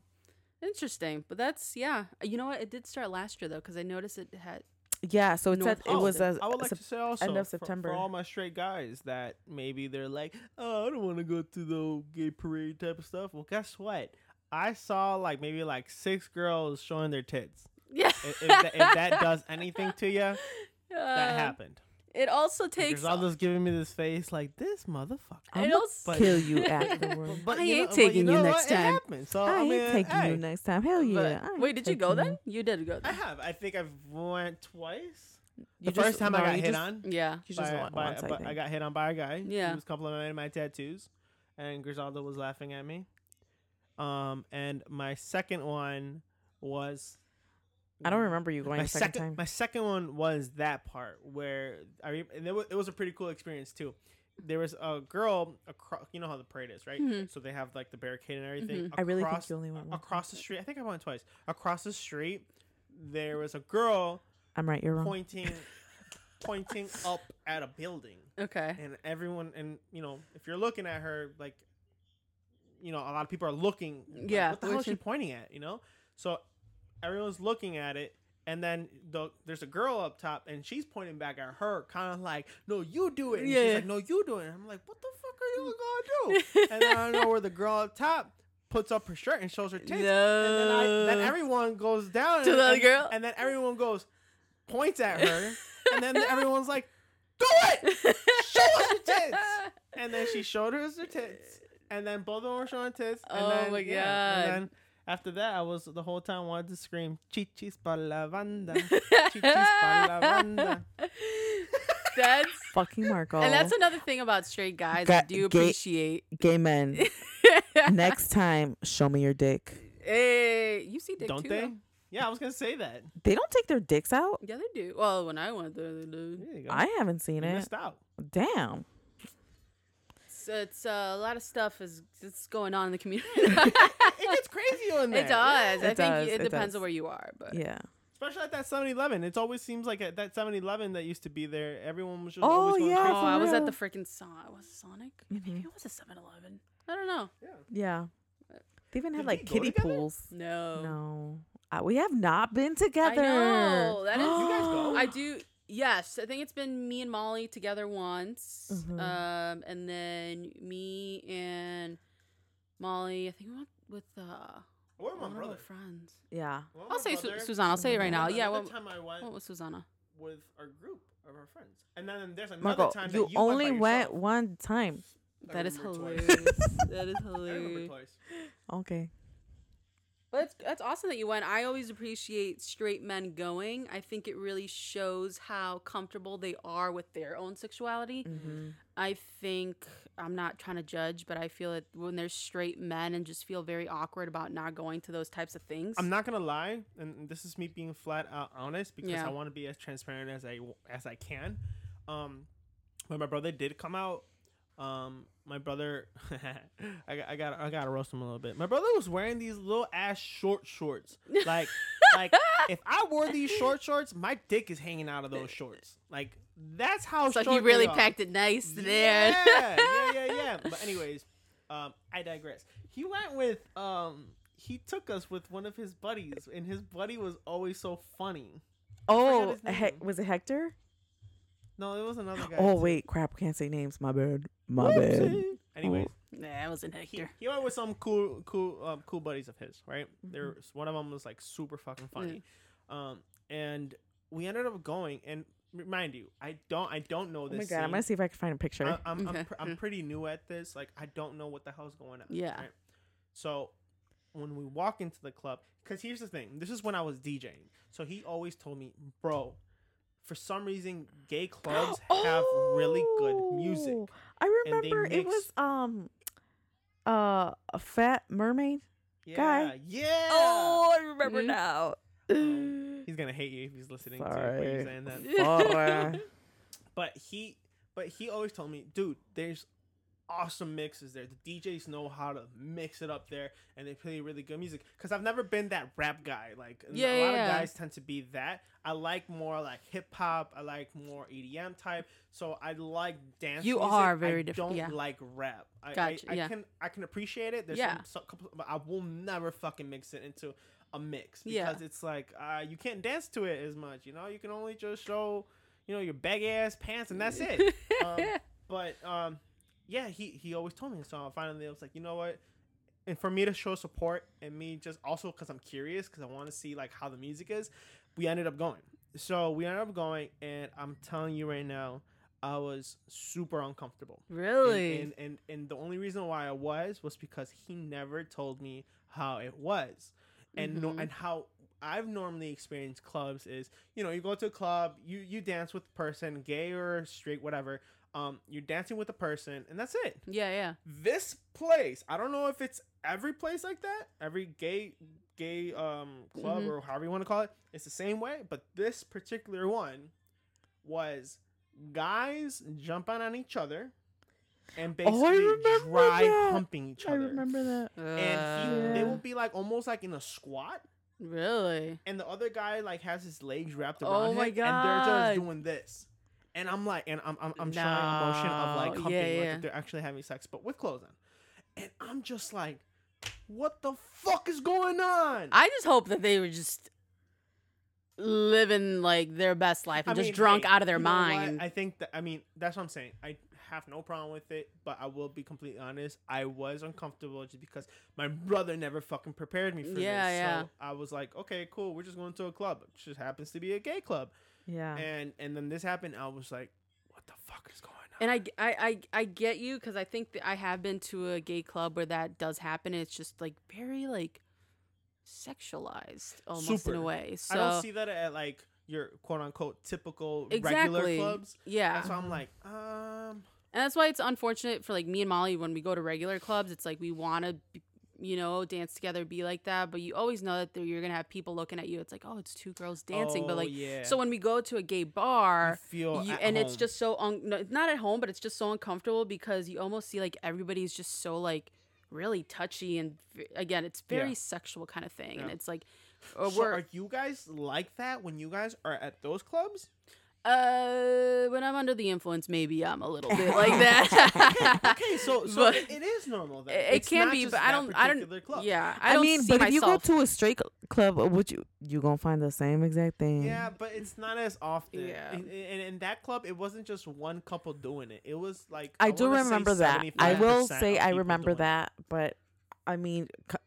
Speaker 3: interesting. But that's yeah. You know what? It did start last year though, because I noticed it had.
Speaker 1: Yeah, so it
Speaker 3: North
Speaker 1: said it was a,
Speaker 2: I would like
Speaker 1: Sep-
Speaker 2: to say also
Speaker 1: end of September.
Speaker 2: for all my straight guys that maybe they're like, oh, I don't want to go to the gay parade type of stuff. Well, guess what? I saw like maybe like six girls showing their tits.
Speaker 3: Yeah.
Speaker 2: If, if, that, if that does anything to you, that happened.
Speaker 3: It also takes.
Speaker 2: Griselda's giving me this face like this motherfucker.
Speaker 1: I'm gonna
Speaker 3: also-
Speaker 1: kill you afterwards.
Speaker 2: But
Speaker 3: I
Speaker 2: you
Speaker 3: ain't
Speaker 2: know- but
Speaker 3: taking you
Speaker 2: know
Speaker 3: next
Speaker 2: what? It
Speaker 3: time.
Speaker 2: happened. So
Speaker 1: I
Speaker 2: I,
Speaker 1: ain't
Speaker 2: mean,
Speaker 1: taking
Speaker 2: hey,
Speaker 1: you next time. Hell yeah.
Speaker 3: But- wait, did you go then? You did go.
Speaker 2: I have. I think I've went twice.
Speaker 1: You
Speaker 2: the
Speaker 1: just-
Speaker 2: first time I got hit
Speaker 1: just-
Speaker 2: on.
Speaker 3: Yeah.
Speaker 1: You just
Speaker 2: by-
Speaker 1: went
Speaker 2: by-
Speaker 1: once, I.
Speaker 2: I got hit on by a guy.
Speaker 3: Yeah.
Speaker 2: He was complimenting my tattoos, and Griselda was laughing at me. Um, and my second one was.
Speaker 1: I don't remember you going
Speaker 2: my
Speaker 1: a second, time.
Speaker 2: My second one was that part where I re- and it was, it was a pretty cool experience too. There was a girl across. You know how the parade is, right?
Speaker 3: Mhm.
Speaker 2: So they have like the barricade and everything.
Speaker 1: I really think
Speaker 2: Across-
Speaker 1: you only went once.
Speaker 2: across the street. I think I went twice. Across the street, there was a girl
Speaker 1: I'm right. You're wrong.
Speaker 2: pointing pointing up at a building
Speaker 3: Okay.
Speaker 2: and everyone and you know if you're looking at her like you know a lot of people are looking like,
Speaker 3: Yeah,
Speaker 2: what the hell is she pointing at you know so everyone's looking at it and then the, there's a girl up top and she's pointing back at her kind of like no you do it. And
Speaker 3: Yeah.
Speaker 2: she's like no you do it. And i'm like what the fuck are you gonna do? And then i don't know where the girl up top puts up her shirt and shows her tits. And then, I, then everyone goes down
Speaker 3: To
Speaker 2: and,
Speaker 3: the other girl?
Speaker 2: and then everyone goes points at her and then everyone's like do it! Show us your tits! And then she showed us her tits and then both of them were showing tits and
Speaker 3: Oh
Speaker 2: then,
Speaker 3: my
Speaker 2: yeah,
Speaker 3: God.
Speaker 2: and then after that i was the whole time wanted to scream chichis pa la banda chichis pa la banda
Speaker 3: that's
Speaker 1: Fucking Marco.
Speaker 3: and that's another thing about straight guys I do appreciate.
Speaker 1: gay men. Next time, show me your dick.
Speaker 3: Hey, you see dick
Speaker 2: don't
Speaker 3: too,
Speaker 2: they
Speaker 3: though.
Speaker 2: yeah i was gonna say that
Speaker 1: They don't take their dicks out.
Speaker 3: Yeah, they do. Well, when I went there, they do.
Speaker 2: there
Speaker 1: I haven't seen
Speaker 2: you
Speaker 1: it.
Speaker 2: missed out
Speaker 1: Damn.
Speaker 3: So it's uh, a lot of stuff is it's going on in the community.
Speaker 2: it gets crazy on there
Speaker 3: It does. I
Speaker 1: It
Speaker 3: think
Speaker 1: does,
Speaker 3: it,
Speaker 1: it
Speaker 3: depends
Speaker 1: does.
Speaker 3: on where you are, but
Speaker 1: Yeah.
Speaker 2: Especially at that 7-Eleven. It always seems like at that 7-Eleven that used to be there, everyone was just
Speaker 1: Oh,
Speaker 2: always going
Speaker 1: yeah,
Speaker 2: crazy.
Speaker 3: oh,
Speaker 1: for
Speaker 3: I was at the freaking Sonic. Was it Sonic? Maybe
Speaker 1: Mhm.
Speaker 3: it was a 7-Eleven. I don't know.
Speaker 1: Yeah. They even
Speaker 2: Did
Speaker 1: had like kiddie
Speaker 2: together?
Speaker 1: pools.
Speaker 3: No.
Speaker 1: No. Uh, we have not been together.
Speaker 3: I know, that is-
Speaker 2: You guys go?
Speaker 3: I do. Yes, I think it's been me and Molly together once,
Speaker 1: Mhm.
Speaker 3: um, and then me and Molly. I think we went with uh,
Speaker 2: Or my
Speaker 3: one of
Speaker 2: brother.
Speaker 3: friends.
Speaker 1: Yeah.
Speaker 2: Well,
Speaker 3: I'll
Speaker 2: my
Speaker 3: say Su- Susanna. I'll say it right now. Yeah, what,
Speaker 2: time I went
Speaker 3: what was Susanna?
Speaker 2: with our group of our friends. And then there's another
Speaker 1: Marco,
Speaker 2: time
Speaker 1: you
Speaker 2: that you
Speaker 1: only
Speaker 2: went,
Speaker 1: went one time.
Speaker 2: I
Speaker 3: That is hilarious. that is hilarious.
Speaker 1: Okay.
Speaker 3: But it's, that's awesome that you went. I always appreciate straight men going. I think it really shows how comfortable they are with their own sexuality.
Speaker 1: Mm-hmm.
Speaker 3: I think I'm not trying to judge, but I feel that when there's straight men and just feel very awkward about not going to those types of things.
Speaker 2: I'm not gonna lie, and this is me being flat out honest because
Speaker 3: Yeah.
Speaker 2: I want to be as transparent as I as I can. Um, when my brother did come out, um, my brother, I got I got I got to roast him a little bit. My brother was wearing these little ass short shorts, like like if I wore these short shorts, my dick is hanging out of those shorts. Like that's how.
Speaker 3: so
Speaker 2: short
Speaker 3: he really
Speaker 2: they are.
Speaker 3: packed it nice
Speaker 2: Yeah,
Speaker 3: there.
Speaker 2: yeah, yeah, yeah. But anyways, um, I digress. He went with um, he took us with one of his buddies, and his buddy was always so funny.
Speaker 1: Oh, he- was it Hector?
Speaker 2: No, it was another guy.
Speaker 1: Oh
Speaker 2: too.
Speaker 1: wait, crap! Can't say names. My bad. My bad.
Speaker 2: Anyways,
Speaker 3: Nah, it wasn't
Speaker 2: he,
Speaker 3: Hector.
Speaker 2: he went with some cool, cool, um, cool buddies of his. Right,
Speaker 1: Mm-hmm.
Speaker 2: there. One of them was like super fucking funny, um, and we ended up going. And remind you, I don't, I don't know
Speaker 1: Oh
Speaker 2: this.
Speaker 1: my god! I'm
Speaker 2: scene.
Speaker 1: gonna see if I can find a picture.
Speaker 2: I, I'm,
Speaker 3: Okay.
Speaker 2: I'm, pr- I'm pretty new at this. Like, I don't know what the hell's going on.
Speaker 3: Yeah.
Speaker 2: right? So, when we walk into the club, because here's the thing this is when I was DJing. So, he always told me, bro, for some reason, gay clubs have really good music.
Speaker 1: Oh, I
Speaker 2: and they
Speaker 1: remember it was um uh a fat mermaid.
Speaker 2: Yeah.
Speaker 1: Guy.
Speaker 2: Yeah.
Speaker 1: Oh, I remember
Speaker 3: Mhm.
Speaker 1: now.
Speaker 2: Um, He's going to hate you if he's listening to what you're saying that.
Speaker 1: Sorry.
Speaker 2: But he, but he always told me, dude, there's awesome mixes there. The DJs know how to mix it up there, and they play really good music. Because I've never been that rap guy. Like
Speaker 3: Yeah,
Speaker 2: a
Speaker 3: yeah,
Speaker 2: lot
Speaker 3: yeah.
Speaker 2: of guys tend to be that. I like more like hip hop. I like more EDM type. So I like dance.
Speaker 3: You
Speaker 2: music.
Speaker 3: are very
Speaker 2: I
Speaker 3: diff-
Speaker 2: Don't like rap. I,
Speaker 3: Gotcha,
Speaker 2: I, I can I can appreciate it. There's
Speaker 3: Yeah.
Speaker 2: some, couple, but I will never fucking mix it into a mix because it's like uh, you can't dance to it as much. You know, you can only just show you know your baggy ass pants and that's it. um, but um, yeah, he he always told me. So I finally, I was like, you know what? And for me to show support and me just also because I'm curious because I want to see like how the music is, we ended up going. So we ended up going, and I'm telling you right now, I was super uncomfortable.
Speaker 3: Really?
Speaker 2: And, and and the only reason why I was was because he never told me how it was, and no,
Speaker 3: Mhm.
Speaker 2: and how I've normally experienced clubs is you know you go to a club, you you dance with person, gay or straight, whatever. Um, you're dancing with a person, and that's it.
Speaker 3: yeah, yeah.
Speaker 2: This place, I don't know if it's every place like that, every gay gay um club
Speaker 3: Mhm.
Speaker 2: or however you want to call it. It's the same way, but this particular one was guys jumping on each other and
Speaker 1: Oh,
Speaker 2: basically
Speaker 1: remember
Speaker 2: dry
Speaker 1: that.
Speaker 2: humping each other.
Speaker 1: I remember that.
Speaker 2: And he,
Speaker 3: Uh,
Speaker 2: they
Speaker 1: Yeah.
Speaker 2: will be like almost like in a squat,
Speaker 3: really?
Speaker 2: and the other guy like has his legs wrapped
Speaker 3: Oh
Speaker 2: around
Speaker 3: my
Speaker 2: him, and they're just doing this. And I'm like, and I'm I'm, I'm showing emotion of like
Speaker 3: No,
Speaker 2: humping,
Speaker 3: yeah,
Speaker 2: like
Speaker 3: yeah.
Speaker 2: if they're actually having sex, but with clothes on. And I'm just like, what the fuck is going on?
Speaker 3: I just hope that they were just living like their best life and
Speaker 2: I
Speaker 3: just
Speaker 2: mean,
Speaker 3: drunk
Speaker 2: hey,
Speaker 3: out of their
Speaker 2: you know what?
Speaker 3: mind.
Speaker 2: I think that I mean that's what I'm saying. I have no problem with it, but I will be completely honest. I was uncomfortable just because my brother never fucking prepared me for
Speaker 3: Yeah,
Speaker 2: this.
Speaker 3: yeah.
Speaker 2: So I was like, okay, cool. We're just going to a club. It just happens to be a gay club.
Speaker 1: Yeah.
Speaker 2: And and then this happened. I was like, what the fuck is going on?
Speaker 3: And I, I, I, I get you because I think that I have been to a gay club where that does happen. And it's just like very like sexualized almost in a way. So
Speaker 2: I don't see that at like your quote unquote typical
Speaker 3: exactly,
Speaker 2: regular clubs.
Speaker 3: yeah.
Speaker 2: That's why I'm like, um,
Speaker 3: And that's why it's unfortunate for like me and Molly when we go to regular clubs. It's like we want to, you know, dance together, be like that, but you always know that you're gonna have people looking at you. It's like, oh, it's two girls dancing, but
Speaker 2: oh,
Speaker 3: like,
Speaker 2: yeah.
Speaker 3: so when we go to a gay
Speaker 2: you
Speaker 3: bar.
Speaker 2: feel
Speaker 3: You,
Speaker 2: at
Speaker 3: and it's just so un- no, not at home, but it's just so uncomfortable because you almost see like everybody's just so like really touchy and again, it's very
Speaker 2: Yeah.
Speaker 3: sexual kind of thing, and it's like, or
Speaker 2: uh,
Speaker 3: So
Speaker 2: are you guys like that when you guys are at those clubs?
Speaker 3: Uh when I'm under the influence, maybe I'm a little bit like that.
Speaker 2: okay, so so
Speaker 3: But-
Speaker 2: it, it is normal. Then.
Speaker 3: It, it can be, but I don't. I don't.
Speaker 2: Club.
Speaker 3: Yeah, I,
Speaker 1: I,
Speaker 3: don't
Speaker 1: mean,
Speaker 3: see
Speaker 1: but if you go to a straight club, would you you gonna find the same exact thing?
Speaker 2: Yeah, but it's not as often.
Speaker 3: Yeah.
Speaker 2: And in, in that club, it wasn't just one couple doing it. It was like
Speaker 1: I do remember that. I will say I remember
Speaker 2: doing it.
Speaker 1: that, but I mean, c-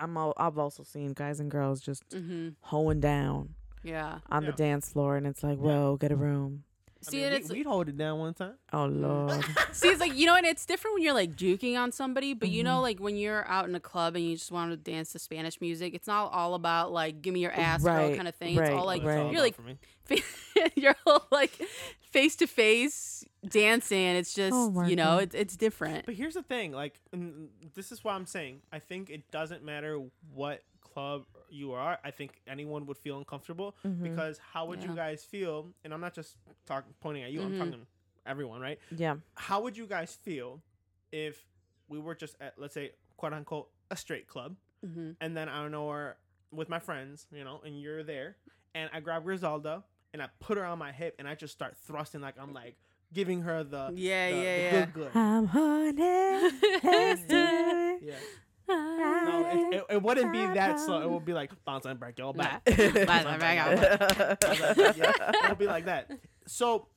Speaker 1: I'm al- I've also seen guys and girls just
Speaker 3: hmm
Speaker 1: hoeing down
Speaker 3: Yeah.
Speaker 1: on
Speaker 2: Yeah.
Speaker 1: the dance floor, and it's like,
Speaker 2: Yeah.
Speaker 1: whoa, get a room.
Speaker 2: I
Speaker 3: See,
Speaker 2: mean,
Speaker 3: and
Speaker 2: we,
Speaker 3: it's
Speaker 2: we'd hold it down one time.
Speaker 1: Oh lord.
Speaker 3: see, it's like you know, and it's different when you're like juking on somebody, but you know,
Speaker 1: Mhm.
Speaker 3: like when you're out in a club and you just want to dance to Spanish music, it's not all about like give me your ass, girl
Speaker 1: Right,
Speaker 3: kind of thing. It's all like
Speaker 2: What it's all
Speaker 1: right.
Speaker 3: you're like
Speaker 2: for
Speaker 3: you're all like face to face dancing. It's just
Speaker 1: Oh
Speaker 3: you know, it's it's different.
Speaker 2: But here's the thing, like, this is what I'm saying. I think it doesn't matter what club you are. I think anyone would feel uncomfortable
Speaker 1: Mhm.
Speaker 2: because how would you guys feel? And I'm not just talking pointing at you.
Speaker 3: Mhm.
Speaker 2: I'm talking to everyone, right?
Speaker 1: yeah.
Speaker 2: How would you guys feel if we were just at, let's say, quote unquote, a straight club,
Speaker 3: hmm
Speaker 2: and then I don't know, or with my friends, you know, and you're there, and I grab Griselda and I put her on my hip and I just start thrusting like I'm like giving her the
Speaker 3: Yeah,
Speaker 2: the,
Speaker 3: yeah,
Speaker 2: the
Speaker 3: yeah.
Speaker 2: good good.
Speaker 1: I'm horny. Let's do it.
Speaker 2: Yeah. No, it, it, it wouldn't be that slow. It would be like bounce and break your back.
Speaker 3: Bye, bye, bye,
Speaker 2: yeah, it would be like that. So,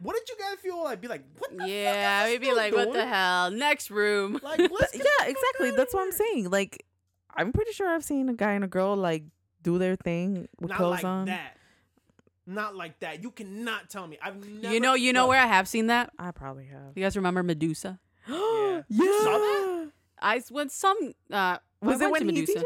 Speaker 2: what did you guys feel like? Be like, what the
Speaker 3: Yeah,
Speaker 2: fuck
Speaker 3: we'd be
Speaker 2: dude
Speaker 3: like, what the hell? Next room.
Speaker 2: Like,
Speaker 1: But
Speaker 2: let's
Speaker 1: yeah,
Speaker 2: get the fuck
Speaker 1: exactly.
Speaker 2: outta
Speaker 1: That's what I'm saying. Like, I'm pretty sure I've seen a guy and a girl like do their thing with
Speaker 2: Not
Speaker 1: clothes
Speaker 2: like
Speaker 1: on.
Speaker 2: that. Not like that. You cannot tell me. I've never.
Speaker 3: you know, you know where I have seen that.
Speaker 1: I probably have.
Speaker 3: You guys remember Medusa?
Speaker 2: Yeah.
Speaker 1: yeah.
Speaker 2: You saw that?
Speaker 3: I s- when some uh
Speaker 1: Was
Speaker 3: I
Speaker 1: it when he
Speaker 3: Medusa.
Speaker 1: DJ'd?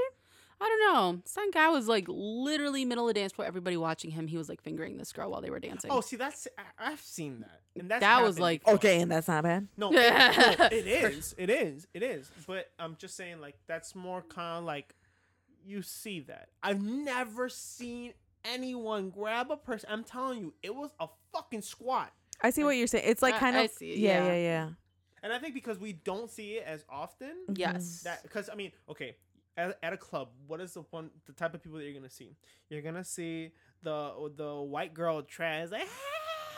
Speaker 3: I don't know. Some guy was like literally middle of the dance floor, everybody watching him. He was like fingering this girl while they were dancing.
Speaker 2: Oh, see, that's I, I've seen that, and that's
Speaker 3: That was like-
Speaker 1: Okay, and that's not bad.
Speaker 2: No, it, no, it is. It is. It is. But I'm just saying, like, that's more kind of like you see that. I've never seen anyone grab a person. I'm telling you, it was a fucking squat.
Speaker 1: I see what you're saying. It's like
Speaker 3: I-
Speaker 1: kind
Speaker 3: I
Speaker 1: of
Speaker 3: see
Speaker 1: yeah,
Speaker 3: yeah.
Speaker 1: yeah, yeah.
Speaker 2: And I think because we don't see it as often,
Speaker 3: Yes.
Speaker 2: that because I mean, okay, at, at a club, what is the one the type of people that you're gonna see? You're gonna see the the white girl trans like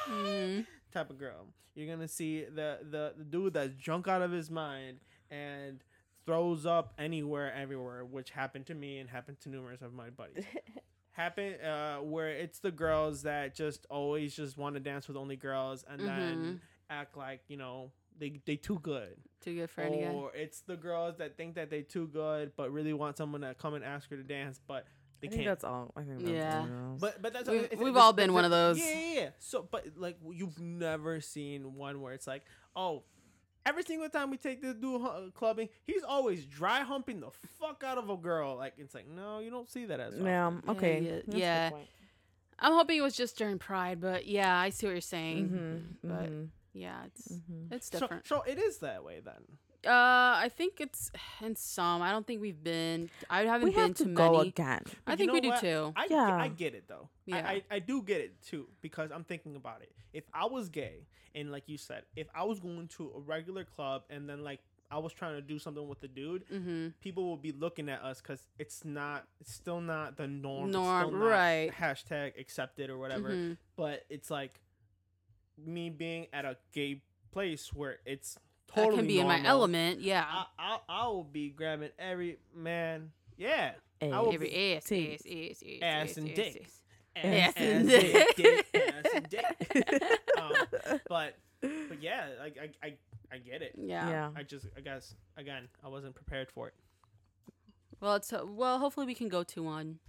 Speaker 3: Mm.
Speaker 2: type of girl. You're gonna see the, the the dude that's drunk out of his mind and throws up anywhere, everywhere, which happened to me and happened to numerous of my buddies. Happen uh, where it's the girls that just always just want to dance with only girls and then act like you know they they too good
Speaker 3: Too good for any guy.
Speaker 2: or it's the girls that think that they too good but really want someone to come and ask her to dance but they
Speaker 1: I
Speaker 2: can't
Speaker 1: that's all. I think that's
Speaker 3: Yeah.
Speaker 1: all
Speaker 2: but but that's
Speaker 3: We've-
Speaker 2: it's-
Speaker 3: we've
Speaker 2: it's-
Speaker 3: all been one of those.
Speaker 2: Yeah, yeah, yeah. So, but like you've never seen one where it's like, oh, every single time we take this dude hu- clubbing, he's always dry humping the fuck out of a girl. Like it's like, no, you don't see that as often.
Speaker 1: yeah,
Speaker 3: Yeah,
Speaker 1: okay.
Speaker 3: yeah,
Speaker 1: that's
Speaker 3: yeah. I'm hoping it was just during Pride, but yeah, I see what you're saying.
Speaker 1: Mhm,
Speaker 3: But
Speaker 1: mhm,
Speaker 3: yeah, it's
Speaker 1: mhm.
Speaker 3: it's different.
Speaker 2: so it is that way then.
Speaker 3: Uh, I think it's in some. I don't think we've been. I haven't
Speaker 1: We
Speaker 3: been
Speaker 1: have to
Speaker 3: to
Speaker 1: go
Speaker 3: many.
Speaker 1: again.
Speaker 3: I
Speaker 2: But you
Speaker 3: think
Speaker 2: know
Speaker 3: we do
Speaker 2: what?
Speaker 3: too.
Speaker 2: I,
Speaker 1: Yeah.
Speaker 2: I get it though.
Speaker 3: Yeah.
Speaker 2: I, I, I do get it too because I'm thinking about it. If I was gay and like you said, if I was going to a regular club and then like I was trying to do something with the dude,
Speaker 3: Mm-hmm.
Speaker 2: people will be looking at us because it's not, it's still not the norm. it's
Speaker 3: Norm,
Speaker 2: still not
Speaker 3: right.
Speaker 2: Hashtag accepted or whatever.
Speaker 3: Mhm.
Speaker 2: But it's like me being at a gay place where it's
Speaker 3: That
Speaker 2: totally
Speaker 3: can be in my element. Yeah.
Speaker 2: I, I I will be grabbing every man. Yeah.
Speaker 1: Hey,
Speaker 2: I will
Speaker 3: Every
Speaker 2: be
Speaker 3: ass,
Speaker 1: titties.
Speaker 3: ass, ass,
Speaker 2: Ass
Speaker 3: ass,
Speaker 2: and
Speaker 3: ass,
Speaker 2: dick.
Speaker 3: ass.
Speaker 2: ass,
Speaker 3: and
Speaker 2: ass,
Speaker 3: dick.
Speaker 2: dick, dick, ass and dick. Um, but but yeah, like I, I I get it.
Speaker 3: Yeah.
Speaker 1: yeah.
Speaker 2: I just I guess again I wasn't prepared for it.
Speaker 3: Well, it's uh, well. Hopefully, we can go to one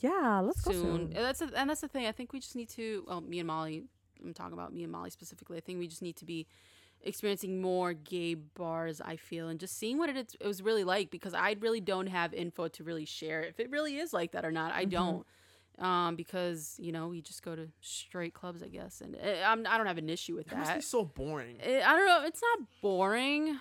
Speaker 1: Yeah, let's go
Speaker 3: soon.
Speaker 1: soon.
Speaker 3: And that's the and that's the thing. I think we just need to. Well, me and Molly. I'm talking about me and Molly specifically. I think we just need to be experiencing more gay bars. I feel and just seeing what it, is- it was really like because I really don't have info to really share if it really is like that or not. I
Speaker 1: Mhm.
Speaker 3: don't. Um, because you know we just go to straight clubs, I guess, and uh, I'm, I don't have an issue with
Speaker 2: That must be so boring.
Speaker 3: Eh, I don't know. It's not boring.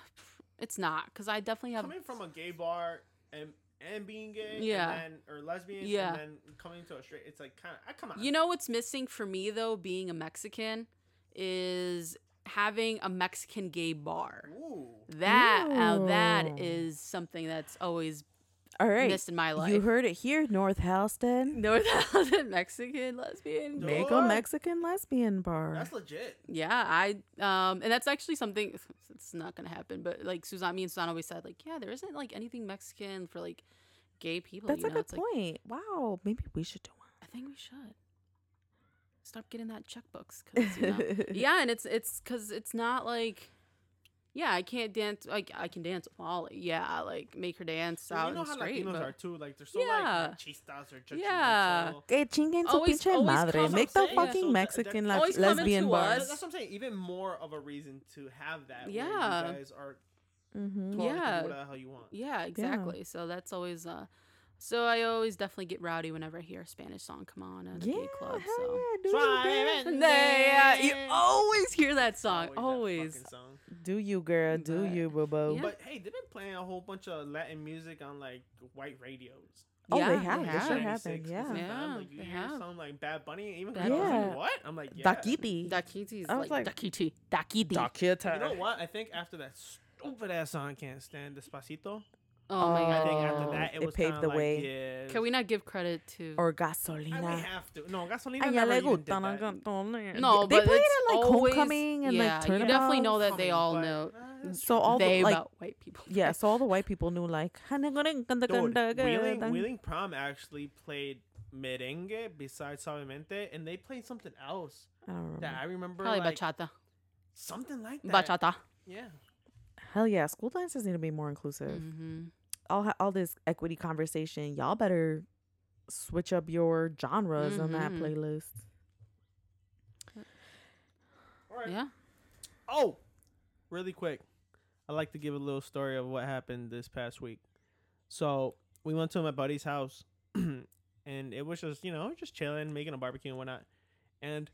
Speaker 3: It's not because I definitely have.
Speaker 2: Coming from a gay bar and and being gay,
Speaker 3: Yeah.
Speaker 2: and then, or lesbian,
Speaker 3: Yeah.
Speaker 2: and then coming to a straight, it's like kind of, come on.
Speaker 3: You know what's missing for me though, being a Mexican, is having a Mexican gay bar.
Speaker 2: Ooh.
Speaker 3: That now that
Speaker 1: Ooh.
Speaker 3: is something that's always
Speaker 1: All right.
Speaker 3: missed in my life.
Speaker 1: You heard it here, North Halsted.
Speaker 3: North Island Mexican lesbian.
Speaker 2: No.
Speaker 1: Make a Mexican lesbian bar.
Speaker 2: That's legit.
Speaker 3: Yeah, I um, and that's actually something. It's not gonna happen, but like Suzanne, me and Suzanne always said, like, yeah, there isn't like anything Mexican for like gay people.
Speaker 1: That's
Speaker 3: you
Speaker 1: a
Speaker 3: know?
Speaker 1: good
Speaker 3: It's like,
Speaker 1: point. wow, maybe we should do one.
Speaker 3: I think we should stop getting that checkbooks. 'cause, you know, yeah, and it's it's because it's not like, yeah, I can't dance. Like I can dance with Molly. Yeah, like make her dance
Speaker 2: Well,
Speaker 3: out
Speaker 2: you know how
Speaker 3: straight.
Speaker 2: Latinos
Speaker 3: but-
Speaker 2: are too. Like they're so
Speaker 3: Yeah.
Speaker 2: like machistas or judgmental.
Speaker 3: Yeah.
Speaker 1: Que chinguen su
Speaker 3: Always-
Speaker 1: pinche
Speaker 3: always
Speaker 1: madre. Make
Speaker 2: That's
Speaker 1: the
Speaker 2: saying.
Speaker 1: fucking
Speaker 2: So
Speaker 1: Mexican
Speaker 2: that-
Speaker 1: le-
Speaker 3: Always
Speaker 1: lesbian
Speaker 3: to
Speaker 1: bar.
Speaker 3: us.
Speaker 2: That's that's what I'm saying. Even more of a reason to have that. where
Speaker 3: Yeah.
Speaker 2: you guys are
Speaker 1: Mm-hmm.
Speaker 3: Yeah.
Speaker 2: whatever the hell you want.
Speaker 3: Yeah, exactly. So that's always uh so I always definitely get rowdy whenever I hear a Spanish song come on at a
Speaker 1: Yeah,
Speaker 3: gay club.
Speaker 1: hell
Speaker 3: so
Speaker 1: yeah. Do you,
Speaker 2: Suave
Speaker 1: girl?
Speaker 2: and
Speaker 3: yeah, you always hear that song.
Speaker 2: that
Speaker 3: Always.
Speaker 2: fucking song.
Speaker 1: Do you, girl? Do
Speaker 3: But-
Speaker 1: you, boo
Speaker 3: Yeah.
Speaker 2: But hey, they've been playing a whole bunch of Latin music on like white radios.
Speaker 1: Oh,
Speaker 3: yeah,
Speaker 1: they have. They
Speaker 3: have.
Speaker 1: sure
Speaker 2: 96,
Speaker 1: have. Yeah.
Speaker 3: Yeah,
Speaker 2: like you
Speaker 3: they
Speaker 2: hear
Speaker 3: have.
Speaker 2: some like Bad Bunny, even
Speaker 3: Bad
Speaker 2: yeah.
Speaker 1: Bunny.
Speaker 2: what? I'm like, yeah.
Speaker 1: Dakiti.
Speaker 3: Dakiti is
Speaker 1: I was
Speaker 3: like,
Speaker 1: like-
Speaker 3: Dakiti. Dakiti.
Speaker 1: Dakita.
Speaker 2: You know what? I think after that stupid ass song, I can't stand Despacito.
Speaker 3: Oh my god.
Speaker 2: I think after that, it,
Speaker 1: it
Speaker 2: was
Speaker 1: paved the
Speaker 2: like,
Speaker 1: way.
Speaker 2: Yeah,
Speaker 3: Can we not give credit to
Speaker 1: Or
Speaker 2: I, we
Speaker 1: gasolina.
Speaker 2: have to. No, Gasolina
Speaker 1: A ella
Speaker 2: never
Speaker 1: le
Speaker 2: even did that.
Speaker 3: No,
Speaker 1: they
Speaker 3: but
Speaker 1: played
Speaker 3: it's
Speaker 1: it at like
Speaker 3: always-
Speaker 1: homecoming and
Speaker 3: yeah,
Speaker 1: like
Speaker 3: you definitely know that they all know.
Speaker 2: uh,
Speaker 1: So all the
Speaker 3: they
Speaker 1: like
Speaker 3: about white people.
Speaker 1: yeah, so all the white people knew like
Speaker 2: Dude, Wheeling, Wheeling Prom actually played merengue besides Suavemente, and they played something else
Speaker 1: I don't remember.
Speaker 2: that I remember.
Speaker 3: Probably
Speaker 2: like,
Speaker 3: bachata.
Speaker 2: Something like that.
Speaker 3: Bachata.
Speaker 2: Yeah.
Speaker 1: Hell yeah, school dances need to be more inclusive.
Speaker 3: hmm
Speaker 1: All all this equity conversation, y'all better switch up your genres on that
Speaker 3: Mhm.
Speaker 1: playlist.
Speaker 2: All right.
Speaker 3: Yeah.
Speaker 2: Oh, really quick. I'd like to give a little story of what happened this past week. So we went to my buddy's house, and it was just you know just chilling, making a barbecue and whatnot, and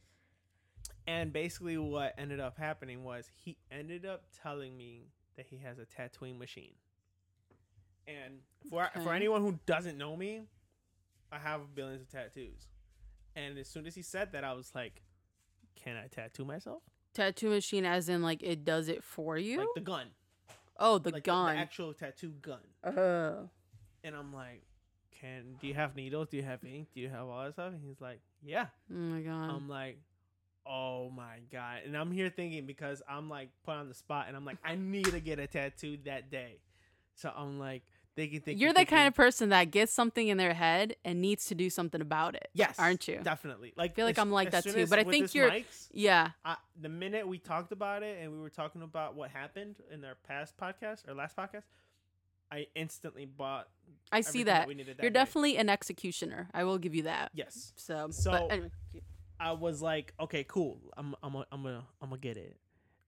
Speaker 2: and basically what ended up happening was he ended up telling me that he has a tattooing machine. And for for anyone who doesn't know me, I have billions of tattoos. And as soon as he said that, I was like, "Can I tattoo myself?"
Speaker 3: Tattoo machine, as in like it does it for you.
Speaker 2: like the gun,
Speaker 3: oh, the
Speaker 2: like
Speaker 3: gun.
Speaker 2: the, actual tattoo gun.
Speaker 3: Oh.
Speaker 2: And I'm like, "Can do you have needles? Do you have ink? Do you have all that stuff?" And he's like, "Yeah."
Speaker 3: Oh my god.
Speaker 2: I'm like, "Oh my god!" And I'm here thinking because I'm like put on the spot, and I'm like, I need to get a tattoo that day. So I'm like, thinking, thinking.
Speaker 3: You're the
Speaker 2: thinking.
Speaker 3: kind of person that gets something in their head and needs to do something about it.
Speaker 2: yes,
Speaker 3: aren't you?
Speaker 2: Definitely. Like,
Speaker 3: I feel like
Speaker 2: as-
Speaker 3: I'm like that too, but I think you're-
Speaker 2: mics,
Speaker 3: Yeah.
Speaker 2: I, the minute we talked about it and we were talking about what happened in our past podcast or last podcast, I instantly bought.
Speaker 3: I see that.
Speaker 2: that
Speaker 3: You're
Speaker 2: day.
Speaker 3: definitely an executioner. I will give you that.
Speaker 2: yes.
Speaker 3: So,
Speaker 2: So-
Speaker 3: anyway,
Speaker 2: I was like, okay, cool. I'm I'm a, I'm gonna I'm gonna get it.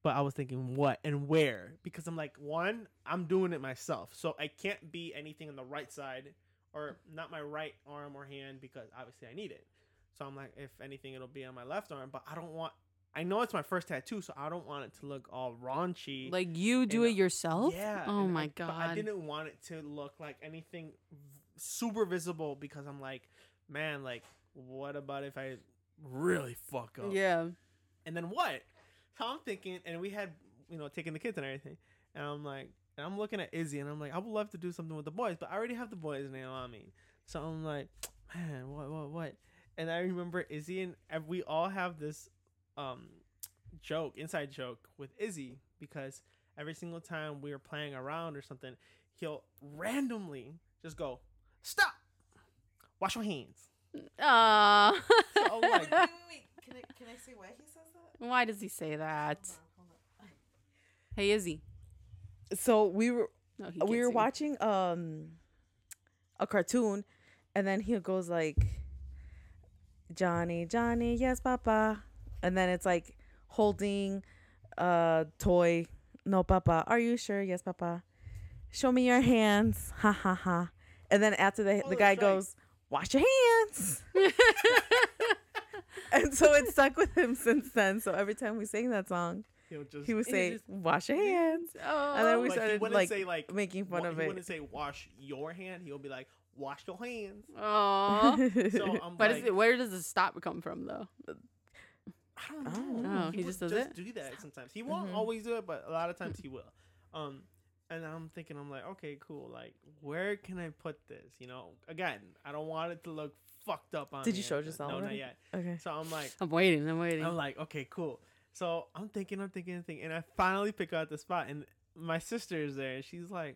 Speaker 2: But I was thinking what and where because I'm like one, I'm doing it myself, so I can't be anything on the right side or not my right arm or hand because obviously I need it. So I'm like, if anything, it'll be on my left arm. But I don't want. I know it's my first tattoo, so I don't want it to look all raunchy.
Speaker 3: like you do
Speaker 2: and,
Speaker 3: it yourself.
Speaker 2: yeah.
Speaker 3: Oh my
Speaker 2: I,
Speaker 3: god.
Speaker 2: But I didn't want it to look like anything super visible because I'm like, man, like, what about if I really fuck up?
Speaker 3: Yeah.
Speaker 2: And then what? So I'm thinking, and we had, you know, taking the kids and everything. And I'm like, and I'm looking at Izzy, and I'm like, I would love to do something with the boys, but I already have the boys now on me. So I'm like, man, what, what, what? And I remember Izzy and and we all have this um joke, inside joke with Izzy because every single time we were playing around or something, he'll randomly just go, stop, wash your hands.
Speaker 3: Aw.
Speaker 2: So I'm like,
Speaker 1: Can I, can I say why he says that?
Speaker 3: Why does he say that? Hey, Izzy.
Speaker 1: So we were
Speaker 3: No, he
Speaker 1: we were
Speaker 3: sing.
Speaker 1: watching um a cartoon and then he goes like Johnny, Johnny, yes, papa. And then it's like holding a toy. No, papa. Are you sure? Yes, papa. Show me your hands. Ha ha ha. And then after the
Speaker 2: Oh,
Speaker 1: the guy
Speaker 2: right.
Speaker 1: goes, "Wash your hands." and so it stuck with him since then. So every time we sing that song,
Speaker 2: just
Speaker 1: he would say,
Speaker 3: just-
Speaker 1: "Wash your hands,"
Speaker 3: oh.
Speaker 1: and then we
Speaker 2: Like,
Speaker 1: started like
Speaker 2: say like
Speaker 1: making fun
Speaker 2: wa-
Speaker 1: of
Speaker 2: he
Speaker 1: it.
Speaker 2: He wouldn't say wash your hand. He'll be like wash your hands.
Speaker 3: Aw.
Speaker 2: So I'm
Speaker 3: But
Speaker 2: like,
Speaker 3: is it, where does the stop come from though?
Speaker 2: I don't
Speaker 1: Oh.
Speaker 2: know.
Speaker 3: Oh, he
Speaker 2: would
Speaker 3: just does it?
Speaker 2: Do that sometimes. He won't
Speaker 1: Mhm.
Speaker 2: always do it, but a lot of times he will. Um, and I'm thinking, I'm like, okay, cool. Like, where can I put this? You know, again, I don't want it to look fucked up on.
Speaker 1: Did
Speaker 2: me
Speaker 1: you
Speaker 2: or
Speaker 1: show
Speaker 2: anything.
Speaker 1: yourself
Speaker 2: No, not yet.
Speaker 1: okay.
Speaker 2: So I'm like,
Speaker 3: I'm waiting. I'm waiting.
Speaker 2: I'm like, okay, cool. So I'm thinking, I'm thinking, I'm thinking, and I finally pick out the spot, and my sister is there, and she's like,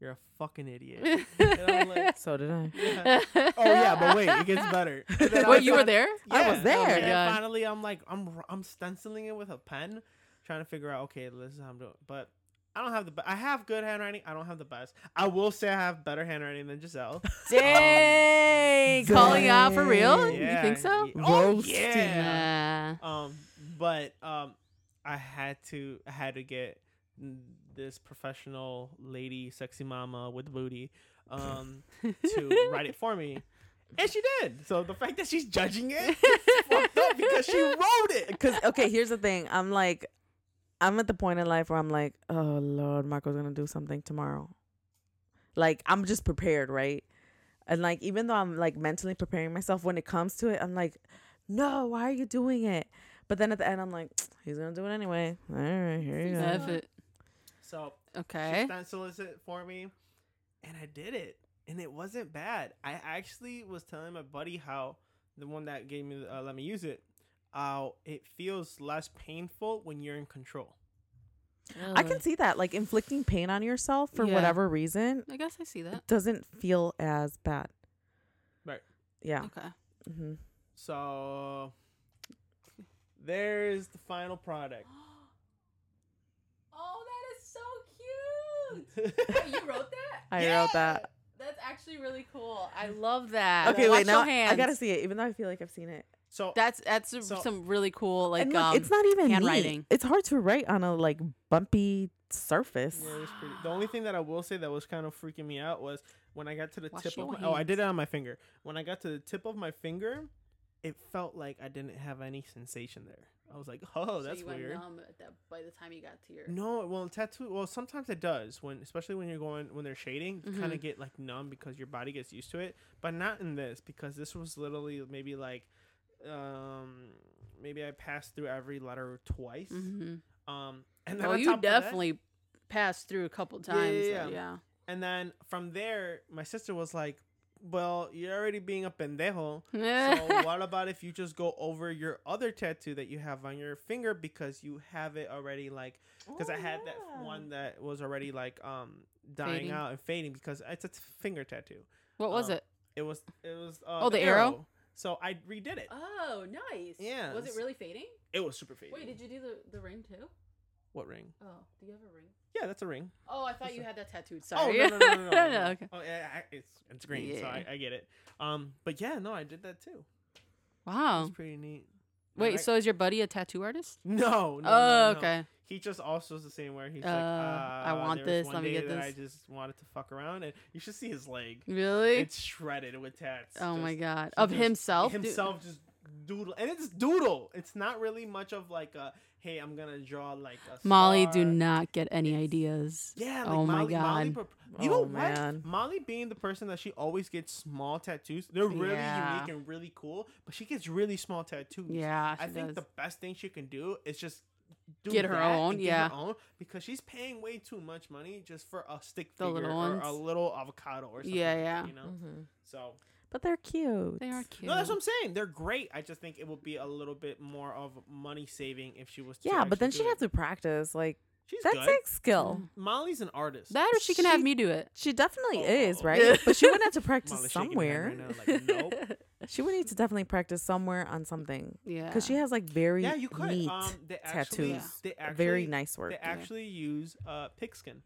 Speaker 2: "You're a fucking idiot." and I'm like,
Speaker 1: So did I.
Speaker 2: yeah. oh yeah, but wait, it gets better. And then
Speaker 3: Wait, you were
Speaker 2: fin-
Speaker 3: there?
Speaker 1: I was there.
Speaker 3: Oh
Speaker 2: and then
Speaker 3: God.
Speaker 2: finally, I'm like, I'm r- I'm stenciling it with a pen, trying to figure out. Okay, this is how I'm doing. But I don't have the. Be- I have good handwriting. I don't have the best. I will say I have better handwriting than Giselle.
Speaker 3: Dang! Calling out for real?
Speaker 1: Dang.
Speaker 3: You think so?
Speaker 2: ye- Oh
Speaker 1: Roasting.
Speaker 2: yeah. Um, but um, I had to I had to get this professional lady, sexy mama with booty, um, to write it for me, and she did. So the fact that she's judging it, it's fucked up because she wrote it.
Speaker 1: Because okay, here's the thing. I'm like, I'm at the point in life where I'm like, oh Lord, Marco's gonna do something tomorrow. Like I'm just prepared, right? And like even though I'm like mentally preparing myself when it comes to it, I'm like, no, why are you doing it? But then at the end, I'm like, he's gonna do it anyway. All right, here you go.
Speaker 3: F it.
Speaker 2: So
Speaker 3: Okay.
Speaker 2: she stenciled it for me, and I did it, and it wasn't bad. I actually was telling my buddy how the one that gave me uh, let me use it, how it feels less painful when you're in control.
Speaker 1: I can see that, like inflicting pain on yourself for
Speaker 3: Yeah.
Speaker 1: whatever reason
Speaker 3: I guess I see that.
Speaker 1: doesn't feel as bad.
Speaker 2: Right.
Speaker 1: Yeah.
Speaker 3: Okay.
Speaker 1: Mm-hmm.
Speaker 2: So there's the final product.
Speaker 3: Oh, that is so cute. you wrote that?
Speaker 1: I wrote that.
Speaker 3: That's actually really cool. I love that.
Speaker 1: Okay,
Speaker 3: Watch
Speaker 1: wait. Now
Speaker 3: your hands.
Speaker 1: I gotta see it, even though I feel like I've seen it.
Speaker 2: So
Speaker 3: That's that's
Speaker 2: So-
Speaker 3: some really cool like
Speaker 1: and look,
Speaker 3: um.
Speaker 1: it's not even neat.
Speaker 3: handwriting.
Speaker 1: It's hard to write on a like bumpy surface.
Speaker 2: yeah, it pretty. The only thing that I will say that was kind of freaking me out was when I got to the
Speaker 3: Wash
Speaker 2: tip of my, oh I did it on my finger. When I got to the tip of my finger, it felt like I didn't have any sensation there. I was like, oh,
Speaker 3: so
Speaker 2: that's
Speaker 3: you went
Speaker 2: weird.
Speaker 3: numb at that by the time you got to your.
Speaker 2: No, well, tattoo. Well, sometimes it does when, especially when you're going when they're shading, you kind
Speaker 3: Mhm.
Speaker 2: of get like numb because your body gets used to it. But not in this because this was literally maybe like, um, maybe I passed through every letter twice.
Speaker 3: hmm
Speaker 2: Um, and then
Speaker 3: Well, you
Speaker 2: top of that-
Speaker 3: definitely passed through a couple times.
Speaker 2: yeah,
Speaker 3: Yeah.
Speaker 2: yeah.
Speaker 3: yeah.
Speaker 2: and then from there, my sister was like, "Well, you're already being a pendejo." so what about if you just go over your other tattoo that you have on your finger because you have it already like because I had that one that was already like um dying
Speaker 3: Fading.
Speaker 2: out and fading because it's a t- finger tattoo.
Speaker 3: what was
Speaker 2: um,
Speaker 3: it?
Speaker 2: It was it was uh,
Speaker 3: Oh, the arrow?
Speaker 2: So I redid it.
Speaker 3: Oh, nice.
Speaker 2: Yeah,
Speaker 3: Was it really fading?
Speaker 2: It was super fading.
Speaker 3: Wait, did you do the, the ring too?
Speaker 2: what ring?
Speaker 3: Oh, do you have a ring?
Speaker 2: Yeah, that's a ring.
Speaker 3: Oh, I thought
Speaker 2: It's
Speaker 3: you
Speaker 2: a-
Speaker 3: had that tattooed.
Speaker 2: Oh
Speaker 3: Sorry.
Speaker 2: no no no no, no, no.
Speaker 3: okay.
Speaker 2: Oh yeah, it's it's green, so I, I get it. Um, but yeah, no, I did that too.
Speaker 3: Wow.
Speaker 2: It's pretty neat.
Speaker 3: Wait,
Speaker 2: I-
Speaker 3: so is your buddy a tattoo artist?
Speaker 2: No, no,
Speaker 3: oh,
Speaker 2: no, no.
Speaker 3: okay.
Speaker 2: He just also is the same where he's
Speaker 3: Uh,
Speaker 2: like,
Speaker 3: I
Speaker 2: uh,
Speaker 3: want
Speaker 2: there was
Speaker 3: this,
Speaker 2: One
Speaker 3: let me get
Speaker 2: that I just wanted to fuck around, and you should see his leg.
Speaker 3: Really?
Speaker 2: It's shredded with tats.
Speaker 3: oh my god. Of
Speaker 2: just-
Speaker 3: himself?
Speaker 2: Himself just doodle, and it's doodle. It's not really much of like a hey, I'm gonna draw like a
Speaker 3: Molly, do not get any
Speaker 2: It's-
Speaker 3: ideas.
Speaker 2: Yeah. Like
Speaker 3: Oh my
Speaker 2: Molly, Molly
Speaker 3: God.
Speaker 2: pro- you know
Speaker 1: Oh,
Speaker 2: what?
Speaker 1: man.
Speaker 2: Molly being the person that she always gets small tattoos. They're really
Speaker 3: Yeah.
Speaker 2: unique and really cool, but she gets really small tattoos.
Speaker 3: Yeah,
Speaker 2: I think
Speaker 3: does.
Speaker 2: the best thing she can do is just do
Speaker 3: Get her own,
Speaker 2: get
Speaker 3: yeah.
Speaker 2: her own because she's paying way too much money just for a stick
Speaker 3: The
Speaker 2: figure
Speaker 3: little
Speaker 2: or a little avocado or something.
Speaker 3: Yeah, yeah.
Speaker 2: You know,
Speaker 1: Mhm.
Speaker 2: so
Speaker 1: But they're cute.
Speaker 3: They are cute.
Speaker 2: no, that's what I'm saying. They're great. I just think it would be a little bit more of money saving if she was. To
Speaker 1: Yeah, but then she'd
Speaker 2: do
Speaker 1: have to practice. Like
Speaker 2: She's
Speaker 1: that
Speaker 2: good.
Speaker 1: takes skill.
Speaker 2: Molly's an artist.
Speaker 3: that or she can have me do it.
Speaker 1: She definitely
Speaker 2: Oh,
Speaker 1: is,
Speaker 2: oh.
Speaker 1: right? but she would have to practice
Speaker 2: Molly's
Speaker 1: somewhere.
Speaker 2: head right now, like, nope.
Speaker 1: She would need to definitely practice somewhere on something
Speaker 3: yeah.
Speaker 1: because she has like very
Speaker 2: yeah, you could.
Speaker 1: neat,
Speaker 2: um, they actually,
Speaker 1: tattoos.
Speaker 2: They actually,
Speaker 1: very nice work.
Speaker 2: They actually use uh pigskin.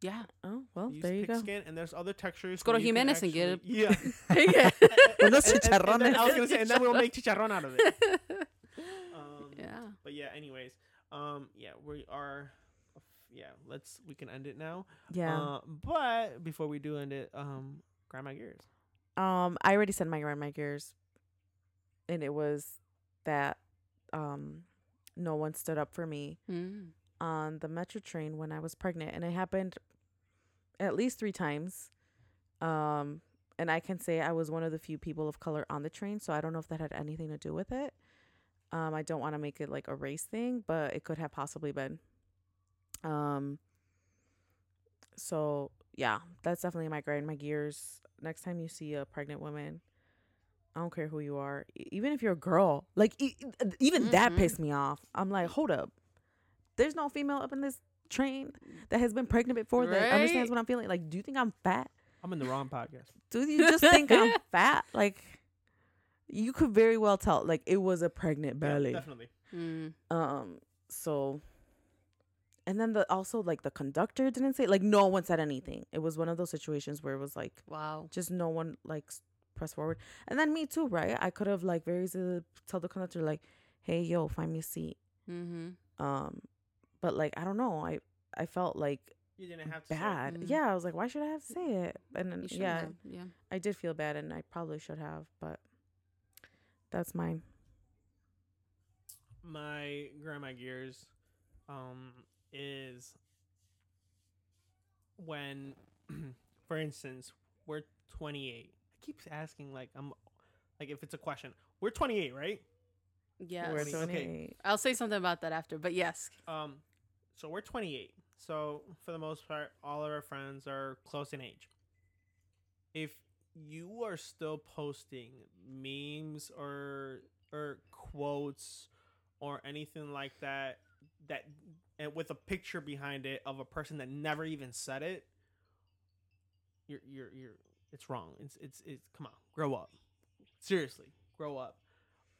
Speaker 3: Yeah.
Speaker 1: oh well,
Speaker 2: Use
Speaker 1: there you go.
Speaker 2: pigskin, and there's other textures.
Speaker 3: go to
Speaker 2: where you can
Speaker 3: Jimenez and get
Speaker 2: actually- Yeah.
Speaker 3: yeah.
Speaker 1: Unos
Speaker 2: And- and- and then I was gonna say, and then we'll make chicharrón out of it. Um,
Speaker 3: yeah.
Speaker 2: But yeah, anyways, um, yeah, we are. Yeah, let's we can end it now.
Speaker 1: Yeah.
Speaker 2: Uh, but before we do end it, um, grind my gears.
Speaker 1: Um, I already said my grind my gears, and it was that um, no one stood up for me
Speaker 3: Mm.
Speaker 1: on the metro train when I was pregnant, and it happened at least three times. Um, and I can say I was one of the few people of color on the train, so I don't know if that had anything to do with it. Um, I don't want to make it like a race thing, but it could have possibly been. Um. So yeah, that's definitely my grind my gears. Next time you see a pregnant woman, I don't care who you are, e- even if you're a girl, like e- even that
Speaker 3: Mhm.
Speaker 1: pissed me off. I'm like, hold up, there's no female up in this train that has been pregnant before that understands what I'm feeling. Like, do you think I'm fat?
Speaker 2: I'm in the wrong podcast.
Speaker 1: Do you just think I'm fat? Like, you could very well tell. Like, it was a pregnant
Speaker 2: Yeah,
Speaker 1: belly.
Speaker 2: definitely.
Speaker 3: Mm.
Speaker 1: Um, so and then the also like the conductor didn't say like no one said anything. It was one of those situations where it was like
Speaker 3: Wow.
Speaker 1: just no one like s- pressed forward. And then me too, right? I could have like very easily tell the conductor like, "Hey, yo, find me a seat."
Speaker 3: Mm-hmm.
Speaker 1: Um, but like I don't know. I I felt like
Speaker 2: You didn't have to.
Speaker 1: bad.
Speaker 3: Mm.
Speaker 1: Yeah, I was like, why should I have to say it? And then yeah,
Speaker 3: have. Yeah.
Speaker 1: I did feel bad, and I probably should have, but that's mine.
Speaker 2: my grandma gears um is when for instance we're 28 i keep asking like i'm like if it's a question we're 28 right
Speaker 3: Yes.
Speaker 1: We're
Speaker 2: Okay.
Speaker 3: I'll say something about that after, but yes.
Speaker 2: um so we're 28 so for the most part all of our friends are close in age. If you are still posting memes or or quotes or anything like that that and with a picture behind it of a person that never even said it you're you're you're it's wrong. It's it's it's come on grow up. Seriously grow up.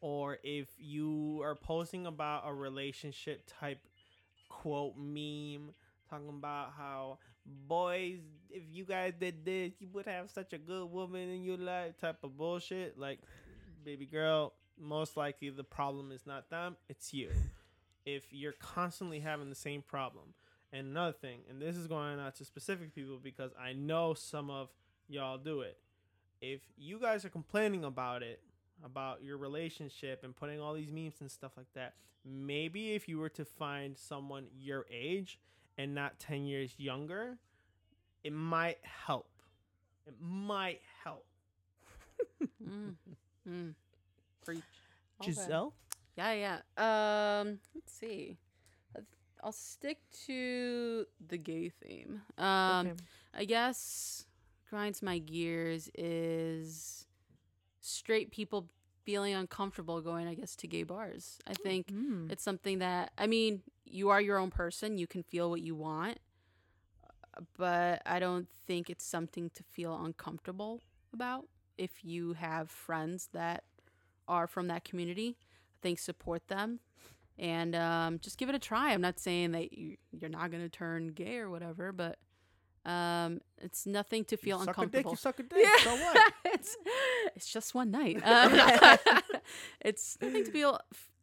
Speaker 2: Or if you are posting about a relationship type quote meme talking about how boys if you guys did this you would have such a good woman in your life type of bullshit. Like baby girl most likely the problem is not them it's you. If you're constantly having the same problem. And another thing and this is going out to specific people because i know some of y'all do it. If you guys are complaining about it about your relationship and putting all these memes and stuff like that maybe if you were to find someone your age and not 10 years younger it might help it might help
Speaker 3: Mm. Mm. Preach. Okay.
Speaker 2: giselle
Speaker 3: Yeah, yeah. Um, let's see. I- I'll stick to the gay theme. Um,
Speaker 1: Okay.
Speaker 3: I guess grinds my gears is straight people feeling uncomfortable going, I guess, to gay bars. I think
Speaker 1: Mm.
Speaker 3: it's something that I mean, you are your own person. You can feel what you want, but I don't think it's something to feel uncomfortable about. If you have friends that are from that community, I think support them and um, just give it a try. I'm not saying that you, you're not gonna turn gay or whatever, but um, it's nothing to feel
Speaker 2: you suck a dick,
Speaker 3: uncomfortable.
Speaker 2: you suck a dick. So what?
Speaker 3: it's it's just one night. Uh, it's nothing to feel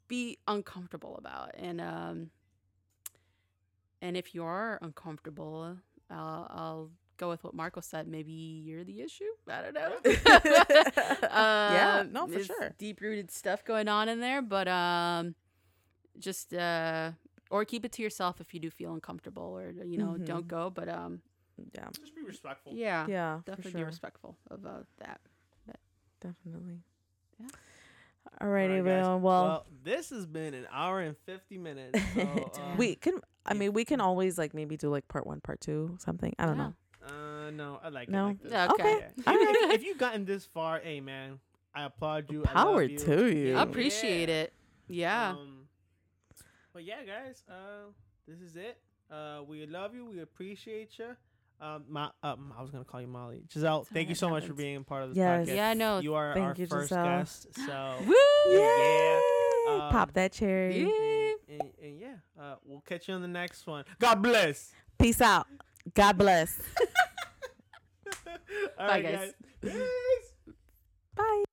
Speaker 3: be uncomfortable about, and um, and if you are uncomfortable, I'll, I'll go with what Marco said. Maybe you're the issue. I don't know.
Speaker 1: Yeah,
Speaker 3: Um,
Speaker 1: no, for sure.
Speaker 3: Deep rooted stuff going on in there, but um, just uh, or keep it to yourself if you do feel uncomfortable, or you know, don't
Speaker 1: Mhm.
Speaker 3: go. But um,
Speaker 1: Yeah.
Speaker 2: Just be respectful.
Speaker 3: yeah,
Speaker 1: Yeah. for
Speaker 3: definitely
Speaker 1: sure.
Speaker 3: be respectful of uh, that.
Speaker 1: Definitely.
Speaker 3: Yeah.
Speaker 1: All right,
Speaker 2: Alright, guys.
Speaker 1: everyone. Well,
Speaker 2: this has been an hour and 50 minutes. So, um,
Speaker 1: we can. I mean, we can always like maybe do like part one, part two, something. I don't
Speaker 3: Yeah.
Speaker 1: know.
Speaker 2: Uh, no, I like
Speaker 1: No?
Speaker 2: it like.
Speaker 3: Okay.
Speaker 1: Okay.
Speaker 2: Yeah. Even
Speaker 1: right.
Speaker 2: if, if you've gotten this far, hey man, I applaud you.
Speaker 1: Power
Speaker 2: love you.
Speaker 1: to you.
Speaker 3: I appreciate it. Yeah.
Speaker 2: Um, but yeah, guys, uh, this is it. Uh, we love you. We appreciate you. Um, Ma- um, I was gonna call you Molly. Giselle,
Speaker 3: Sorry,
Speaker 2: thank you
Speaker 3: it
Speaker 2: so much for
Speaker 3: happens.
Speaker 2: being part of this
Speaker 1: Yes.
Speaker 2: podcast.
Speaker 3: Yeah, no,
Speaker 2: You are
Speaker 1: thank
Speaker 2: our
Speaker 1: you,
Speaker 2: first
Speaker 1: Giselle.
Speaker 2: guest. So
Speaker 3: Woo!
Speaker 2: Yeah. Um,
Speaker 1: Pop that cherry.
Speaker 3: Yeah.
Speaker 2: and, and, and yeah, uh, we'll catch you on the next one. God bless.
Speaker 1: Peace out. God bless.
Speaker 2: All
Speaker 3: Bye,
Speaker 2: right,
Speaker 3: guys.
Speaker 2: guys.